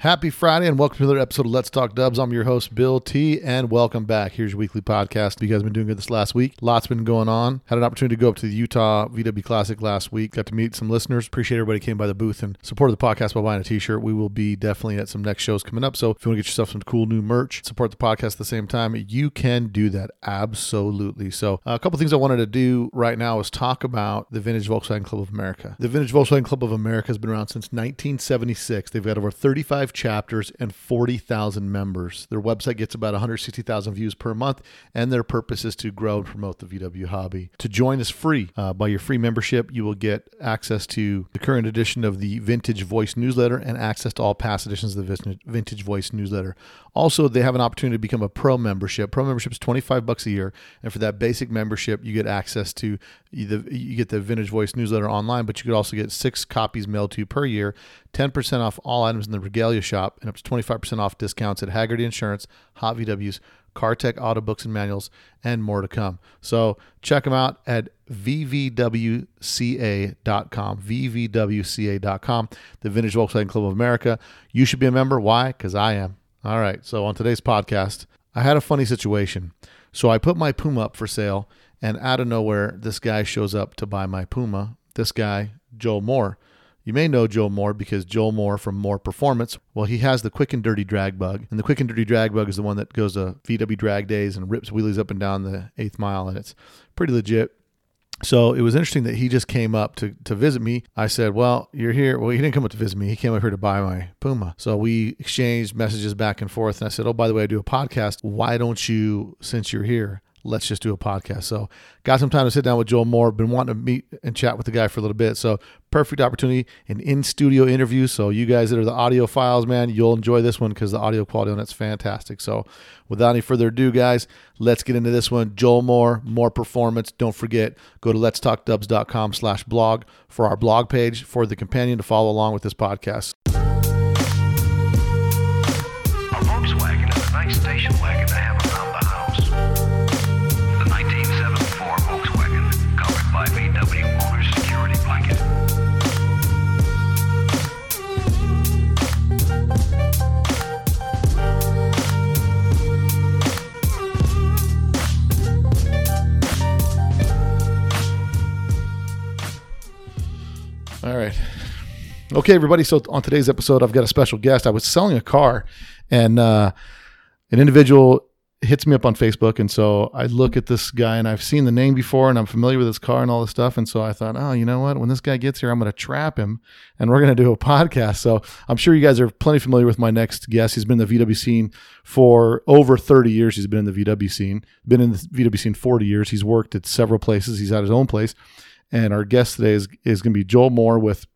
Happy Friday and welcome to another episode of Let's Talk Dubs. I'm your host, Bill T, and welcome back. Here's your weekly podcast. You guys have been doing good this last week. Lots been going on. Had an opportunity to go up to the Utah VW Classic last week. Got to meet some listeners. Appreciate everybody came by the booth and supported the podcast by buying a t-shirt. We will be definitely at some next shows coming up. So if you want to get yourself some cool new merch, support the podcast at the same time, you can do that. Absolutely. So uh, a couple things I wanted to do right now is talk about the Vintage Volkswagen Club of America. The Vintage Volkswagen Club of America has been around since 1976. They've got over 35 chapters and 40,000 members. Their website gets about 160,000 views per month, and their purpose is to grow and promote the VW hobby. To join is free. Uh, by your free membership, you will get access to the current edition of the Vintage Voice newsletter and access to all past editions of the Vintage Voice newsletter. Also, they have an opportunity to become a pro membership. Pro membership is 25 bucks a year, and for that basic membership, you get access to the you get the Vintage Voice newsletter online, but you could also get six copies mailed to you per year, 10% off all items in the Regalia shop, and up to 25% off discounts at Hagerty Insurance, Hot VWs, CarTech Auto Books and Manuals, and more to come. So check them out at vvwca.com, vvwca.com, the Vintage Volkswagen Club of America. You should be a member. Why? Because I am. All right. So on today's podcast, I had a funny situation. So I put my Puma up for sale, and out of nowhere, this guy shows up to buy my Puma. This guy, Joel Moore. You may know Joel Moore because Joel Moore from Moore Performance, well, he has the quick and dirty drag bug. And the quick and dirty drag bug is the one that goes to VW drag days and rips wheelies up and down the eighth mile. And it's pretty legit. So it was interesting that he just came up to, to visit me. I said, Well, you're here. Well, he didn't come up to visit me. He came up here to buy my Puma. So we exchanged messages back and forth. And I said, Oh, by the way, I do a podcast. Why don't you, since you're here, let's just do a podcast. So got some time to sit down with Joel Moore. Been wanting to meet and chat with the guy for a little bit. So perfect opportunity, an in-studio interview. So you guys that are the audiophiles, man, you'll enjoy this one because the audio quality on it's fantastic. So without any further ado, guys, let's get into this one. Joel Moore, more Performance. Don't forget, go to letstalkdubs.com slash blog for our blog page for the companion to follow along with this podcast. A Volkswagen is a nice station wagon to have All right. Okay, everybody. So on today's episode, I've got a special guest. I was selling a car, and uh, an individual hits me up on Facebook, and so I look at this guy, and I've seen the name before, and I'm familiar with his car and all this stuff, and so I thought, oh, you know what? When this guy gets here, I'm going to trap him, and we're going to do a podcast. So I'm sure you guys are plenty familiar with my next guest. He's been in the VW scene for over 30 years. He's been in the VW scene, been in the VW scene 40 years. He's worked at several places. He's had his own place. And our guest today is, is going to be Joel Moore with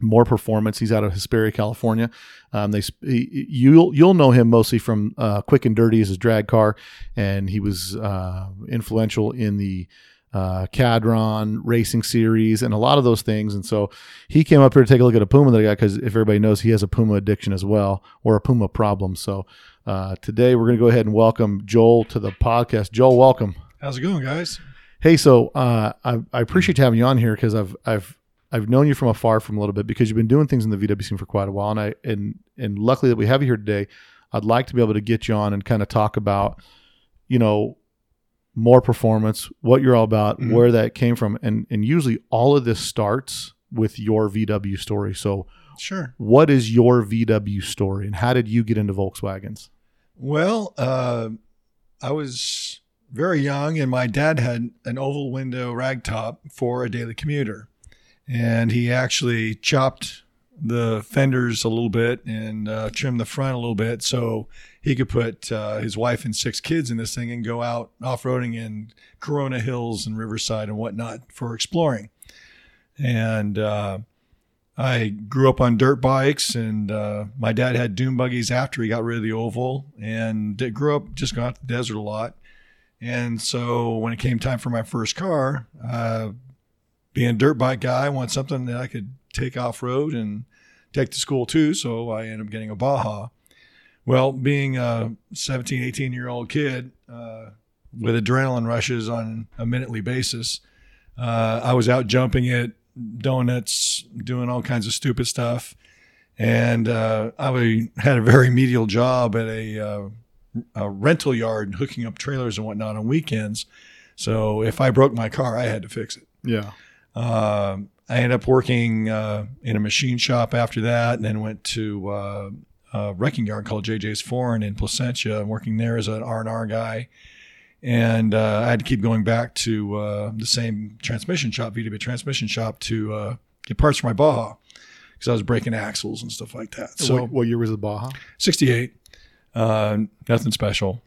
Moore Performance. He's out of Hesperia, California. Um, they he, you'll you'll know him mostly from uh, Quick and Dirty as his drag car, and he was uh, influential in the uh, Kadron racing series and a lot of those things. And so he came up here to take a look at a Puma that I got because if everybody knows he has a Puma addiction as well or a Puma problem. So uh, today we're going to go ahead and welcome Joel to the podcast. Joel, welcome. How's it going, guys? Hey, so uh, I, I appreciate having you on here because I've I've I've known you from afar from a little bit because you've been doing things in the VW scene for quite a while, and I and and luckily that we have you here today. I'd like to be able to get you on and kind of talk about, you know, Moore Performance, what you're all about, Mhm. where that came from, and and usually all of this starts with your VW story. So, Sure. what is your VW story, and how did you get into Volkswagens? Well, uh, I was very young, and my dad had an oval window ragtop for a daily commuter, and he actually chopped the fenders a little bit and uh, trimmed the front a little bit so he could put uh, his wife and six kids in this thing and go out off roading in Corona Hills and Riverside and whatnot for exploring. And uh, I grew up on dirt bikes, and uh, my dad had dune buggies after he got rid of the oval, and grew up just going out to the desert a lot. And so when it came time for my first car, uh, being a dirt bike guy, I wanted something that I could take off road and take to school too. So I ended up getting a Baja. Well, being a 17, 18 year old kid uh, with adrenaline rushes on a minutely basis, uh, I was out jumping it, donuts, doing all kinds of stupid stuff. and uh, I had a very medial job at a, uh, a rental yard, and hooking up trailers and whatnot on weekends. So if I broke my car, I had to fix it. Yeah. Um I ended up working uh, in a machine shop after that, and then went to uh, a wrecking yard called JJ's Foreign in Placentia, and working there as an R and R guy. And uh, I had to keep going back to uh, the same transmission shop, VW transmission shop, to uh, get parts for my Baja because I was breaking axles and stuff like that. So what, what year was the Baja? 68, uh, nothing special.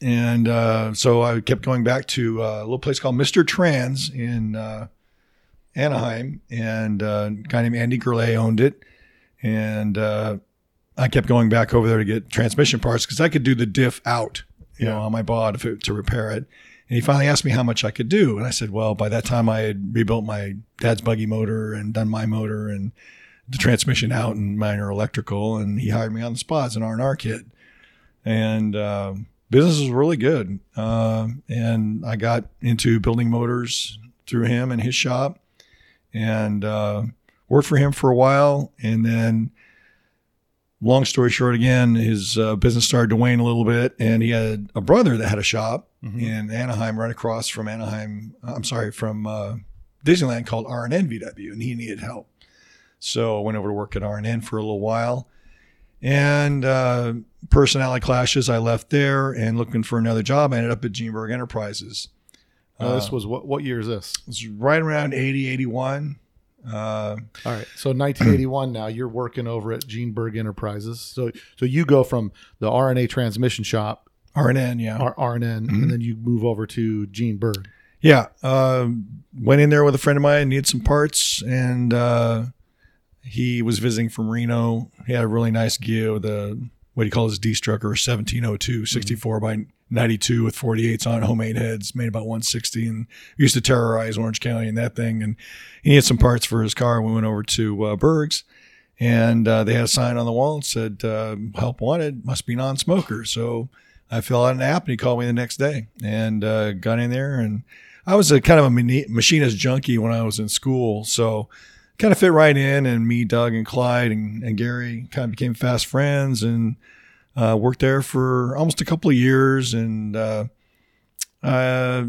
And uh, so I kept going back to uh, a little place called Mr. Trans in uh, Anaheim, and uh, a guy named Andy Gurley owned it. And uh, I kept going back over there to get transmission parts because I could do the diff out, you know, on my bod to, to repair it. And he finally asked me how much I could do, and I said, "Well, by that time I had rebuilt my dad's buggy motor and done my motor and the transmission out and minor electrical." And he hired me on the spot as an R and R kid, and uh, business was really good. Uh, and I got into building motors through him and his shop, and uh, worked for him for a while, and then long story short, again, his uh, business started to wane a little bit, and he had a brother that had a shop in Anaheim, right across from Anaheim. I'm sorry, from uh, Disneyland called R&N VW, and he needed help. So I went over to work at R&N for a little while, and uh, personality clashes. I left there and looking for another job. I ended up at Gene Berg Enterprises. Uh, this was what? What year is this? It was right around 80, 81. Uh, All right. So 1981. now you're working over at Gene Berg Enterprises. So so you go from the RNA transmission shop, R&N, yeah. R- RNN, and then you move over to Gene Berg. Yeah, um, went in there with a friend of mine, needed some parts, and uh, he was visiting from Reno. He had a really nice Geo, the what he calls his D Strucker 1702, 64 by 92 with 48s on homemade heads, made about 160, and used to terrorize Orange County and that thing. And he needed some parts for his car. We went over to uh, Berg's, and uh, they had a sign on the wall that said uh, "Help wanted." Must be non-smoker. So I filled out an app, and he called me the next day, and uh, got in there and. I was a kind of a machinist junkie when I was in school, so kind of fit right in. And me, Doug, and Clyde and, and Gary kind of became fast friends, and uh, worked there for almost a couple of years. And uh, uh,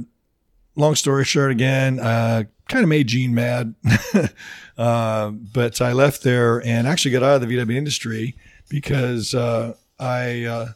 long story short, again, uh, kind of made Gene mad, uh, but I left there and actually got out of the VW industry because uh, I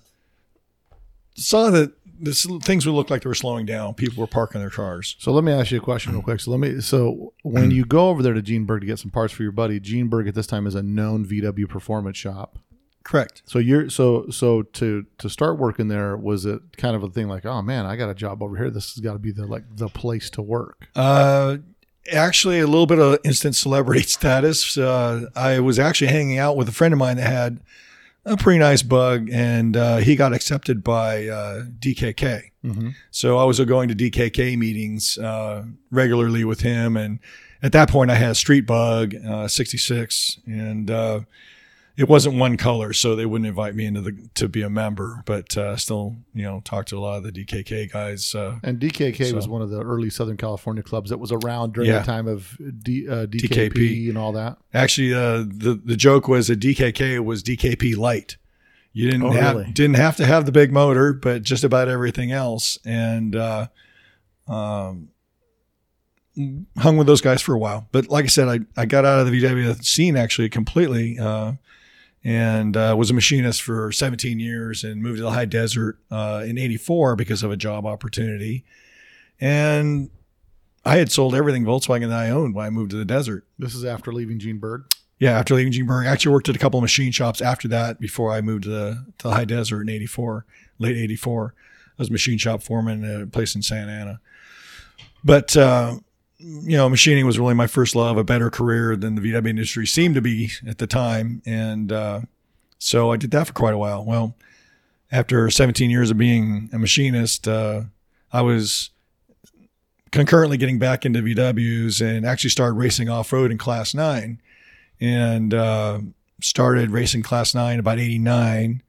saw that this things would look like they were slowing down. People were parking their cars. So let me ask you a question real quick. So let me. So when you go over there to Gene Berg to get some parts for your buddy, Gene Berg at this time is a known VW performance shop. Correct. So you're so so to to start working there was it kind of a thing like oh man I got a job over here this has got to be the like the place to work Uh, actually, a little bit of instant celebrity status. Uh, I was actually hanging out with a friend of mine that had a pretty nice bug, and uh, he got accepted by uh, DKK. mm-hmm. So I was going to DKK meetings uh, regularly with him, and at that point, I had a street bug, uh, 66, and uh, it wasn't one color, so they wouldn't invite me into the to be a member. But uh, still, you know, talked to a lot of the DKK guys. Uh, and DKK was one of the early Southern California clubs that was around during Yeah. the time of D, uh, DKP, DKP. and all that Actually, uh, the the joke was that DKK was DKP light. You didn't Oh, have, really? didn't have to have the big motor, but just about everything else. And uh, um, hung with those guys for a while. But like I said, I, I got out of the VW scene actually completely, uh, and uh, was a machinist for 17 years and moved to the high desert uh, in '84 because of a job opportunity. And I had sold everything Volkswagen that I owned when I moved to the desert. this is after leaving Gene Berg Yeah, after leaving Gene Berg, I actually worked at a couple of machine shops after that before I moved to the, to the high desert in 84, late 84. I was a machine shop foreman at a place in Santa Ana. But, uh, you know, machining was really my first love, a better career than the VW industry seemed to be at the time. And uh, so I did that for quite a while. Well, after 17 years of being a machinist, uh, I was concurrently getting back into VWs and actually started racing off road in Class 9 and uh, started racing class nine about 89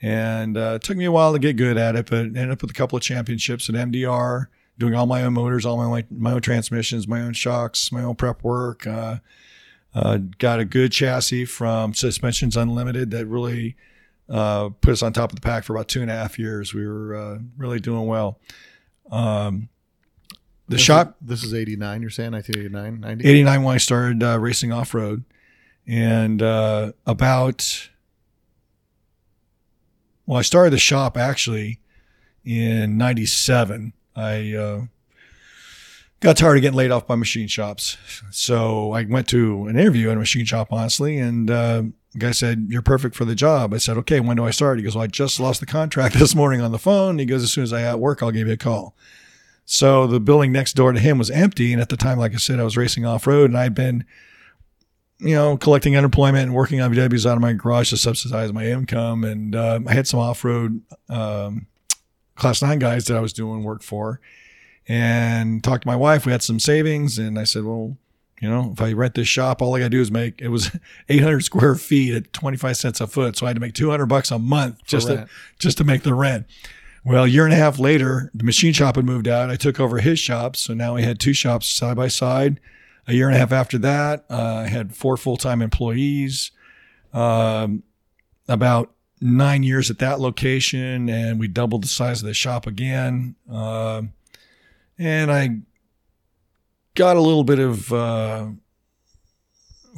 and uh, it took me a while to get good at it but ended up with a couple of championships at mdr doing all my own motors all my, my own transmissions my own shocks my own prep work uh, Uh, got a good chassis from Suspensions Unlimited that really uh, put us on top of the pack for about two and a half years. We were uh, really doing well. Um, the This shop is- This is 89, you're saying? 1989, 90? 89 when I started uh, racing off road, and uh, about well, I started the shop actually in '97. I uh, got tired of getting laid off by machine shops, so I went to an interview at a machine shop, honestly, and uh, the guy said, "You're perfect for the job." I said, "Okay, when do I start?" He goes, "Well, I just lost the contract this morning on the phone." He goes, "As soon as I at work, I'll give you a call." So the building next door to him was empty. And at the time, like I said, I was racing off road and I'd been, you know, collecting unemployment and working on VWs out of my garage to subsidize my income. And uh, I had some off road um, class nine guys that I was doing work for and talked to my wife. We had some savings. And I said, well, you know, if I rent this shop, all I got to do is make it was 800 square feet at 25 cents a foot. So I had to make 200 bucks a month just to, just to make the rent. Well, a year and a half later, the machine shop had moved out. I took over his shop. So now we had two shops side by side. A year and a half after that, uh, I had four full time employees. Um, about nine years at that location, and we doubled the size of the shop again. Um and I got a little bit of uh,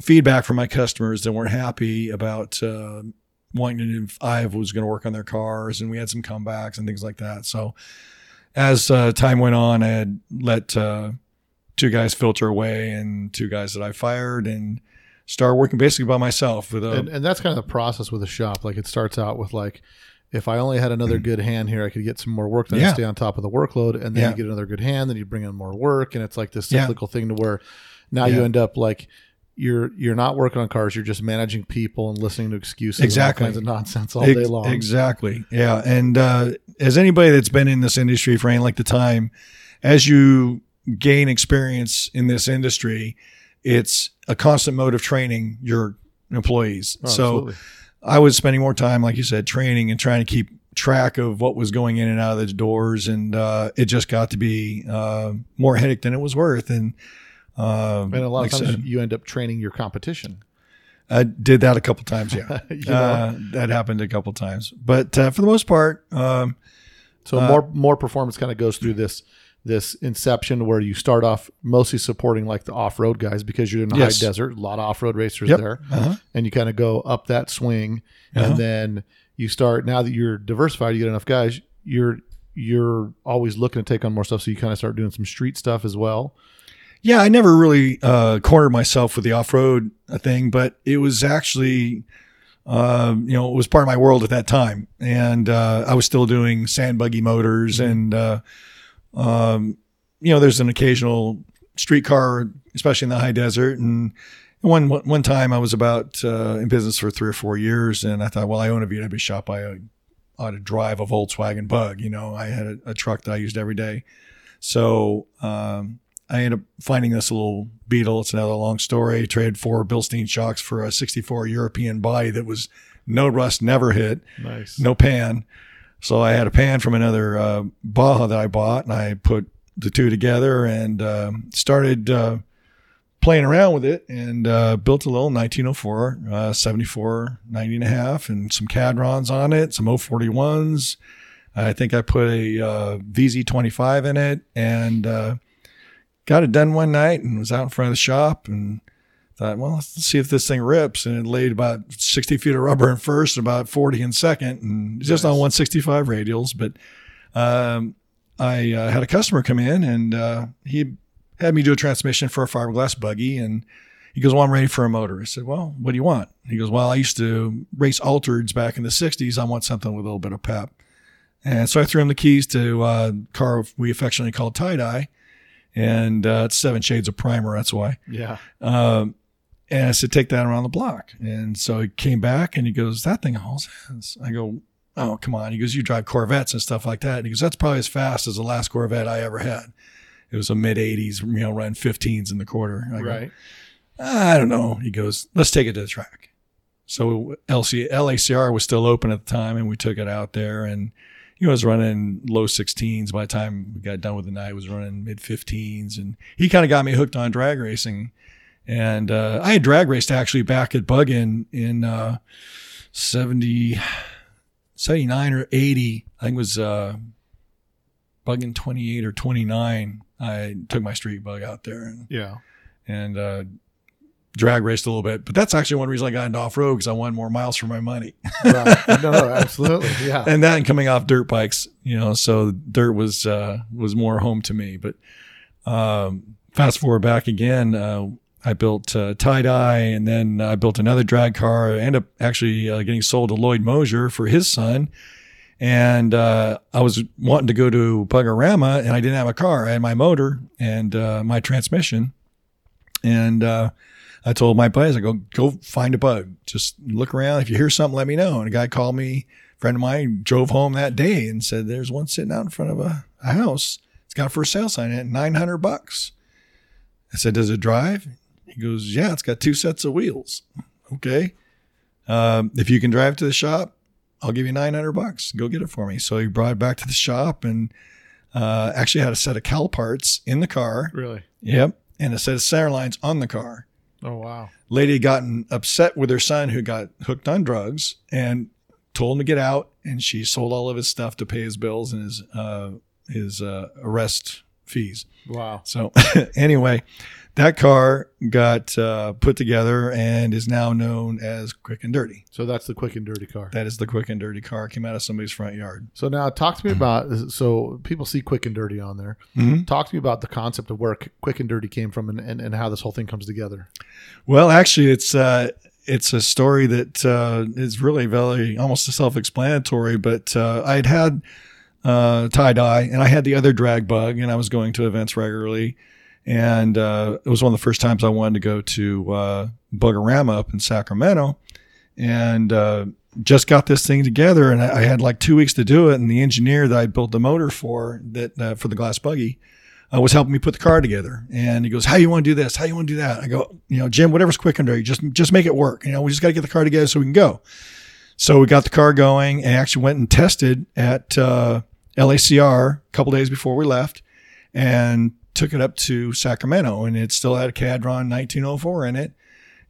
feedback from my customers that weren't happy about uh, wanting to if I was going to work on their cars, and we had some comebacks and things like that. So as uh, time went on, I had let uh, two guys filter away, and two guys that I fired, and started working basically by myself with a and, and that's kind of the process with a shop. Like it starts out with like, if I only had another good hand here, I could get some more work Mm. Yeah. stay on top of the workload. And then Yeah. you get another good hand, then you bring in more work, and it's like this Yeah. cyclical thing to where now you end up like you're you're not working on cars, you're just managing people and listening to excuses, Exactly. and all kinds of nonsense all Ex- day long. Exactly. Yeah. And uh, as anybody that's been in this industry for any length of time, as you gain experience in this industry, it's a constant mode of training your employees. Oh, so absolutely. I was spending more time, like you said, training and trying to keep track of what was going in and out of the doors, and uh, it just got to be uh, more headache than it was worth. And uh, and a lot like of times said, you end up training your competition. I did that a couple times. Yeah, You know? uh, that happened a couple times, but uh, for the most part, um, So Uh, more more performance kind of goes through this this inception where you start off mostly supporting like the off road guys because you're in the Yes. high desert, a lot of off road racers Yep. there, uh-huh. and you kind of go up that swing, Uh-huh. and then you start. Now that you're diversified, you get enough guys. You're you're always looking to take on more stuff, so you kind of start doing some street stuff as well. Yeah, I never really uh, cornered myself with the off road thing, but it was actually, um, you know, it was part of my world at that time, and uh, I was still doing sand buggy motors, and uh, um, you know, there's an occasional streetcar, especially in the high desert, and. One one time I was about uh, in business for three or four years, and I thought, well, I own a VW shop. I ought to drive a Volkswagen Bug. You know, I had a, a truck that I used every day. So um, I ended up finding this little Beetle. It's another long story. Traded four Bilstein shocks for a 64 European body that was no rust, never hit, Nice. no pan. So I had a pan from another uh, Baja that I bought, and I put the two together and um, started uh, playing around with it and uh, built a little 1904 uh, 74 90 and a half and some Kadrons on it, some 041s. I think I put a uh, VZ25 in it and uh, got it done one night and was out in front of the shop and thought, well, let's see if this thing rips. And it laid about 60 feet of rubber in first, and about 40 in second, and just Nice. on 165 radials. But um, I uh, had a customer come in and uh, he had me do a transmission for a fiberglass buggy. And he goes, Well, I'm ready for a motor. I said, Well, what do you want? He goes, Well, I used to race altereds back in the 60s. I want something with a little bit of pep. And so I threw him the keys to uh, car we affectionately call tie dye. And uh, it's seven shades of primer. That's why. Yeah. Um, and I said, take that around the block. And so he came back and he goes, that thing hauls ass. I go, oh, come on. He goes, you drive Corvettes and stuff like that. And he goes, that's probably as fast as the last Corvette I ever had. It was a mid 80s, you know, running 15s in the quarter. I go, Right. I don't know. He goes, let's take it to the track. So LC, LACR was still open at the time and we took it out there and he was running low 16s by the time we got done with the night. He was running mid 15s and he kind of got me hooked on drag racing. And uh, I had drag raced actually back at Bug-In in uh, 70, 79 or 80. I think it was uh, Bug-In 28 or 29. I took my street bug out there and, Yeah. and uh, drag raced a little bit. But that's actually one reason I got into off road because I wanted more miles for my money. Right. no, no, absolutely. Yeah. and that and coming off dirt bikes, you know, so dirt was uh, was more home to me. But um, fast forward back again, uh, I built uh, tie dye, and then I built another drag car. I ended up actually uh, getting sold to Lloyd Mosier for his son. And uh, I was wanting to go to Bug-O-Rama, and I didn't have a car. I had my motor and uh, my transmission, and uh, I told my buddies, I go, go find a bug. Just look around. If you hear something, let me know. And a guy called me, a friend of mine, drove home that day and said, there's one sitting out in front of a, a house. It's got a for sale sign it, 900 bucks. I said, does it drive? He goes, yeah, it's got two sets of wheels. Okay. Um, if you can drive to the shop, I'll give you 900 bucks. Go get it for me. So he brought it back to the shop and uh, actually had a set of Cal parts in the car. Really? Yep. And a set of center lines on the car Oh, wow. lady had gotten upset with her son who got hooked on drugs and told him to get out and she sold all of his stuff to pay his bills and his uh, his uh, arrest fees Wow. so anyway that car got uh, put together and is now known as quick and dirty So that's the quick and dirty car. that is the quick and dirty car came out of somebody's front yard So now talk to me about so people see quick and dirty on there. Mhm. Talk to me about the concept of where quick and dirty came from and, and, and how this whole thing comes together. Well, actually, it's uh, it's a story that uh, is really very almost self-explanatory. But uh, I had had uh, tie dye, and I had the other drag bug, and I was going to events regularly. And uh, it was one of the first times I wanted to go to uh, Bug-O-Rama up in Sacramento, and uh, just got this thing together. And I, I had like two weeks to do it. And the engineer that I built the motor for that uh, for the glass buggy uh, was helping me put the car together. And he goes, "How you want to do this? How you want to do that?" I go, "You know, Jim, whatever's quick and dirty, just just make it work. You know, we just got to get the car together so we can go." So we got the car going and actually went and tested at uh, LACR a couple days before we left, and took it up to Sacramento, and it still had a Kadron 1904 in it.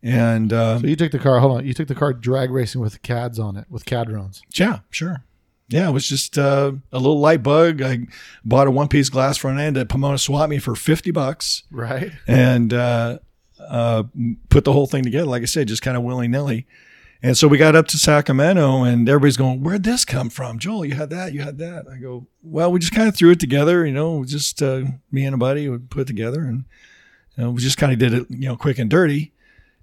And uh, So you took the car. Hold on. You took the car drag racing with CADs on it with Kadrons. Yeah, sure. Yeah, it was just uh, a little light bug. I bought a one piece glass front end at Pomona Swap Me for 50 bucks Right. and uh, uh, put the whole thing together. Like I said, just kind of willy nilly. And so we got up to Sacramento and everybody's going, Where'd this come from? Joel, you had that, you had that. I go, Well, we just kind of threw it together, you know, just uh, me and a buddy would put it together and you know, we just kind of did it, you know, quick and dirty.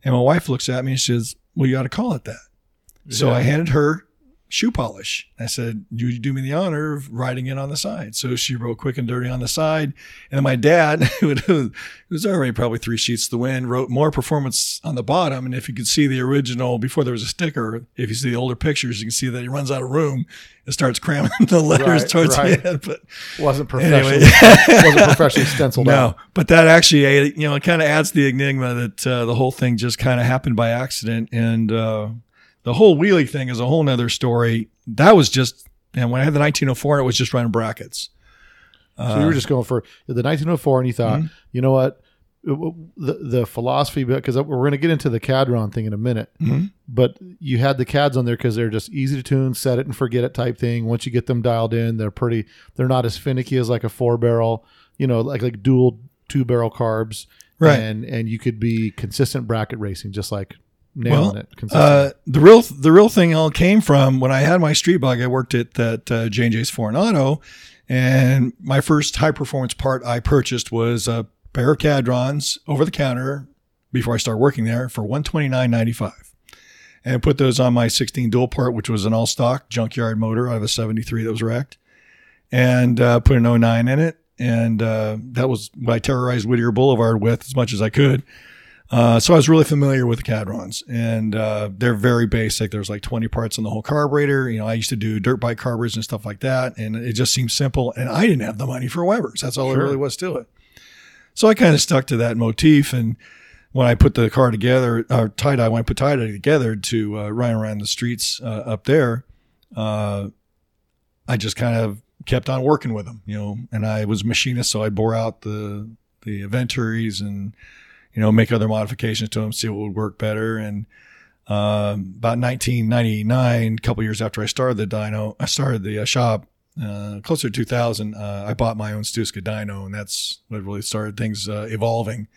And my wife looks at me and she says, Well, you got to call it that. So I handed her shoe polish. I said, "You do me the honor of writing it on the side." So she wrote "quick and dirty" on the side, and then my dad, who was already probably three sheets to the wind, wrote Moore Performance on the bottom. And if you could see the original before there was a sticker, if you see the older pictures, you can see that he runs out of room and starts cramming the letters Right, towards right. the end. But Wasn't professionally anyway, wasn't professionally stenciled no, out. but that actually, you know, it kind of adds the enigma that uh, the whole thing just kind of happened by accident. And uh, the whole wheelie thing is a whole nother story. That was just, and when I had the 1904, it was just running brackets. So you were just going for the 1904, and you thought, Mm-hmm. you know what, the the philosophy, because we're going to get into the Kadron thing in a minute, Mhm. but you had the CADs on there because they're just easy to tune, set it and forget it type thing. Once you get them dialed in, they're pretty. They're not as finicky as like a four barrel, you know, like like dual two barrel carbs, Right. And and you could be consistent bracket racing, just like nailing Well, it. Uh, the real the real thing all came from when I had my street bug. I worked at that uh, J and J's Foreign Auto, and my first high performance part I purchased was a pair of Kadrons over the counter before I started working there for one twenty nine ninety five, and put those on my sixteen dual port, which was an all stock junkyard motor out of a seventy three that was wrecked, and uh, put an 09 in it. And uh, that was what I terrorized Whittier Boulevard with as much as I could. Uh, so I was really familiar with the Kadrons, and uh, they're very basic. There's like 20 parts on the whole carburetor. You know, I used to do dirt bike carburetors and stuff like that, and it just seemed simple. And I didn't have the money for Webers. That's all Sure. there really was to it. So I kind of stuck to that motif. And when I put the car together, or tie dye, when I put tie dye together to uh, run around the streets uh, up there, uh, I just kind of kept on working with them, you know. And I was a machinist, so I bore out the the Aventuries and you know, make other modifications to them, see what would work better. And um, about 1999, a couple years after I started the dyno, I started the uh, shop. Uh, closer to 2000, uh, I bought my own Stuska dyno, and that's what really started things uh, evolving.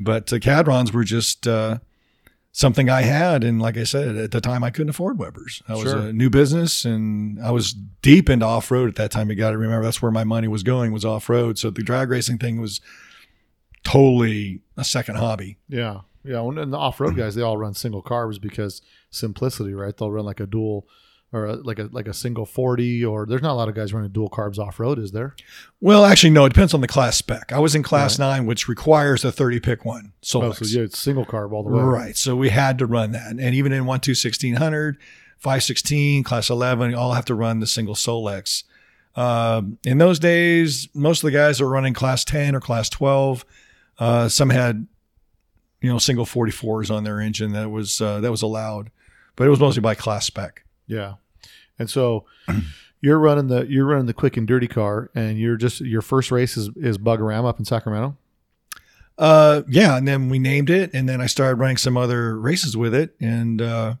But uh, Kadrons were just uh, something I had, and like I said, at the time I couldn't afford Weber's. I was a new business, and I was deep into off road at that time. You got to remember that's where my money was going was off road. So the drag racing thing was totally a second hobby. Yeah, yeah. And the off-road guys, they all run single carbs because simplicity, right? They'll run like a dual or a, like a like a single forty. Or there's not a lot of guys running dual carbs off-road, is there? Well, actually, no. It depends on the class spec. I was in class nine, which requires a thirty PICT one. So, Oh, so yeah, it's single carb all the way. right. So we had to run that, and even in one two sixteen hundred, five sixteen, class eleven, all have to run the single Solex. Um, in those days, most of the guys are running class ten or class twelve. Uh, some had, you know, single forty fours on their engine that was uh, that was allowed, but it was mostly by class spec. Yeah. And so you're running the you're running the quick and dirty car, and you're just your first race is is Bug-O-Rama up in Sacramento. Uh, yeah, and then we named it, and then I started running some other races with it, and uh,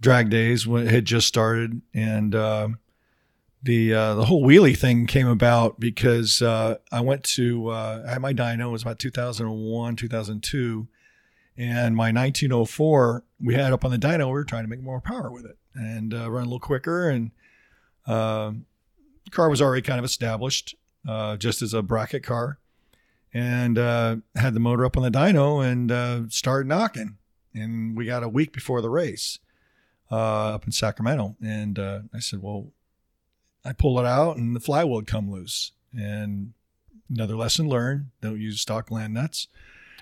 drag days when it had just started, and uh, the uh, the whole wheelie thing came about because uh, I went to uh, I had my dyno it was about 2001 2002, and my 1904 we had up on the dyno we were trying to make more power with it and uh, run a little quicker, and uh, the car was already kind of established uh, just as a bracket car and uh, had the motor up on the dyno and started knocking. And we got a week before the race up in Sacramento. And I said, well, I pull it out and the flywheel would come loose. And another lesson learned: don't use stock gland nuts.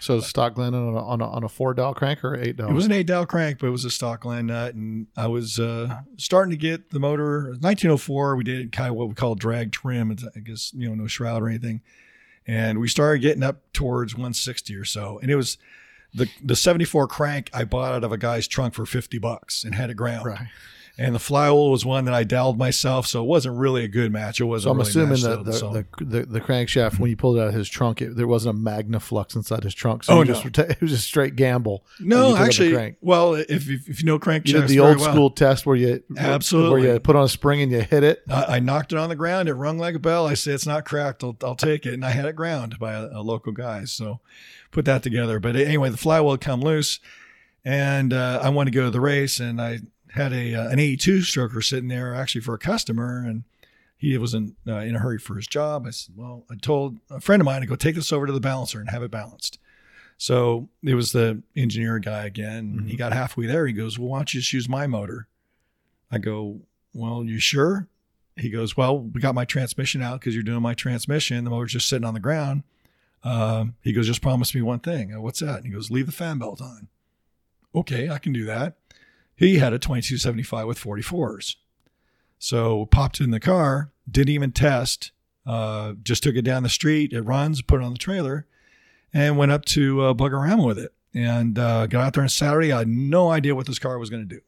So stock gland on a, on a, on a four dowel crank or eight dowel. It was an eight dowel crank, but it was a stock gland nut, and I was uh, starting to get the motor. 1904, we did kind of what we call drag trim. It's, I guess you know no shroud or anything, and we started getting up towards 160 or so, and it was the the 74 crank I bought out of a guy's trunk for 50 bucks and had it ground. right. And the flywheel was one that I doweled myself, so it wasn't really a good match. It wasn't. So I'm really assuming that the, so- the, the the crankshaft when you pulled it out of his trunk, it, there wasn't a Magnaflux inside his trunk. So Oh, no. just, it was just straight gamble. no, took out the actually, well, if, if if you know crank You did the old school test where you Absolutely. where you put on a spring and you hit it. I, I knocked it on the ground. It rung like a bell. I said, "It's not cracked. I'll, I'll take it." And I had it ground by a, a local guy. So put that together. But anyway, the flywheel come loose, and uh, I wanted to go to the race, and I had a uh, an 82 stroker sitting there actually for a customer, and he wasn't uh, in a hurry for his job. I said, "Well, I told a friend of mine to go take this over to the balancer and have it balanced." So it was the engineer guy again. He got halfway there. He goes, "Well, why don't you just use my motor?" I go, "Well, you sure?" He goes, "Well, we got my transmission out because you're doing my transmission. The motor's just sitting on the ground." Um, he goes, "Just promise me one thing." Go, What's that? And he goes, "Leave the fan belt on." Okay, I can do that. He had a 2275 with 44s, so popped in the car. Didn't even test. Uh, just took it down the street. It runs. Put it on the trailer, and went up to uh, Bug-O-Rama with it. And uh, got out there on Saturday. I had no idea what this car was going to do.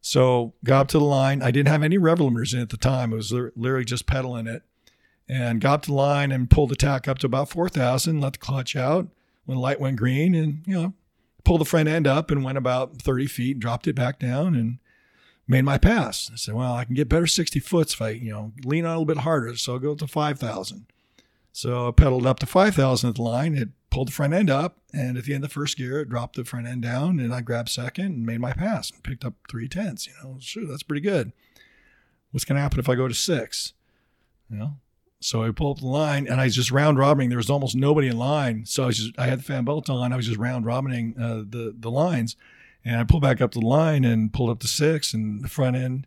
So got up to the line. I didn't have any rev limiters in at the time. It was literally just pedaling it. And got up to the line and pulled the tack up to about 4,000, let the clutch out when the light went green and, you know, pulled the front end up and went about 30 feet, dropped it back down and made my pass. I said, well, I can get better 60 foots if I, you know, lean on a little bit harder. So I'll go to 5,000. So I pedaled up to 5,000 at the line. It pulled the front end up. And at the end of the first gear, it dropped the front end down. And I grabbed second and made my pass and picked up three tenths. You know, sure, that's pretty good. What's going to happen if I go to six? You know? So I pulled up the line and I was just round robbing. There was almost nobody in line. So I was just, I had the fan belt on. I was just round robbing uh, the, the lines. And I pulled back up the line and pulled up to six and the front end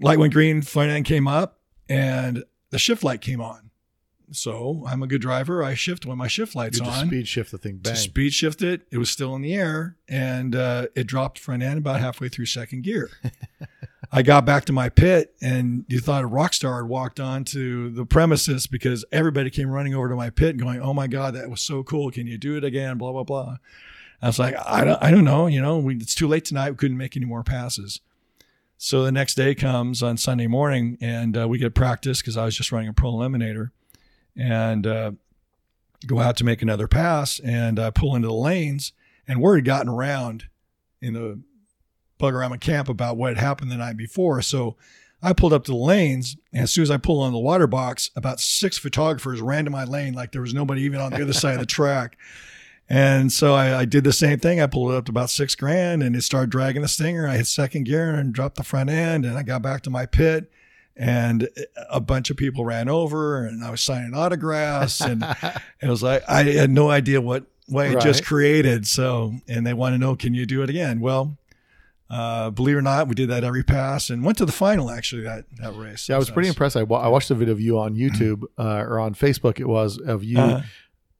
light went green, front end came up and the shift light came on. So I'm a good driver. I shift when my shift light's You just on. speed shift the thing. Bang. To speed shift it. It was still in the air and uh, it dropped front end about halfway through second gear. I got back to my pit and you thought a rock star had walked onto the premises because everybody came running over to my pit going, Oh my God, that was so cool. Can you do it again? Blah, blah, blah. I was like, I don't, I don't know. You know, we, it's too late tonight. We couldn't make any more passes. So the next day comes on Sunday morning and uh, we get practice because I was just running a pro eliminator. And uh, go out to make another pass and uh, pull into the lanes. And word had gotten around in the Bug-O-Rama camp about what had happened the night before. So I pulled up to the lanes, and as soon as I pulled on the water box, about six photographers ran to my lane like there was nobody even on the other side of the track. And so I, I, did the same thing. I pulled it up to about six grand and it started dragging the stinger. I hit second gear and dropped the front end and I got back to my pit and a bunch of people ran over and I was signing autographs and it was like, I had no idea what, what I Right. just created. So, and they want to know, can you do it again? Well, uh, believe it or not, we did that every pass and went to the final actually that, that race. Yeah, I was pretty impressed. I, wa- I watched a video of you on YouTube uh, or on Facebook. It was of you Uh,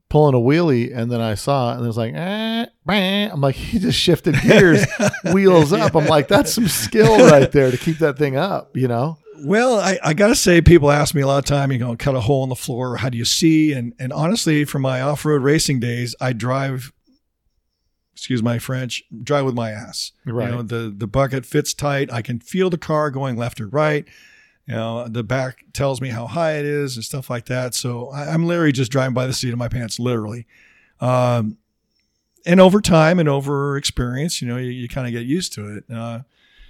pulling a wheelie, and then I saw it, and it was like, eh. I'm like, he just shifted gears, wheels up. I'm like, that's some skill right there to keep that thing up. You know? Well, I, I got to say, people ask me a lot of time, you know, cut a hole in the floor. How do you see? And and honestly, from my off road racing days, I drive. Excuse my French. Drive with my ass. Right. You know, the the bucket fits tight. I can feel the car going left or right. You know, the back tells me how high it is and stuff like that. So I, I'm literally just driving by the seat of my pants, literally. Um, and over time and over experience, you know, you, you kind of get used to it. Uh,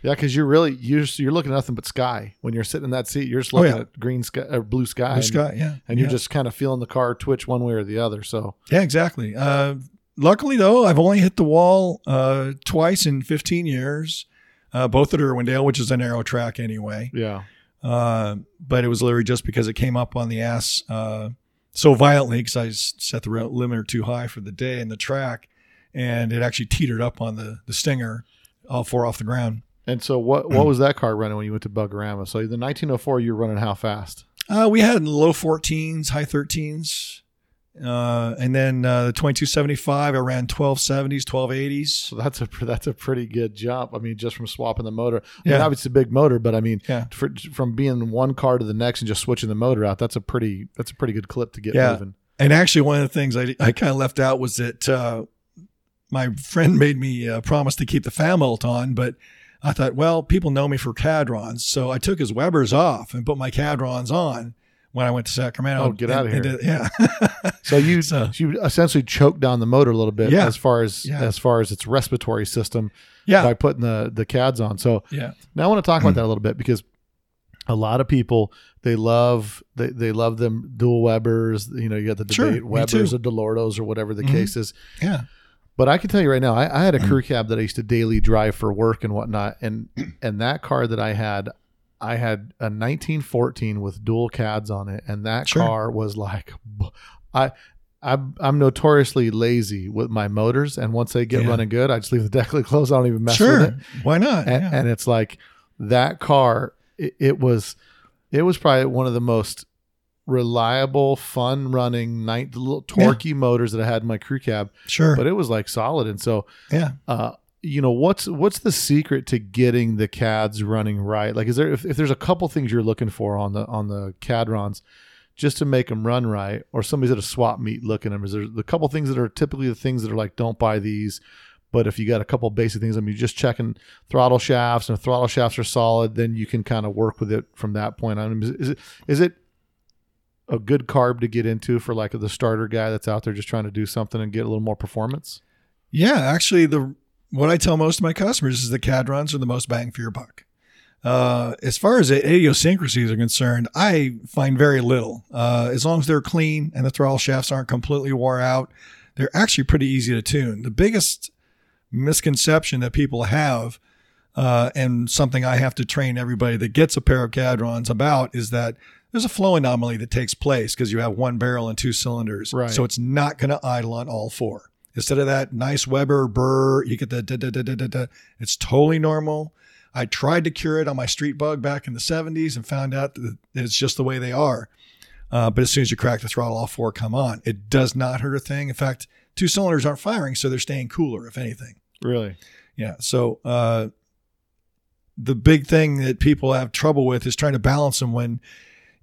Yeah, because you're really you're just, you're looking at nothing but sky when you're sitting in that seat. You're just Oh, looking yeah. at green sky or blue sky, blue and, sky, yeah, and you're yeah. just kind of feeling the car twitch one way or the other. So Yeah, exactly. Uh, luckily, though, I've only hit the wall uh, twice in 15 years, uh, both at Irwindale, which is a narrow track anyway. yeah, Uh, but it was literally just because it came up on the ass uh, so violently because I set the limiter too high for the day in the track, and it actually teetered up on the the stinger, all four off the ground. And so what what was that car running when you went to Bug-O-Rama? So the 1904, you were running how fast? Uh, we had low 14s, high 13s. Uh, and then uh, the 2275, I ran 1270s, 1280s. So that's a that's a pretty good jump. I mean, just from swapping the motor. I mean, Yeah. obviously a big motor, but I mean, Yeah. for, from being one car to the next and just switching the motor out, that's a pretty that's a pretty good clip to get Yeah. moving. And actually, one of the things I, I kind of left out was that uh, my friend made me uh, promise to keep the fan belt on, but I thought, well, people know me for Kadrons, so I took his Webers off and put my Kadrons on when I went to Sacramento. Oh, get outta And- here. did- yeah, So you So- you essentially choked down the motor a little bit Yeah. as far as Yeah. as far as its respiratory system yeah, by putting the the CADs on. So yeah, Now I want to talk about that a little bit because a lot of people they love they, they love them dual Webers. You know, you got the debate me Webers or Dellortos or whatever the Mhm. case is. yeah. But I can tell you right now, I, I had a Mm. crew cab that I used to daily drive for work and whatnot, and and that car that I had, I had a 1914 with dual CADs on it, and that Sure. car was like, I. I'm, I'm notoriously lazy with my motors, and once they get Yeah. running good, I just leave the deck lid closed. I don't even mess with Sure, it why not? and, yeah. and it's like that car it, it was it was probably one of the most reliable fun running night little Yeah. torquey motors that i had in my crew cab. Sure, but it was like solid. And so yeah. uh you know what's what's the secret to getting the cads running right? Like is there if, if there's a couple things you're looking for on the on the Kadrons just to make them run right or somebody's at a swap meet looking at them is there the couple things that are typically the things that are like don't buy these but if you got a couple basic things i mean you're just checking throttle shafts and if throttle shafts are solid then you can kind of work with it from that point on. Is it is it a good carb to get into for like the starter guy that's out there just trying to do something and get a little more performance Yeah, actually, the what I tell most of my customers is the Kadrons are the most bang for your buck. Uh, as far as idiosyncrasies are concerned, I find very little. Uh, as long as they're clean and the throttle shafts aren't completely wore out, they're actually pretty easy to tune. The biggest misconception that people have, uh, and something I have to train everybody that gets a pair of Kadrons about, is that there's a flow anomaly that takes place because you have one barrel and two cylinders. Right. So it's not going to idle on all four. Instead of that nice Weber burr, you get the da, da, da, da, da, da. It's totally normal. I tried to cure it on my street bug back in the 70s and found out that it's just the way they are. Uh, but as soon as you crack the throttle, all four come on. It does not hurt a thing. In fact, two cylinders aren't firing, so they're staying cooler, if anything. really Yeah. So uh, the big thing that people have trouble with is trying to balance them when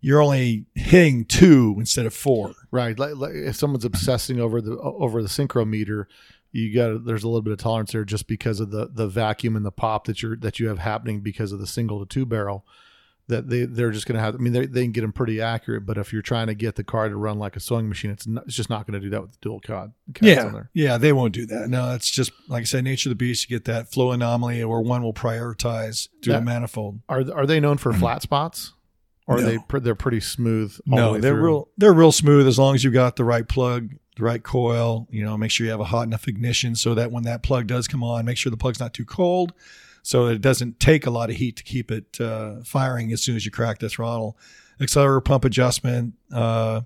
you're only hitting two instead of four. Right. Like, like if someone's obsessing over the over the synchrometer, you got there's a little bit of tolerance there just because of the the vacuum and the pop that you're that you have happening because of the single to two barrel. that they they're just going to have. I mean, they they can get them pretty accurate, but if you're trying to get the car to run like a sewing machine, it's not, it's just not going to do that with the dual cod. Yeah, on there. yeah, they won't do that. No, it's just like I said, nature of the beast. You get that flow anomaly, where one will prioritize the manifold. Are are they known for flat spots, or are No. they they're pretty smooth? the No, way they're through? real. They're real smooth as long as you've got the right plug, the right coil. You know, make sure you have a hot enough ignition so that when that plug does come on, make sure the plug's not too cold, so it doesn't take a lot of heat to keep it uh, firing as soon as you crack the throttle. Accelerator pump adjustment. Uh,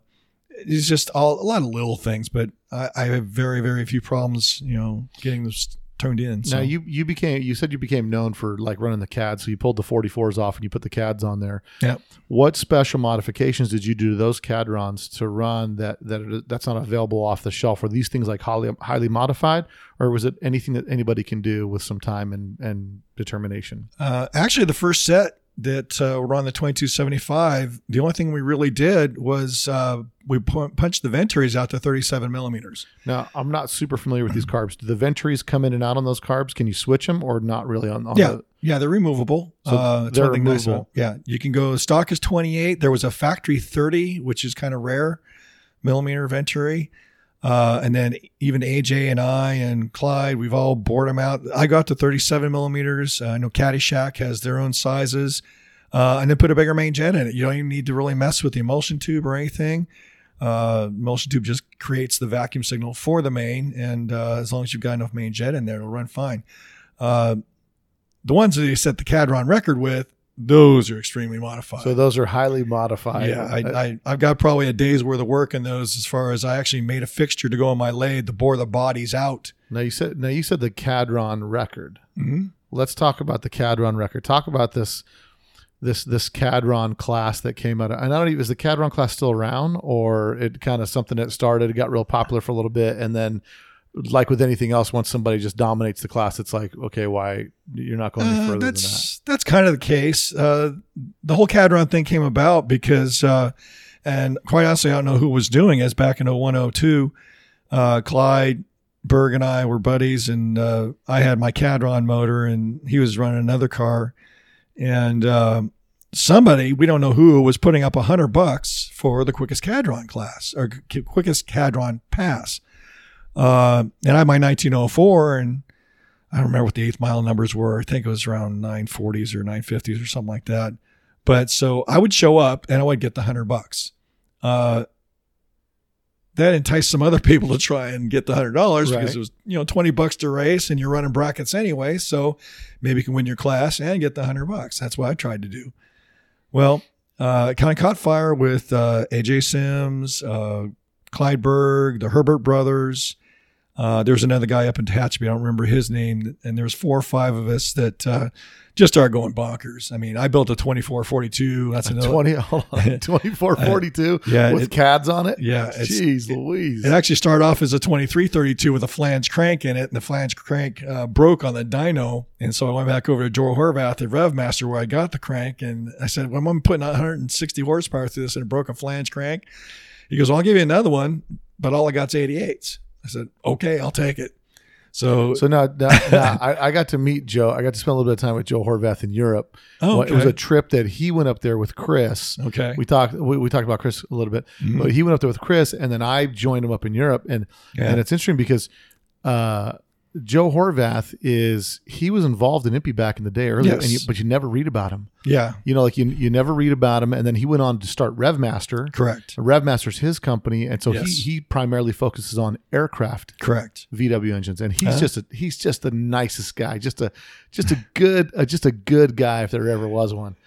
it's just all a lot of little things, but I, I have very very few problems. You know, getting this toned in. So. Now you you became you said you became known for like running the CAD, so you pulled the 44s off and you put the CADs on there. Yep. What special modifications did you do to those Kadrons to run that that that's not available off the shelf? Are these things like highly highly modified, or was it anything that anybody can do with some time and and determination? Uh, actually, the first set that uh, were on the 2275, the only thing we really did was uh, we pu- punched the Venturis out to 37 millimeters. Now I'm not super familiar with these carbs. Do the Venturis come in and out on those carbs? Can you switch them or not really on? on Yeah, the, yeah, they're removable. So uh, they're thing nice removable. Yeah, you can go stock is 28. There was a factory 30, which is kind of rare millimeter Venturi. Uh, and then even AJ and I and Clyde, we've all bored them out. I got to 37 millimeters. Uh, I know Caddyshack has their own sizes. Uh, and then put a bigger main jet in it. You don't even need to really mess with the emulsion tube or anything. Uh, emulsion tube just creates the vacuum signal for the main. And uh, as long as you've got enough main jet in there, it'll run fine. Uh, the ones that you set the Kadron record with, those are extremely modified. so those are highly modified. Yeah, I, I, I've got probably a day's worth of work in those as far as I actually made a fixture to go on my lathe to bore the bodies out. now you said now you said the Kadron record. Mm-hmm. let's talk about the Kadron record. Talk about this this this Kadron class that came out. Of, and I don't even is the Kadron class still around, or it kind of something that started, it got real popular for a little bit, and then like with anything else, once somebody just dominates the class, it's like okay, why you're not going any Uh, further than that? That's kind of the case. Uh, the whole Kadron thing came about because, uh, and quite honestly, I don't know who was doing it. Back in 0102, uh, Clyde Berg and I were buddies, and uh, I had my Kadron motor, and he was running another car, and um somebody we don't know who was putting up a hundred bucks for the quickest Kadron class or quickest Kadron pass. Uh, and I had my 1904, and I don't remember what the eighth mile numbers were. I think it was around 940s or 950s or something like that. But so I would show up and I would get the hundred bucks. Uh, that enticed some other people to try and get the hundred dollars Right. because it was you know 20 bucks to race and you're running brackets anyway. So maybe you can win your class and get the hundred bucks. That's what I tried to do. Well, uh, it kind of caught fire with uh, AJ Sims, uh, Clyde Berg, the Herbert brothers. Uh, there was another guy up in Tehachapi. I don't remember his name. And there was four or five of us that uh, just started going bonkers. I mean, I built a 2442. That's another. Twenty, hold on, twenty-four forty-two, yeah, with it- CADs on it. Yeah, jeez, Louise. It actually started off as a 2332 with a flange crank in it, and the flange crank uh, broke on the dyno. And so I went back over to Joe Horvath at RevMaster where I got the crank, and I said, "Well, I'm putting 160 horsepower through this and it broke a flange crank." He goes, well, "I'll give you another one, but all I got's 88s." I said, "Okay, I'll take it." So, so now, now, now I, I got to meet Joe. I got to spend a little bit of time with Joe Horvath in Europe. oh, Well, It was a trip that he went up there with Chris. okay. We talked. We, we talked about Chris a little bit, Mhm. but he went up there with Chris, and then I joined him up in Europe, and Yeah. and it's interesting because uh, Joe Horvath is he was involved in EMPI back in the day earlier, and you, Yes. but you never read about him. yeah, You know, like you you never read about him, and then he went on to start RevMaster. correct. RevMaster's his company, and so Yes. he he primarily focuses on aircraft Correct. VW engines, and he's Uh-huh. just a, he's just the nicest guy, just a just a good uh, just a good guy if there ever was one.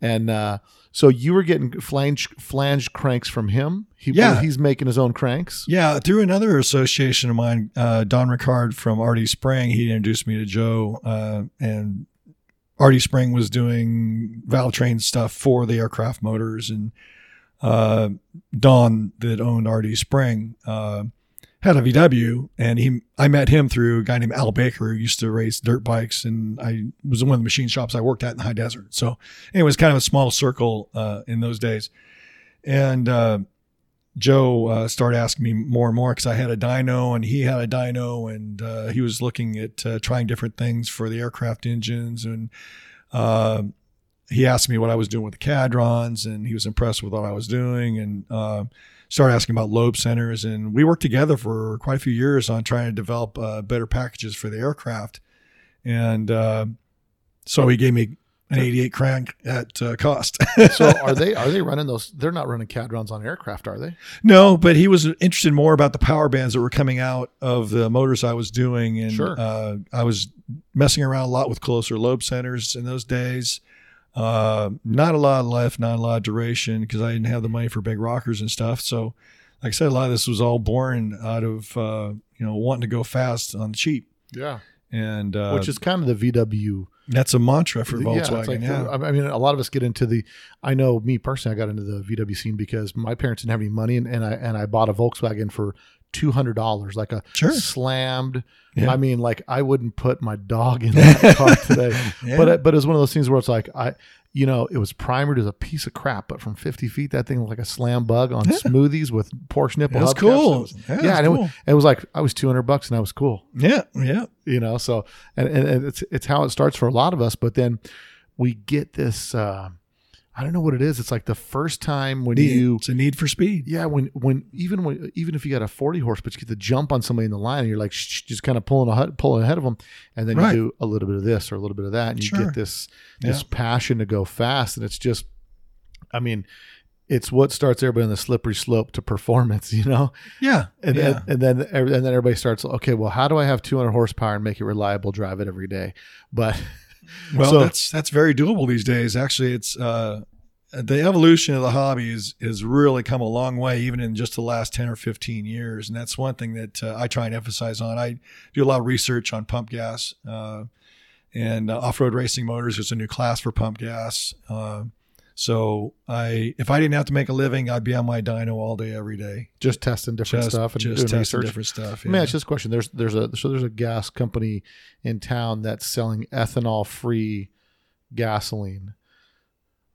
And uh, so you were getting flange flange cranks from him. He, Yeah. he's making his own cranks. Yeah, through another association of mine, uh, Don Ricard from RD Spring, he introduced me to Joe, uh, and RD Spring was doing valve train stuff for the aircraft motors, and uh, Don that owned RD Spring uh, had a VW, and he I met him through a guy named Al Baker who used to race dirt bikes, and I was in one of the machine shops I worked at in the high desert. So it was kind of a small circle uh, in those days, and. Uh, Joe uh, started asking me more and more because I had a dyno and he had a dyno and uh, he was looking at uh, trying different things for the aircraft engines and uh, he asked me what I was doing with the Kadrons, and he was impressed with what I was doing, and uh, started asking about lobe centers. And we worked together for quite a few years on trying to develop uh, better packages for the aircraft. And uh, so he gave me an 88 crank at uh, cost. So are they are they running those? They're not running Kadrons on aircraft, are they? no, but he was interested more about the power bands that were coming out of the motors I was doing, and Sure. uh, I was messing around a lot with closer lobe centers in those days. Uh, not a lot of life, not a lot of duration because I didn't have the money for big rockers and stuff. So, like I said, a lot of this was all born out of uh, you know wanting to go fast on the cheap, Yeah, and uh, which is kind of the VW. that's a mantra for Yeah, Volkswagen. like- Yeah, I mean, a lot of us get into the. I know me personally, I got into the VW scene because my parents didn't have any money, and, and I and I bought a Volkswagen for two hundred dollars, like a Sure. slammed. Yeah. I mean, like I wouldn't put my dog in that car today, Yeah. but it, but it was one of those things where it's like I, you know, it was primered as a piece of crap, but from fifty feet, that thing was like a slam bug on smoothies with Porsche nipple. It was cool. It was- Yeah, yeah, it it, cool. was, it was like I was two hundred bucks, and I was cool yeah, yeah. you know so and, and, and it's it's how it starts for a lot of us but then we get this uh i don't know what it is it's like the first time when Need- you it's a need for speed. yeah when when even when even if you got a 40 horse but you get the jump on somebody in the line and you're like shh, just kind of pulling a, pulling ahead of them and then Right. you do a little bit of this or a little bit of that and you get this this Yeah. passion to go fast and it's just i mean it's what starts everybody on the slippery slope to performance you know Yeah, and, yeah. and, and then every- and then everybody starts okay well how do i have 200 horsepower and make it reliable drive it every day but Well, So- that's that's very doable these days. Actually, it's uh, the evolution of the hobby is is really come a long way, even in just the last ten or fifteen years. And that's one thing that uh, I try and emphasize on. I do a lot of research on pump gas uh, and uh, off road racing motors. There's a new class for pump gas. Uh, so I, if I didn't have to make a living, I'd be on my dyno all day, every day, just testing different just stuff and just doing testing research different stuff. Let me ask you this question: There's there's a so there's a gas company in town that's selling ethanol free gasoline.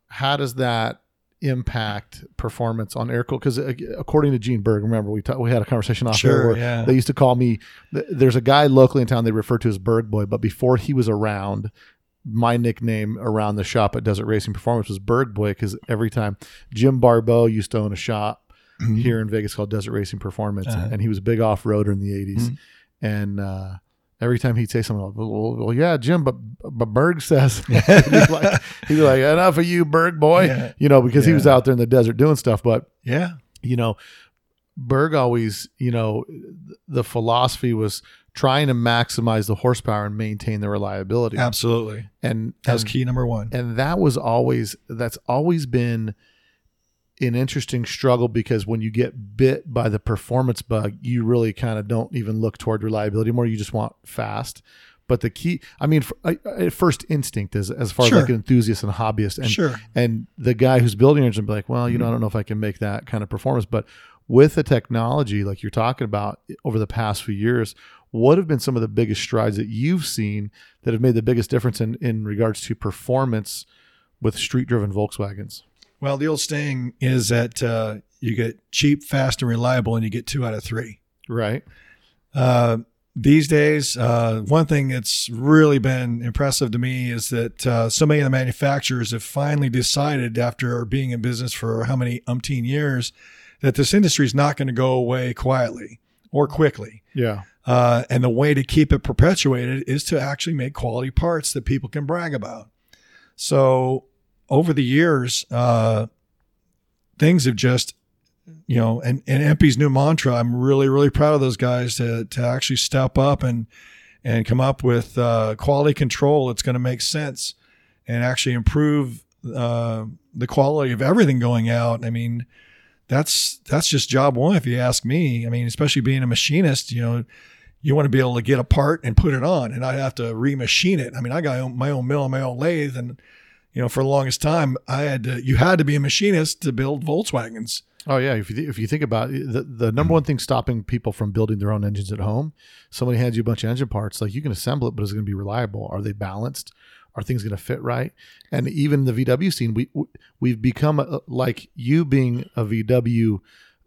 How does that impact performance on air cool? Because uh, according to Gene Berg, remember we ta- we had a conversation off Sure, there where yeah. they used to call me. There's a guy locally in town they refer to as Berg Boy, but before he was around, my nickname around the shop at Desert Racing Performance was Berg Boy because every time Jim Barbeau used to own a shop here in Vegas called Desert Racing Performance, Uh-huh. and he was a big off roader in the 80s. Mhm. And uh, every time he'd say something like, well, well, yeah, Jim, but but Berg says he'd, be like, he'd be like, enough of you, Berg boy, Yeah. you know, because he was out there in the desert doing stuff. But yeah, you know, Berg always, you know, the philosophy was trying to maximize the horsepower and maintain the reliability. absolutely. And That's and- key number one. and that was always that's always been an interesting struggle because when you get bit by the performance bug you really kind of don't even look toward reliability more you just want fast but the key i mean for, I, I- first instinct is as far Sure. as like an enthusiast and hobbyist and sure. and the guy who's building engine be like well you know i don't know if i can make that kind of performance but with the technology like you're talking about over the past few years what have been some of the biggest strides that you've seen that have made the biggest difference in in regards to performance with street driven volkswagens Well, the old saying is that uh, you get cheap, fast, and reliable, and you get two out of three. right Uh, these days, uh, one thing that's really been impressive to me is that uh, so many of the manufacturers have finally decided, after being in business for how many umpteen years, that this industry is not going to go away quietly or quickly. yeah Uh, and the way to keep it perpetuated is to actually make quality parts that people can brag about. So over the years, uh, things have just, you know, and, and EMPI's new mantra, I'm really, really proud of those guys to, to actually step up and, and come up with uh, quality control that's going to make sense and actually improve uh, the quality of everything going out. I mean, that's that's just job one if you ask me. I mean, especially being a machinist, you know, you want to be able to get a part and put it on, and I have to remachine it. I mean, I got my own mill and my own lathe, and you know, for the longest time, I had to. You had to be a machinist to build Volkswagens. Oh yeah, if you if you think about it, the the number one thing stopping people from building their own engines at home, somebody hands you a bunch of engine parts, like you can assemble it, but is it going to be reliable? Are they balanced? Are things going to fit right? And even the VW scene, we we've become a, like you being a VW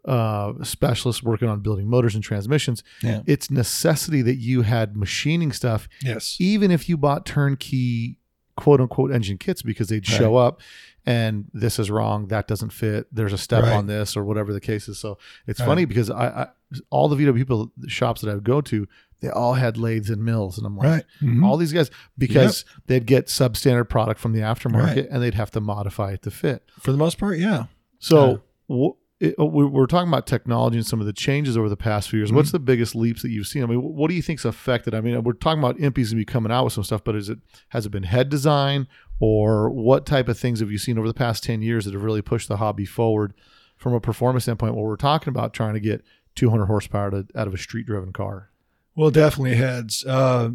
uh, specialist working on building motors and transmissions. Yeah. It's necessity that you had machining stuff, Yes. even if you bought turnkey quote unquote engine kits because they'd Right. show up and this is wrong, that doesn't fit, there's a step Right. on this or whatever the case is. So it's Right. funny because I, I all the VW people shops that I would go to, they all had lathes and mills, and I'm like. Mhm. all these guys because they'd get substandard product from the aftermarket and they'd have to modify it to fit. For the most part, yeah. So wh- it, uh, we- we're talking about technology and some of the changes over the past few years. Mm-hmm. What's the biggest leaps that you've seen? I mean, what do you think's affected? I mean, we're talking about EMPIs and be coming out with some stuff, but is it has it been head design or what type of things have you seen over the past ten years that have really pushed the hobby forward from a performance standpoint? Where we're talking about trying to get 200 horsepower to, out of a street driven car. Well, definitely heads. Uh,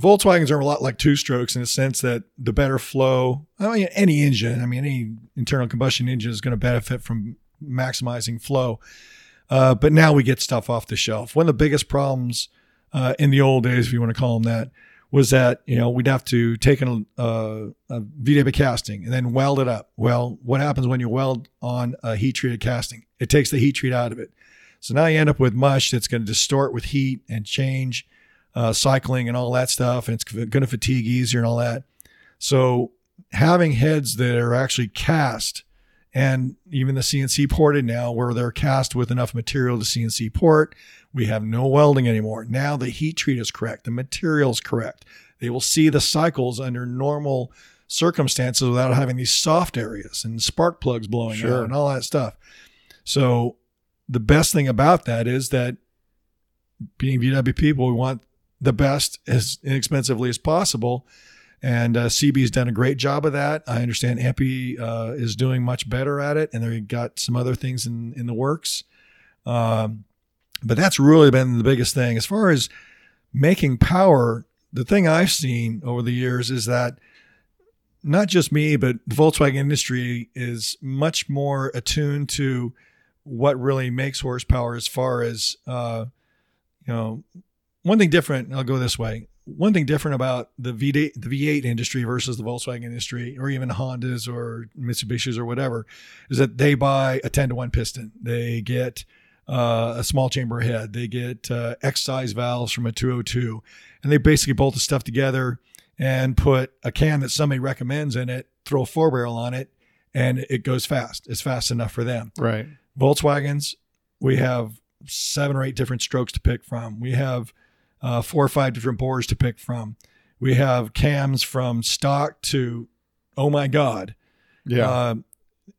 Volkswagens are a lot like two strokes in the sense that the better flow. I mean, any engine. I mean, any internal combustion engine is going to benefit from maximizing flow. Uh, but now we get stuff off the shelf. One of the biggest problems uh, in the old days, if you want to call them that, was that you know we'd have to take an, uh, casting and then weld it up. Well, what happens when you weld on a heat treated casting? It takes the heat treat out of it. So now you end up with mush that's going to distort with heat and change uh, cycling and all that stuff, and it's going to fatigue easier and all that. So having heads that are actually cast, and even the CNC ported now, where they're cast with enough material to CNC port, we have no welding anymore. Now the heat treat is correct, the material is correct. They will see the cycles under normal circumstances without having these soft areas and spark plugs blowing Sure. out and all that stuff. So the best thing about that is that being VW people, we want the best as inexpensively as possible. And uh, CB's done a great job of that. I understand EMPI uh, is doing much better at it, and they've got some other things in, in the works. Um, but that's really been the biggest thing. As far as making power, the thing I've seen over the years is that not just me, but the Volkswagen industry is much more attuned to what really makes horsepower as far as, uh, you know, one thing different, I'll go this way. One thing different about the V8, the V8 industry versus the Volkswagen industry, or even Hondas or Mitsubishis or whatever, is that they buy a 10 to 1 piston. They get uh, a small chamber head. They get uh, X size valves from a 202. And they basically bolt the stuff together and put a can that somebody recommends in it, throw a four barrel on it, and it goes fast. It's fast enough for them. Right. Volkswagens, we have seven or eight different strokes to pick from. We have uh, four or five different bores to pick from. We have cams from stock to, oh my God. Yeah. Uh,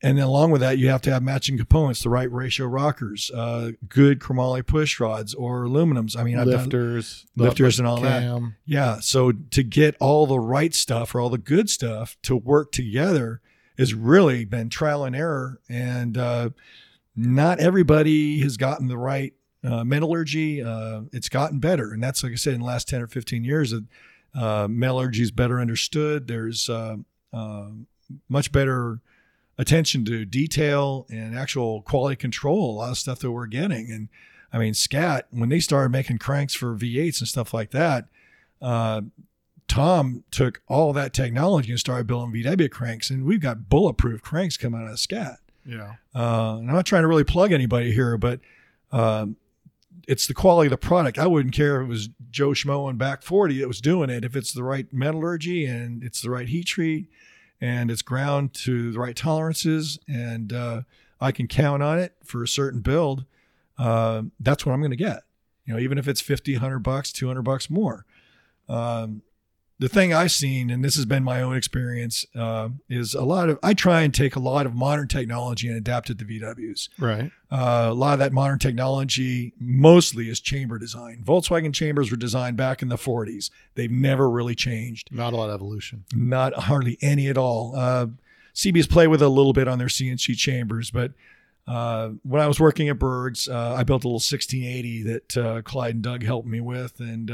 and then along with that, you have to have matching components, the right ratio rockers, uh, good chromoly push rods or aluminums. I mean, I've lifters, lifters and all that. yeah. So to get all the right stuff or all the good stuff to work together has really been trial and error. And uh, not everybody has gotten the right uh, metallurgy. Uh, it's gotten better. And that's, like I said, in the last 10 or 15 years, uh, metallurgy is better understood. There's uh, uh, much better attention to detail and actual quality control, a lot of stuff that we're getting. And I mean, Scat, when they started making cranks for V8s and stuff like that, uh, Tom took all that technology and started building VW cranks, and we've got bulletproof cranks coming out of Scat. Yeah. Uh, and I'm not trying to really plug anybody here, but um, it's the quality of the product. I wouldn't care if it was Joe Schmo and Back 40 that was doing it. If it's the right metallurgy and it's the right heat treat and it's ground to the right tolerances and uh, I can count on it for a certain build, uh, that's what I'm going to get. You know, even if it's 50, 100 bucks, 200 bucks more. Um, the thing I've seen, and this has been my own experience, uh, is a lot of, I try and take a lot of modern technology and adapt it to VWs. Right. Uh, a lot of that modern technology mostly is chamber design. Volkswagen chambers were designed back in the 40s. They've never really changed, Not a lot of evolution. not hardly any at all. Uh, CB's play with it a little bit on their CNC chambers, but uh, when I was working at Berg's, uh, I built a little 1680 that uh, Clyde and Doug helped me with, and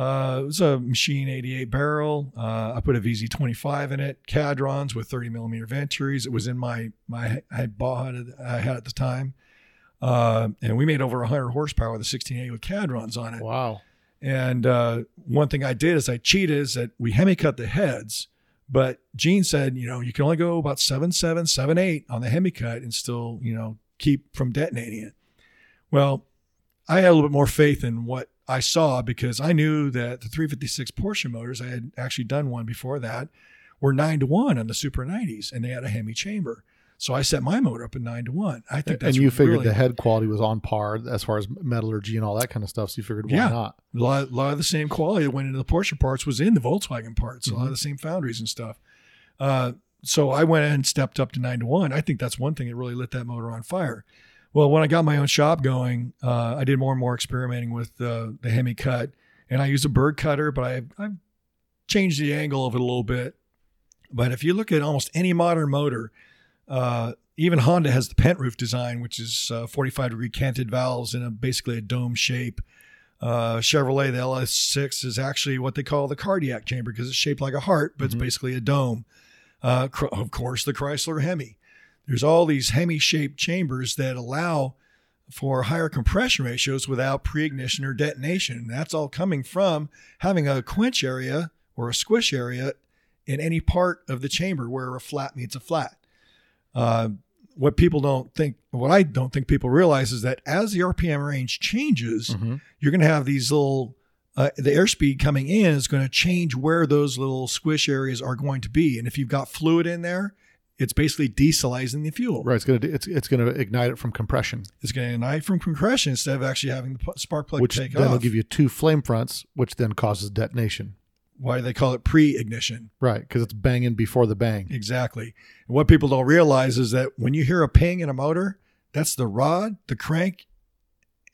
uh, it was a machine 88 barrel. Uh, I put a VZ25 in it, Kadrons with 30 millimeter Venturis. It was in my my I bought it, I had at the time, uh, and we made over 100 horsepower with a 1680 with Kadrons on it. Wow. And uh, one thing I did is I cheated is that we hemi cut the heads, but Gene said, you know, you can only go about seven seven, seven eight on the hemi cut and still, you know, keep from detonating it. Well, I had a little bit more faith in what I saw because I knew that the 356 Porsche motors, I had actually done one before that, were nine to one on the Super 90s, and they had a Hemi chamber. So I set my motor up at nine to one. I think that's and you figured really, the head quality was on par as far as metallurgy and all that kind of stuff. So you figured why Yeah. not? a lot, a lot of the same quality that went into the Porsche parts was in the Volkswagen parts. A lot Mm-hmm. of the same foundries and stuff. Uh, so I went and stepped up to nine to one. I think that's one thing that really lit that motor on fire. Well, when I got my own shop going, uh, I did more and more experimenting with uh, the Hemi cut, and I used a Berg cutter, but I I changed the angle of it a little bit. But if you look at almost any modern motor, uh, even Honda has the pent roof design, which is uh, 45 degree canted valves in a basically a dome shape. Uh, Chevrolet, the LS6 is actually what they call the cardiac chamber because it's shaped like a heart, but Mhm. it's basically a dome. Uh, cr- of course, the Chrysler Hemi. There's all these Hemi shaped chambers that allow for higher compression ratios without pre-ignition or detonation. And that's all coming from having a quench area or a squish area in any part of the chamber where a flat meets a flat. Uh, what people don't think, what I don't think people realize is that as the RPM range changes, Mhm. you're going to have these little, uh, the airspeed coming in is going to change where those little squish areas are going to be. And if you've got fluid in there, it's basically dieselizing the fuel. Right. It's gonna it's it's gonna ignite it from compression, It's going to ignite from compression instead of actually having the spark plug which take then will give you two flame fronts, which then causes detonation. Why do they call it pre-ignition? Right, because it's banging before the bang. Exactly. And what people don't realize is that when you hear a ping in a motor, that's the rod, the crank,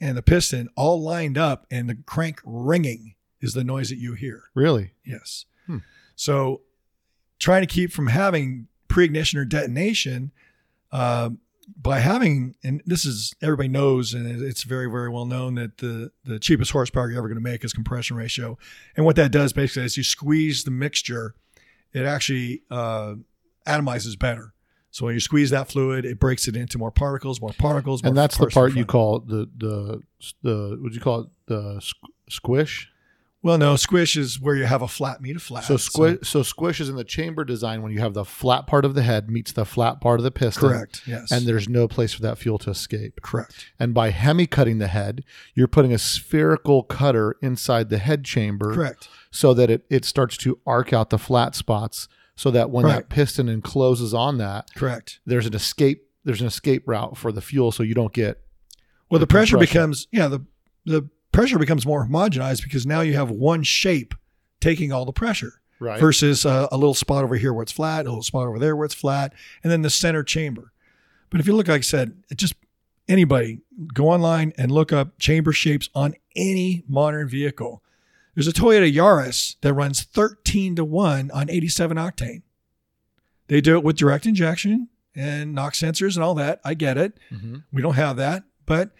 and the piston all lined up, and the crank ringing is the noise that you hear. Really? Yes. Hmm. So trying to keep from having pre-ignition or detonation uh, by having, and this is everybody knows, and it's very very well known that the the cheapest horsepower you're ever going to make is compression ratio, and what that does basically is you squeeze the mixture, it actually uh, atomizes better. So when you squeeze that fluid, it breaks it into more particles, more particles, more and that's the part you call the the the would you call it the squ- squish? Well, no, squish is where you have a flat meet a flat. So squish so squish is in the chamber design when you have the flat part of the head meets the flat part of the piston. correct. Yes. And there's no place for that fuel to escape. correct. And by hemi cutting the head, you're putting a spherical cutter inside the head chamber Correct. so that it, it starts to arc out the flat spots so that when that piston encloses on that, Correct. there's an escape there's an escape route for the fuel so you don't get Well, the the, pressure compression. becomes yeah the the pressure becomes more homogenized because now you have one shape taking all the pressure right. versus uh, a little spot over here where it's flat, a little spot over there where it's flat, and then the center chamber. But if you look, like I said, it just anybody go online and look up chamber shapes on any modern vehicle. There's a Toyota Yaris that runs 13 to 1 on 87 octane. They do it with direct injection and knock sensors and all that. I get it. Mhm. We don't have that. But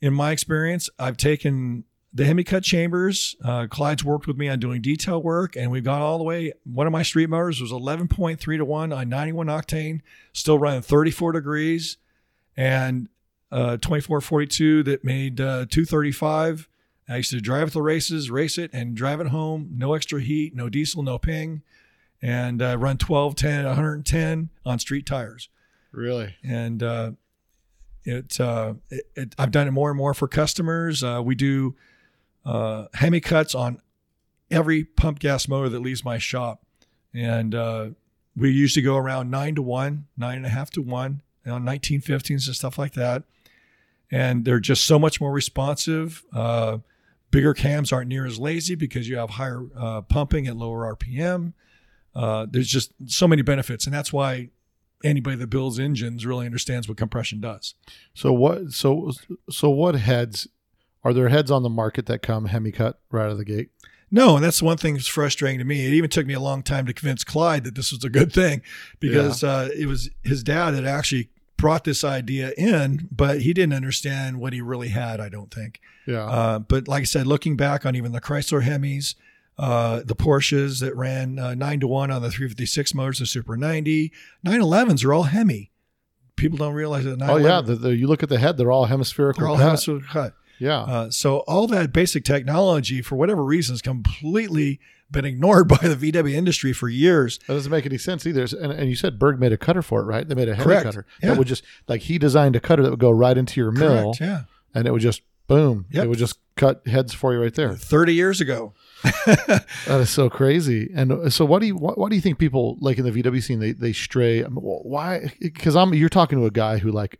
in my experience, I've taken the Hemi cut chambers. Uh, Clyde's worked with me on doing detail work, and we've gone all the way. One of my street motors was 11.3 to 1 on 91 octane, still running 34 degrees, and uh, 2442 that made uh, 235. I used to drive at the races, race it, and drive it home. No extra heat, no diesel, no ping, and uh, run 12, 10, 110 on street tires Really? and uh, it, uh, it, it I've done it more and more for customers. Uh, we do uh, hemi cuts on every pump gas motor that leaves my shop, and uh, we usually go around nine to one, nine and a half to one on 1915s and stuff like that. And they're just so much more responsive. Uh, bigger cams aren't near as lazy because you have higher uh, pumping at lower RPM. Uh, there's just so many benefits, and that's why anybody that builds engines really understands what compression does. So what so so what heads are there heads on the market that come hemi cut right out of the gate? No, and that's one thing that's frustrating to me. It even took me a long time to convince Clyde that this was a good thing because uh, it was his dad that actually brought this idea in, but he didn't understand what he really had, I don't think. Yeah. Uh, but like I said, looking back on even the Chrysler Hemis, uh, the Porsches that ran uh, 9 to 1 on the 356 motors, the Super 90, 911s are all Hemi. People don't realize that. oh yeah, the, the, you look at the head; they're all hemispherical. they're all cut. hemisphere cut. Yeah. Uh, so all that basic technology, for whatever reason, has completely been ignored by the VW industry for years. That doesn't make any sense either. And, and you said Berg made a cutter for it, right? They made a hemi cutter Yeah. that would just like he designed a cutter that would go right into your mill, Correct. Yeah. and it would just boom, Yep. it would just cut heads for you right there. 30 years ago. That is so crazy. And uh, so, what do you what, do you think people like in the VW scene they they stray? Why? Because I'm you're talking to a guy who like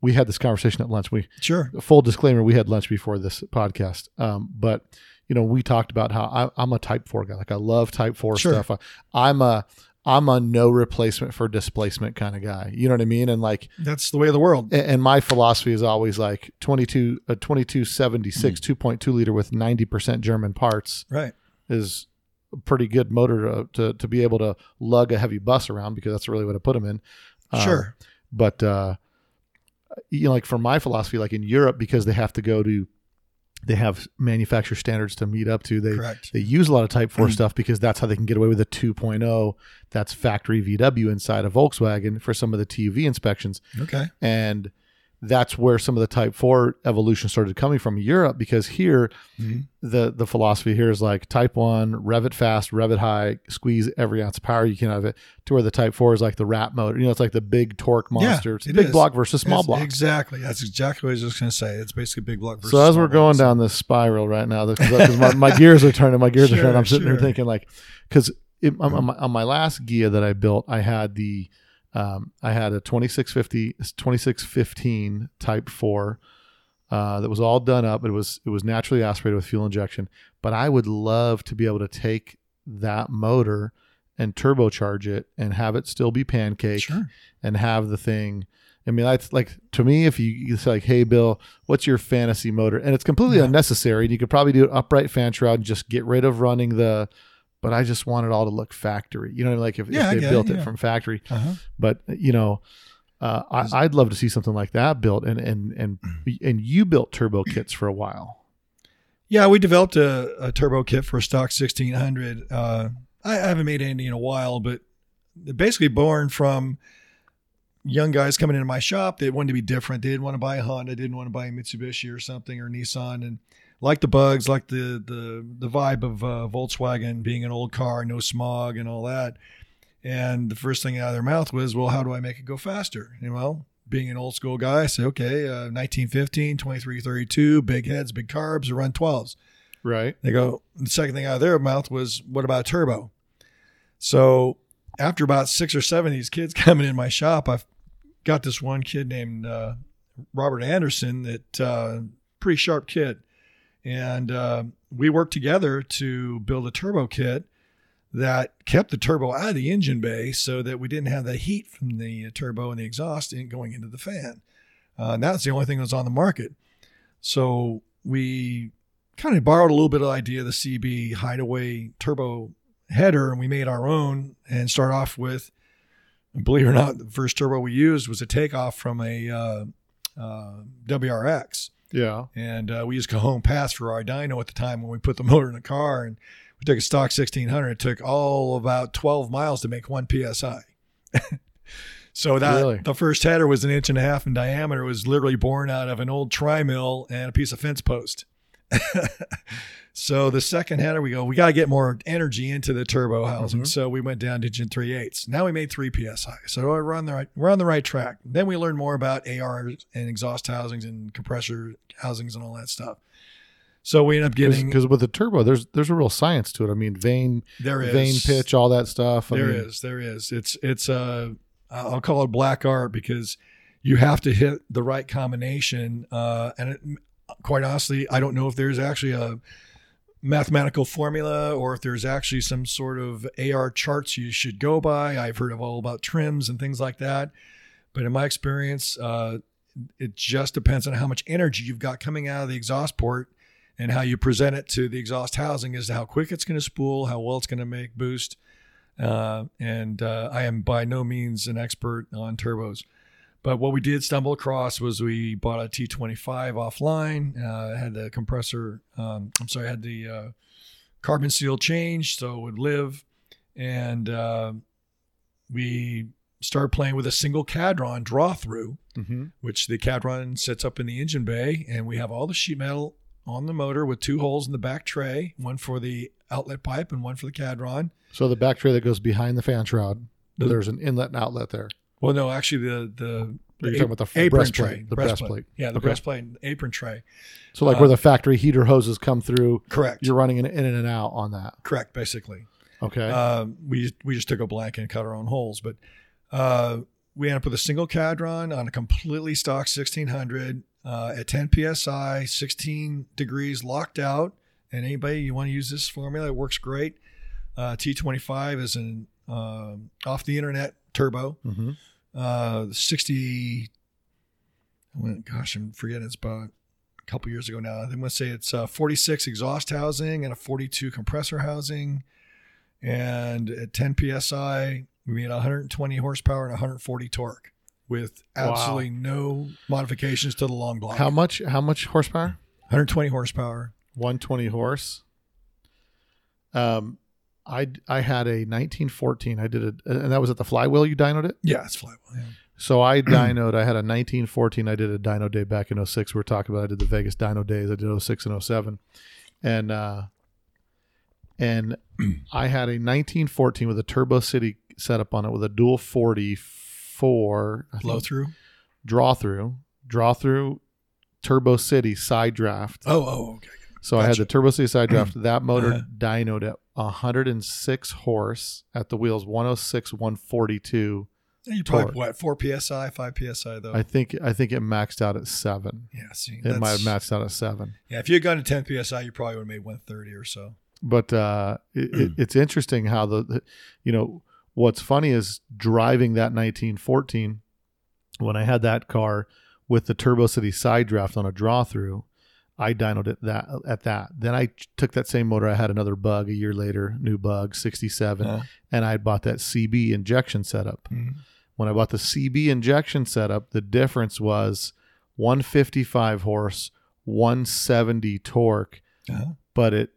we had this conversation at lunch. We Sure. full disclaimer, we had lunch before this podcast. Um, but you know, we talked about how I, I'm a Type Four guy. Like I love Type Four Sure. stuff. I, I'm a I'm a no replacement for displacement kind of guy. You know what I mean? And like, That's the way of the world. and my philosophy is always like 22 a 2276 Hmm. 2.2 liter with 90% German parts Right. is a pretty good motor to, to, to be able to lug a heavy bus around because that's really what I put them in. Um, Sure. but uh, you know, like for my philosophy, like in Europe, because they have to go to, they have manufacturer standards to meet up to. They Correct. they use a lot of Type Mm. Four stuff because that's how they can get away with a 2.0. That's factory VW inside of Volkswagen for some of the TUV inspections, Okay. and that's where some of the Type Four evolution started coming from Europe. Because here, Mhm. the the philosophy here is like Type One, rev it fast, rev it high, squeeze every ounce of power you can out of it. To where the Type Four is like the rat motor. You know, it's like the big torque monster. it's it big is. block versus small It's- block. Exactly. That's exactly what I was just going to say. It's basically big block versus So as we're going down this spiral right now, because my, my gears are turning, my gears are turning. I'm sitting sure. here thinking like, because on, on, my, on my last Ghia that I built, I had the, um, I had a 2650, 2615 Type Four, uh, that was all done up. It was it was naturally aspirated with fuel injection. But I would love to be able to take that motor and turbocharge it and have it still be pancake Sure. and have the thing. I mean, that's like to me. If you, you say like, "Hey, Bill, what's your fantasy motor?" and it's completely Yeah. unnecessary, and you could probably do an upright fan shroud and just get rid of running the. But I just want it all to look factory. You know, like if, Yeah, if they built it, it from factory. Uh-huh. But you know, uh, I, I'd love to see something like that built. And and and and you built turbo kits for a while. Yeah, we developed a, a turbo kit for a stock 1600. Uh, I, haven't made any in a while, but they're basically born from young guys coming into my shop. They wanted to be different. They didn't want to buy a Honda, didn't want to buy a Mitsubishi or something or Nissan, and like the bugs, like the the the vibe of uh, Volkswagen being an old car, no smog and all that. And the first thing out of their mouth was, "Well, how do I make it go faster?" And well, being an old school guy, I say, "Okay, uh, 1915, 2332, big heads, big carbs, run 12s." Right. They go, the second thing out of their mouth was, what about turbo? So after about six or seven of these kids coming in my shop, I've got this one kid named uh, Robert Anderson that uh, pretty sharp kid. And uh, we worked together to build a turbo kit that kept the turbo out of the engine bay so that we didn't have the heat from the turbo and the exhaust going into the fan. Uh, and that's the only thing that was on the market. So we kind of borrowed a little bit of the idea of the CB hideaway turbo header and we made our own and start off with, believe it or not, the first turbo we used was a takeoff from a uh, uh, WRX. Yeah. And uh, we used Cajon Pass for our dyno at the time when we put the motor in the car. And we took a stock 1600. It took all about 12 miles to make one PSI. so that Really? the first header was an inch and a half in diameter. It was literally born out of an old tri mill and a piece of fence post. so the second header, we go, we got to get more energy into the turbo housing. Mhm. So we went down to engine three eighths. Now we made three psi. So we're on the right, we're on the right track. Then we learned more about AR and exhaust housings and compressor housings and all that stuff. So we end up getting Because with the turbo, there's there's a real science to it. I mean, vane there is vane pitch, all that stuff. I There mean, is, there is. It's it's uh I'll call it black art because you have to hit the right combination. Uh, and it, quite honestly, I don't know if there's actually a mathematical formula or if there's actually some sort of AR charts you should go by. I've heard of all about trims and things like that, but in my experience, uh, it just depends on how much energy you've got coming out of the exhaust port and how you present it to the exhaust housing as to how quick it's going to spool, how well it's going to make boost. Uh, and uh, I am by no means an expert on turbos. But what we did stumble across was we bought a T25 offline, uh, had the compressor, um, I'm sorry, had the uh, carbon seal changed so it would live. And uh, we started playing with a single Kadron draw through Mhm. which the Kadron sets up in the engine bay, and we have all the sheet metal on the motor with two holes in the back tray, one for the outlet pipe and one for the Kadron. So the back tray that goes behind the fan shroud, The- there's an inlet and outlet there. Well, no, actually, the the you're talking about the apron breastplate, tray, the breastplate. Yeah, the Okay. breastplate, and apron tray. So like Uh, where the factory heater hoses come through, Correct. you're running in, in and out on that. correct, basically. Okay. Um, we just, we just took a blanket and cut our own holes, but uh, we ended up with a single Kadron on a completely stock 1600 uh, at 10 psi, 16 degrees locked out. And anybody you want to use this formula, it works great. Uh, T25 is an um off the internet turbo. hmm Uh, 60. I went, gosh, I'm forgetting. It's about a couple years ago now. I'm going to say it's uh, 46 exhaust housing and a 42 compressor housing. And at 10 psi, we made 120 horsepower and 140 torque with Wow. absolutely no modifications to the long block. How much? How much horsepower? 120 horsepower. 120 horse. Um, I I had a 1914. I did it, and that was at the flywheel. You dynoed it. Yeah, it's flywheel. Yeah. So I dynoed. I had a 1914. I did a dyno day back in 06. We were talking about. I did the Vegas dyno days. I did 06 and 07, and uh, and I had a 1914 with a Turbo City setup on it with a dual 44 I Blow through. draw through, draw through, Turbo City side draft. Oh, oh, okay. So I had the Turbo City side draft. That motor Uh-huh. dynoed at 106 horse at the wheels, 106, 142. You probably Torque. what four psi, five psi though. I think I think it maxed out at seven. yeah, see, It might have maxed out at seven. Yeah, if you had gone to 10 psi, you probably would have made 130 or so. But uh, it, it, it's interesting how the, the, you know, what's funny is driving that 1914 when I had that car with the Turbo City side draft on a draw through. I dynoed it that at that. Then I took that same motor. I had another bug a year later, new bug, 67, Uh, and I bought that CB injection setup. mhm. When I bought the CB injection setup, the difference was 155 horse, 170 torque, Uh-huh. but it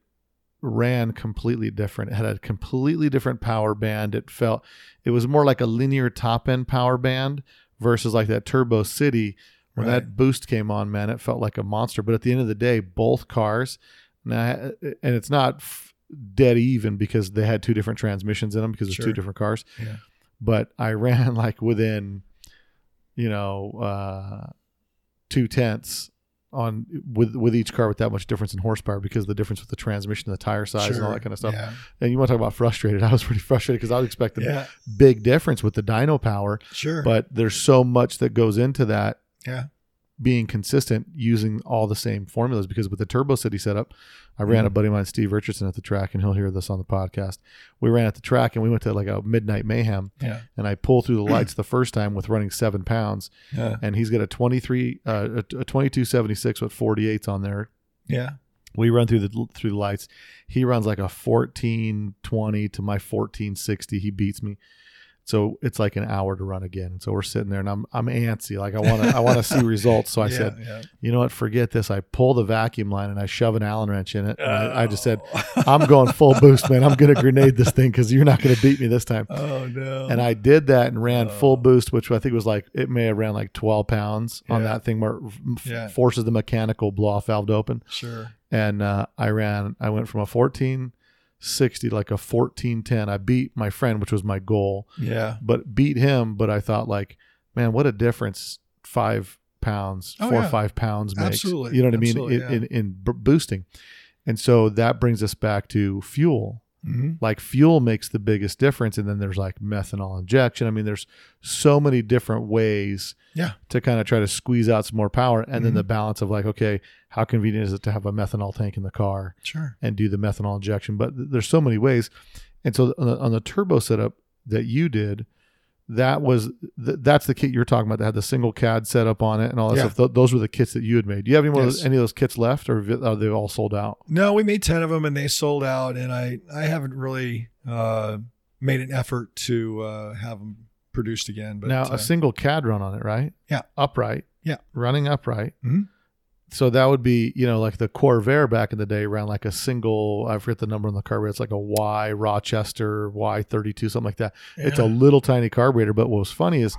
ran completely different. It had a completely different power band. It felt it was more like a linear top end power band versus like that Turbo City when Right. that boost came on, man, it felt like a monster. But at the end of the day, both cars, now, and it's not f- dead even because they had two different transmissions in them because it's Sure. two different cars. Yeah. But I ran like within, you know, uh, two tenths on with with each car with that much difference in horsepower because of the difference with the transmission, the tire size, and all that kind of stuff. Yeah. And you want to talk about frustrated? I was pretty frustrated because I was expecting Yeah. big difference with the dyno power, Sure. but there's so much that goes into that yeah. being consistent using all the same formulas because with the Turbo City setup, I ran a Mhm. buddy of mine, Steve Richardson, at the track, and he'll hear this on the podcast. We ran at the track and we went to like a midnight mayhem, Yeah. and I pulled through the lights the first time with running seven pounds, Yeah. and he's got a 23, uh, a, a 2276 with 48s on there. Yeah. We run through the through the lights. He runs like a 1420 to my 1460. He beats me. So it's like an hour to run again. So we're sitting there and I'm I'm antsy. Like I want to I want to see results. So I yeah. said, yeah. you know what, forget this. I pull the vacuum line and I shove an Allen wrench in it. And I, I just said, Oh. I'm going full boost, man. I'm gonna grenade this thing because you're not gonna beat me this time. oh no. And I did that and ran full Oh. boost, which I think was like it may have ran like 12 pounds on that thing where it Yeah. forces the mechanical blow off valve to open sure. and uh, I ran. I went from a 1460 like a 1410. I beat my friend, which was my goal, Yeah. but beat him. But I thought like, man, what a difference five pounds, Oh, four or five pounds makes. Absolutely. You know what I mean in, yeah. in, in b- boosting. And so that brings us back to fuel. Hmm Like fuel makes the biggest difference, and then there's like methanol injection. I mean, there's so many different ways Yeah. to kind of try to squeeze out some more power, and then Mhm. the balance of like, okay, how convenient is it to have a methanol tank in the car? Sure. and do the methanol injection. But th- there's so many ways. And so on the, on the turbo setup that you did, that was th- that's the kit you're talking about that had the single CAD setup on it and all that Yeah. stuff. Th- those were the kits that you had made. Do you have any more of Yes. those, any of those kits left, or are they all sold out? No, we made 10 of them and they sold out. And I, I haven't really uh, made an effort to uh, have them produced again. But now uh, a single Kadron on it, right? Yeah. upright. Yeah. running upright. Mhm. So that would be, you know, like the Corvair back in the day ran like a single. I forget the number on the carburetor. It's like a Y Rochester Y32, something like that. It's a little tiny carburetor, but what was funny is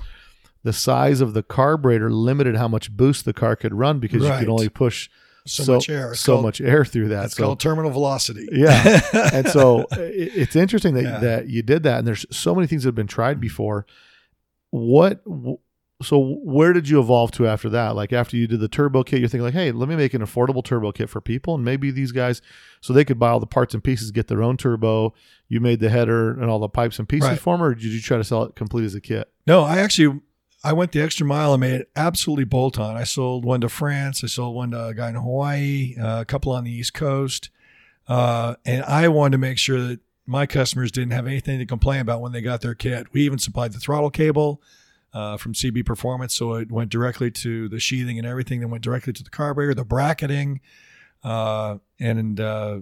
the size of the carburetor limited how much boost the car could run because you could only push so, so, much air. It's so called- much air through that. It's So called terminal velocity. Yeah. and so it, it's interesting that, Yeah. that you did that and there's so many things that have been tried mm. before what so where did you evolve to after that? Like after you did the turbo kit, you're thinking like, hey, let me make an affordable turbo kit for people, and maybe these guys, so they could buy all the parts and pieces, get their own turbo. You made the header and all the pipes and pieces Right. for them, or did you try to sell it complete as a kit? No, I actually I went the extra mile and made it absolutely bolt on. I sold one to France. I sold one to a guy in Hawaii, uh, a couple on the East Coast, uh, and I wanted to make sure that my customers didn't have anything to complain about when they got their kit. We even supplied the throttle cable. Uh, from CB Performance, so it went directly to the sheathing and everything. Then went directly to the carburetor, the bracketing, uh, and uh,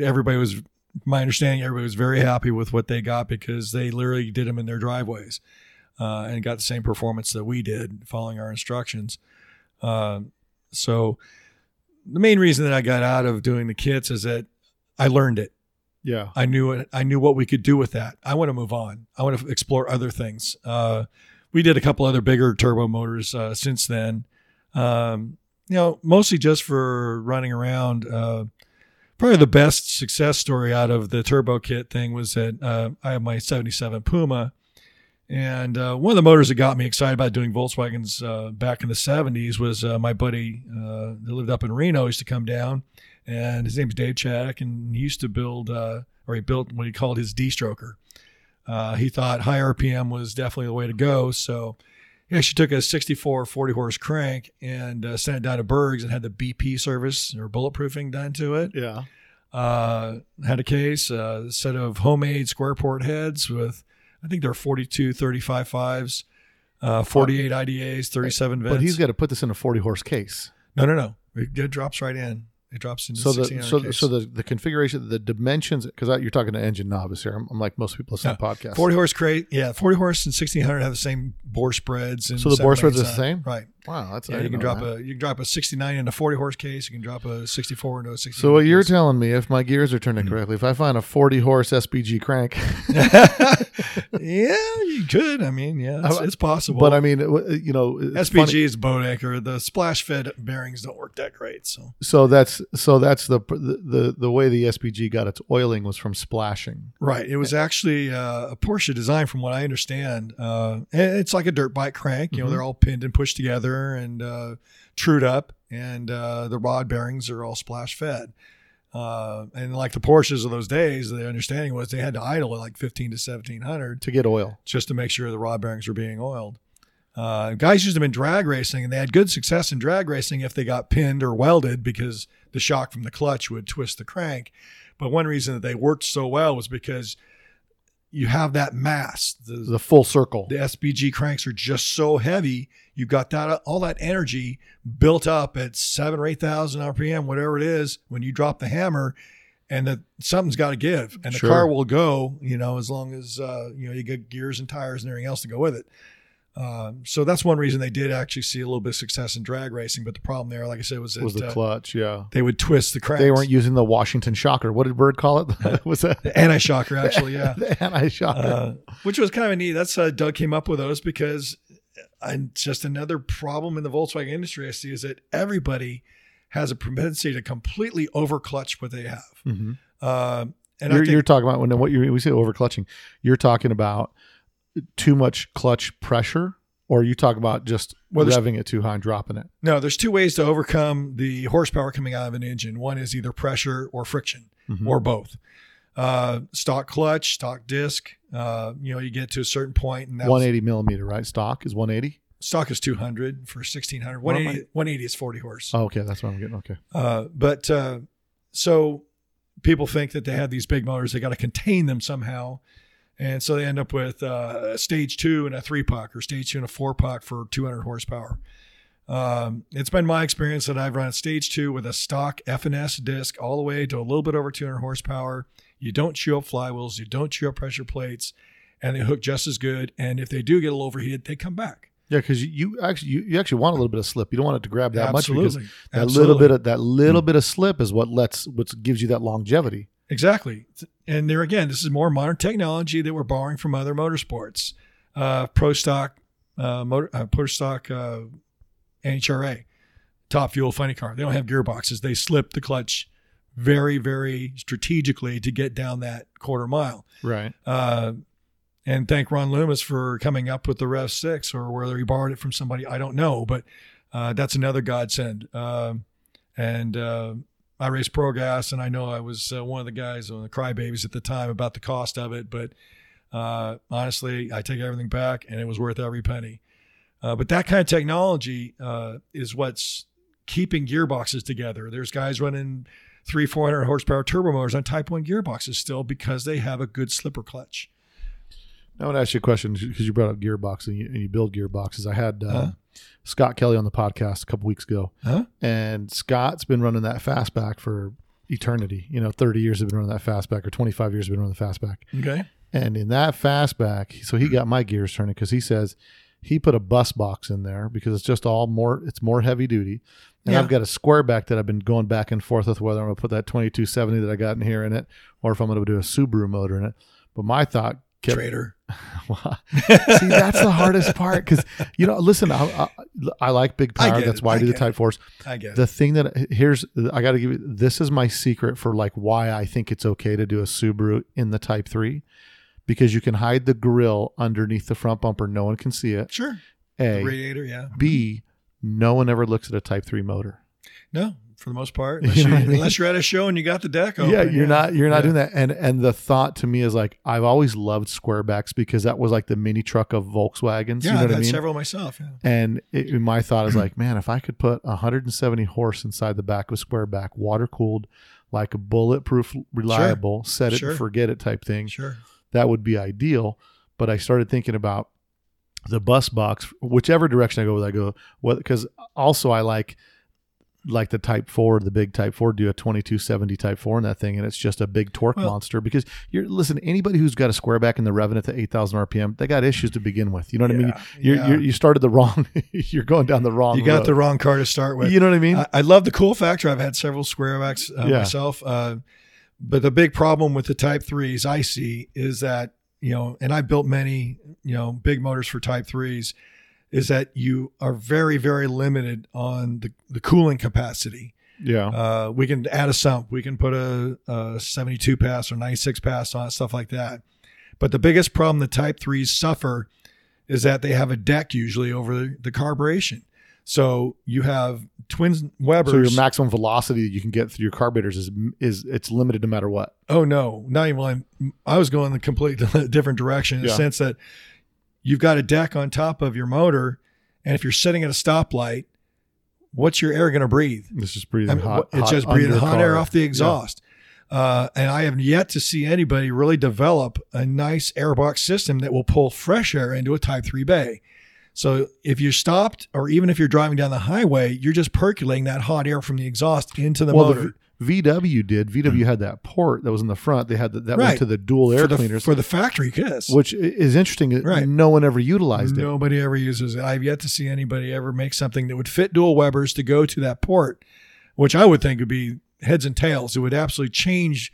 everybody was, my understanding, everybody was very happy with what they got because they literally did them in their driveways uh, and got the same performance that we did following our instructions. Uh, so the main reason that I got out of doing the kits is that I learned it. Yeah. I knew it. I knew what we could do with that. I want to move on. I want to explore other things. Uh, we did a couple other bigger turbo motors uh, since then. Um, you know, mostly just for running around. Uh, probably the best success story out of the turbo kit thing was that uh, I have my 77 Puma. And uh, one of the motors that got me excited about doing Volkswagens uh, back in the 70s was my buddy that lived up in Reno used to come down, and his name's Dave Chaddock, and he used to build, uh, or he built what he called his D-stroker. Uh, he thought high RPM was definitely the way to go, so he actually took a 64 40 horse crank and uh, sent it down to Berg's and had the BP service or bulletproofing done to it Yeah. uh, had a case, uh, a set of homemade square port heads with, I think they're 42 35 fives, uh, 48 IDAs, 37 vents. But he's got to put this in a 40 horse case. no, no, no. It, it drops right in. It drops into So the 1600 so case. so the, the configuration, the dimensions, because you're talking to engine novice here. I'm, I'm like most people listen to podcasts. 40 horse crate, yeah, 40 horse and 1600 have the same bore spreads. And So the bore spreads are the same? right? Wow, that's Yeah, you can drop that. a you can drop a 69 into a 40 horse case. You can drop a 64 into a 60. So what you're telling me, if my gears are turning correctly, if I find a 40 horse SPG crank, yeah, you could. I mean, yeah, it's, I- it's possible. but I mean, you know, SPG is boat anchor. The splash fed bearings don't work that great. So So that's so that's the, the the way the SPG got its oiling was from splashing. right, it was actually uh, a Porsche design, from what I understand. Uh, it's like a dirt bike crank. You know, Mhm. they're all pinned and pushed together and uh, trued up, and uh, the rod bearings are all splash fed. Uh, and like the Porsches of those days, the understanding was they had to idle at like 15 to 1700 to get oil. just to make sure the rod bearings were being oiled. Uh, guys used them in drag racing, and they had good success in drag racing if they got pinned or welded because the shock from the clutch would twist the crank. But one reason that they worked so well was because you have that mass. The, The full circle. the SPG cranks are just so heavy. You've got that all that energy built up at seven or eight thousand RPM, whatever it is. When you drop the hammer, and that something's got to give, and the Sure. car will go. You know, as long as uh, you know you get gears and tires and everything else to go with it. Um, so that's one reason they did actually see a little bit of success in drag racing. But the problem there, like I said, was that was the uh, clutch? Yeah. they would twist the cranks. They weren't using the Washington shocker. What did Berg call it? was that the anti-shocker actually, yeah. the anti shocker? uh, which was kind of neat. That's uh, Doug came up with those because and just another problem in the Volkswagen industry I see is that everybody has a propensity to completely over clutch what they have. hmm Um, and You're, think, you're talking about when what you we say over clutching. You're talking about too much clutch pressure, or you talk about just Well, revving it too high and dropping it. no, there's two ways to overcome the horsepower coming out of an engine. One is either pressure or friction, Mhm. or both. Uh, stock clutch, stock disc. Uh, you know, you get to a certain point, and that was- 180 millimeter, right? Stock is 180. stock is 200 for 1600. What am 180, 180 is 40 horse. Oh, okay, that's what I'm getting. Okay. Uh, but uh, so people think that they have these big motors, they got to contain them somehow. And so they end up with uh, a stage two and a three puck or stage two and a four puck for 200 horsepower. Um, it's been my experience that I've run a stage two with a stock F&S disc all the way to a little bit over 200 horsepower. You don't chew up flywheels, you don't chew up pressure plates, and they hook just as good. And if they do get a little overheated, they come back. Yeah, because you, actually you, you actually want a little bit of slip. You don't want it to grab that much because Absolutely. that Absolutely. little bit of that little bit of slip is what lets what gives you that longevity. Exactly. And there again, this is more modern technology that we're borrowing from other motorsports. Uh, Pro Stock, uh, motor, uh, Pro Stock uh, NHRA, top fuel funny car. They don't have gearboxes. They slip the clutch very, very strategically to get down that quarter mile. Right. Uh, and thank Ron Loomis for coming up with the Rev Six, or whether he borrowed it from somebody, I don't know, but uh, that's another godsend. Um, and uh, I raced Pro Gas, and I know I was uh, one of the guys on the crybabies at the time about the cost of it, but uh, honestly, I take everything back, and it was worth every penny. Uh, but that kind of technology uh, is what's keeping gearboxes together. There's guys running three, 400 horsepower turbo motors on Type 1 gearboxes still because they have a good slipper clutch. I want to ask you a question because you brought up gearboxes and you, and you build gearboxes. I had uh, Huh? Scott Kelly on the podcast a couple weeks ago, Huh? and Scott's been running that fastback for eternity. You know, 30 years have been running that fastback, or 25 years have been running the fastback. Okay. And in that fastback, so he got my gears turning because he says he put a bus box in there because it's just all more, it's more heavy duty. And Yeah. I've got a square back that I've been going back and forth with whether I'm going to put that 2270 that I got in here in it or if I'm going to do a Subaru motor in it. But my thought kept Trader. See, that's the hardest part because you know. Listen, I, I, I like big power. That's it. why I, I do the Type Four. I get The it. thing that here's, I got to give you. This is my secret for like why I think it's okay to do a Subaru in the Type Three, because you can hide the grill underneath the front bumper. No one can see it. Sure. A, Radiator, yeah. B. No one ever looks at a Type Three motor. No, for the most part. You Unless, know you, I mean? unless you're at a show and you got the deck open. yeah, you're not you're not Yeah. doing that. And and the thought to me is like I've always loved squarebacks because that was like the mini truck of Volkswagens. Yeah, you know I've what I had mean? several myself. Yeah. And it, my thought is like, man, if I could put 170 horse inside the back of a square back, water cooled, like a bulletproof, reliable, set it Sure. and forget it type thing, Sure. that would be ideal. But I started thinking about the bus box, whichever direction I go with, I go what because also I like like the Type Four, the big Type Four, do a 2270 Type Four in that thing, and it's just a big torque Well- monster. Because you're listen, anybody who's got a square back in the revving at the 8,000 RPM, they got issues to begin with. You know what I mean? You're, yeah. you're, you started the wrong. you're going down the wrong. You got the wrong car to start with. You know what I mean? I, I love the cool factor. I've had several squarebacks uh, Yeah. myself. Uh, but the big problem with the Type Threes I see is that you know, and I've built many you know big motors for Type Threes, is that you are very very limited on the the cooling capacity. yeah. Uh, we can add a sump. We can put a, a 72 pass or 96 pass on it, stuff like that. But the biggest problem the Type 3s suffer is that they have a deck usually over the, the carburation. So you have twin Webers. so your maximum velocity that you can get through your carburetors is is it's limited no matter what. oh no, not even. One. I was going the complete different direction in Yeah. the sense that you've got a deck on top of your motor, and if you're sitting at a stoplight, what's your air going to breathe? It's just breathing I mean, hot. it's hot just breathing hot car. air off the exhaust. Uh, and I have yet to see anybody really develop a nice airbox system that will pull fresh air into a Type 3 bay. So if you're stopped, or even if you're driving down the highway, you're just percolating that hot air from the exhaust into the well, motor. VW did. VW mm. had that port that was in the front. They had the, that went to the dual air for the, cleaners, for the factory kiss. which is interesting. Right. No one ever utilized it. Nobody ever uses it. I've yet to see anybody ever make something that would fit dual Webers to go to that port, which I would think would be heads and tails. It would absolutely change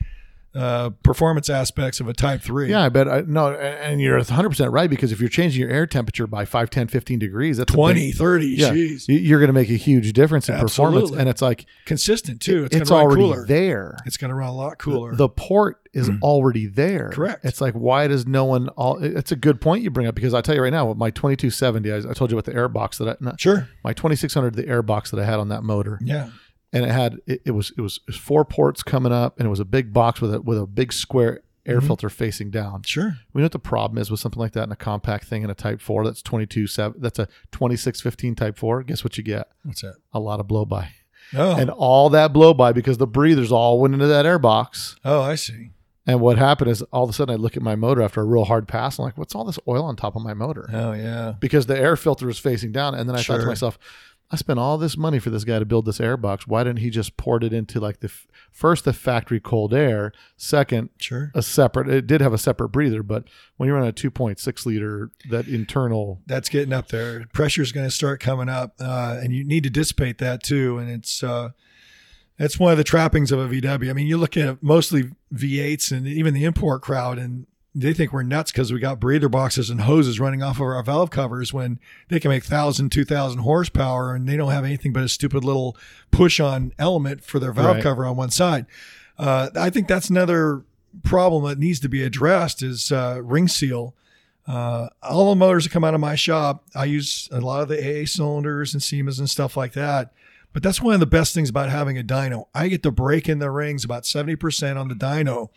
uh, performance aspects of a Type 3. Yeah, I bet. I, no, and you're 100 percent right because if you're changing your air temperature by 5, 10, 15 degrees, that's a 20, big- 30, yeah, jeez. you- you're going to make a huge difference in performance. And it's like Consistent too. It's, it's, already cooler. there. It's going to run a lot cooler. The port is already there. Correct. It's like why does no one? All it's a good point you bring up because I tell you right now, with my 2270, I, I told you about the air box that I not, sure. my 2600, the air box that I had on that motor, Yeah. And it had it, it was it was, four ports coming up, and it was a big box with a with a big square air Mhm. filter facing down. Sure. We know what the problem is with something like that in a compact thing in a Type Four. That's 22 seven. That's a 2615 Type Four. Guess what you get? What's that? A lot of blow by, Oh. and all that blow by because the breathers all went into that air box. oh, I see. And what happened is all of a sudden I look at my motor after a real hard pass. I'm like, what's all this oil on top of my motor? Oh, yeah. Because the air filter is facing down. And then I thought to myself, I spent all this money for this guy to build this air box. Why didn't he just port it into like the f- first the factory cold air, second Sure. a separate. It did have a separate breather, but when you're on a 2.6 liter, that internal. That's getting up there. Pressure is going to start coming up, uh, and you need to dissipate that too. And it's uh, it's one of the trappings of a VW. I mean, you look at mostly V8s and even the import crowd, and they think we're nuts because we got breather boxes and hoses running off of our valve covers when they can make 1,000, 2,000 horsepower and they don't have anything but a stupid little push on element for their valve Right. cover on one side. Uh, I think that's another problem that needs to be addressed is uh, ring seal Uh, all the motors that come out of my shop, I use a lot of the AA cylinders and Siemens and stuff like that. But that's one of the best things about having a dyno. I get to break in the rings about 70% on the dyno.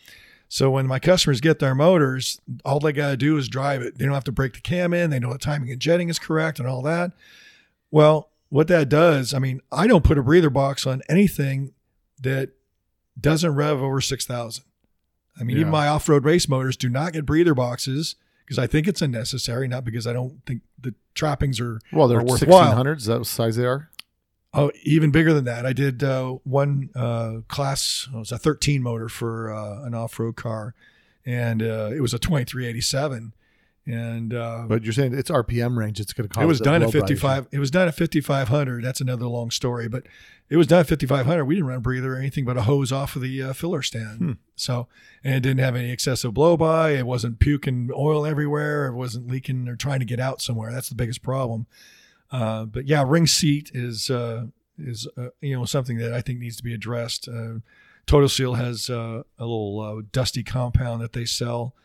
So when my customers get their motors, all they got to do is drive it. They don't have to break the cam in. They know the timing and jetting is correct and all that. Well, what that does, I mean, I don't put a breather box on anything that doesn't rev over 6,000. I mean, Yeah. even my off road race motors do not get breather boxes because I think it's unnecessary, not because I don't think the trappings are, Well, they're. 1600s. Is that what size they are? Oh, even bigger than that. I did uh, one uh, class. It was a 13 motor for uh, an off-road car, and uh, it was a 2387. And uh, But you're saying it's RPM range. It's going to cause it was done at blow bright 55. It was done at 5500. That's another long story, but it was done at 5500. We didn't run a breather or anything but a hose off of the uh, filler stand. Hmm. So, and it didn't have any excessive blow by. It wasn't puking oil everywhere. It wasn't leaking or trying to get out somewhere. That's the biggest problem. Uh, but yeah, ring seat is uh, is uh, you know something that I think needs to be addressed. Uh, Total Seal has uh, a little uh, dusty compound that they sell,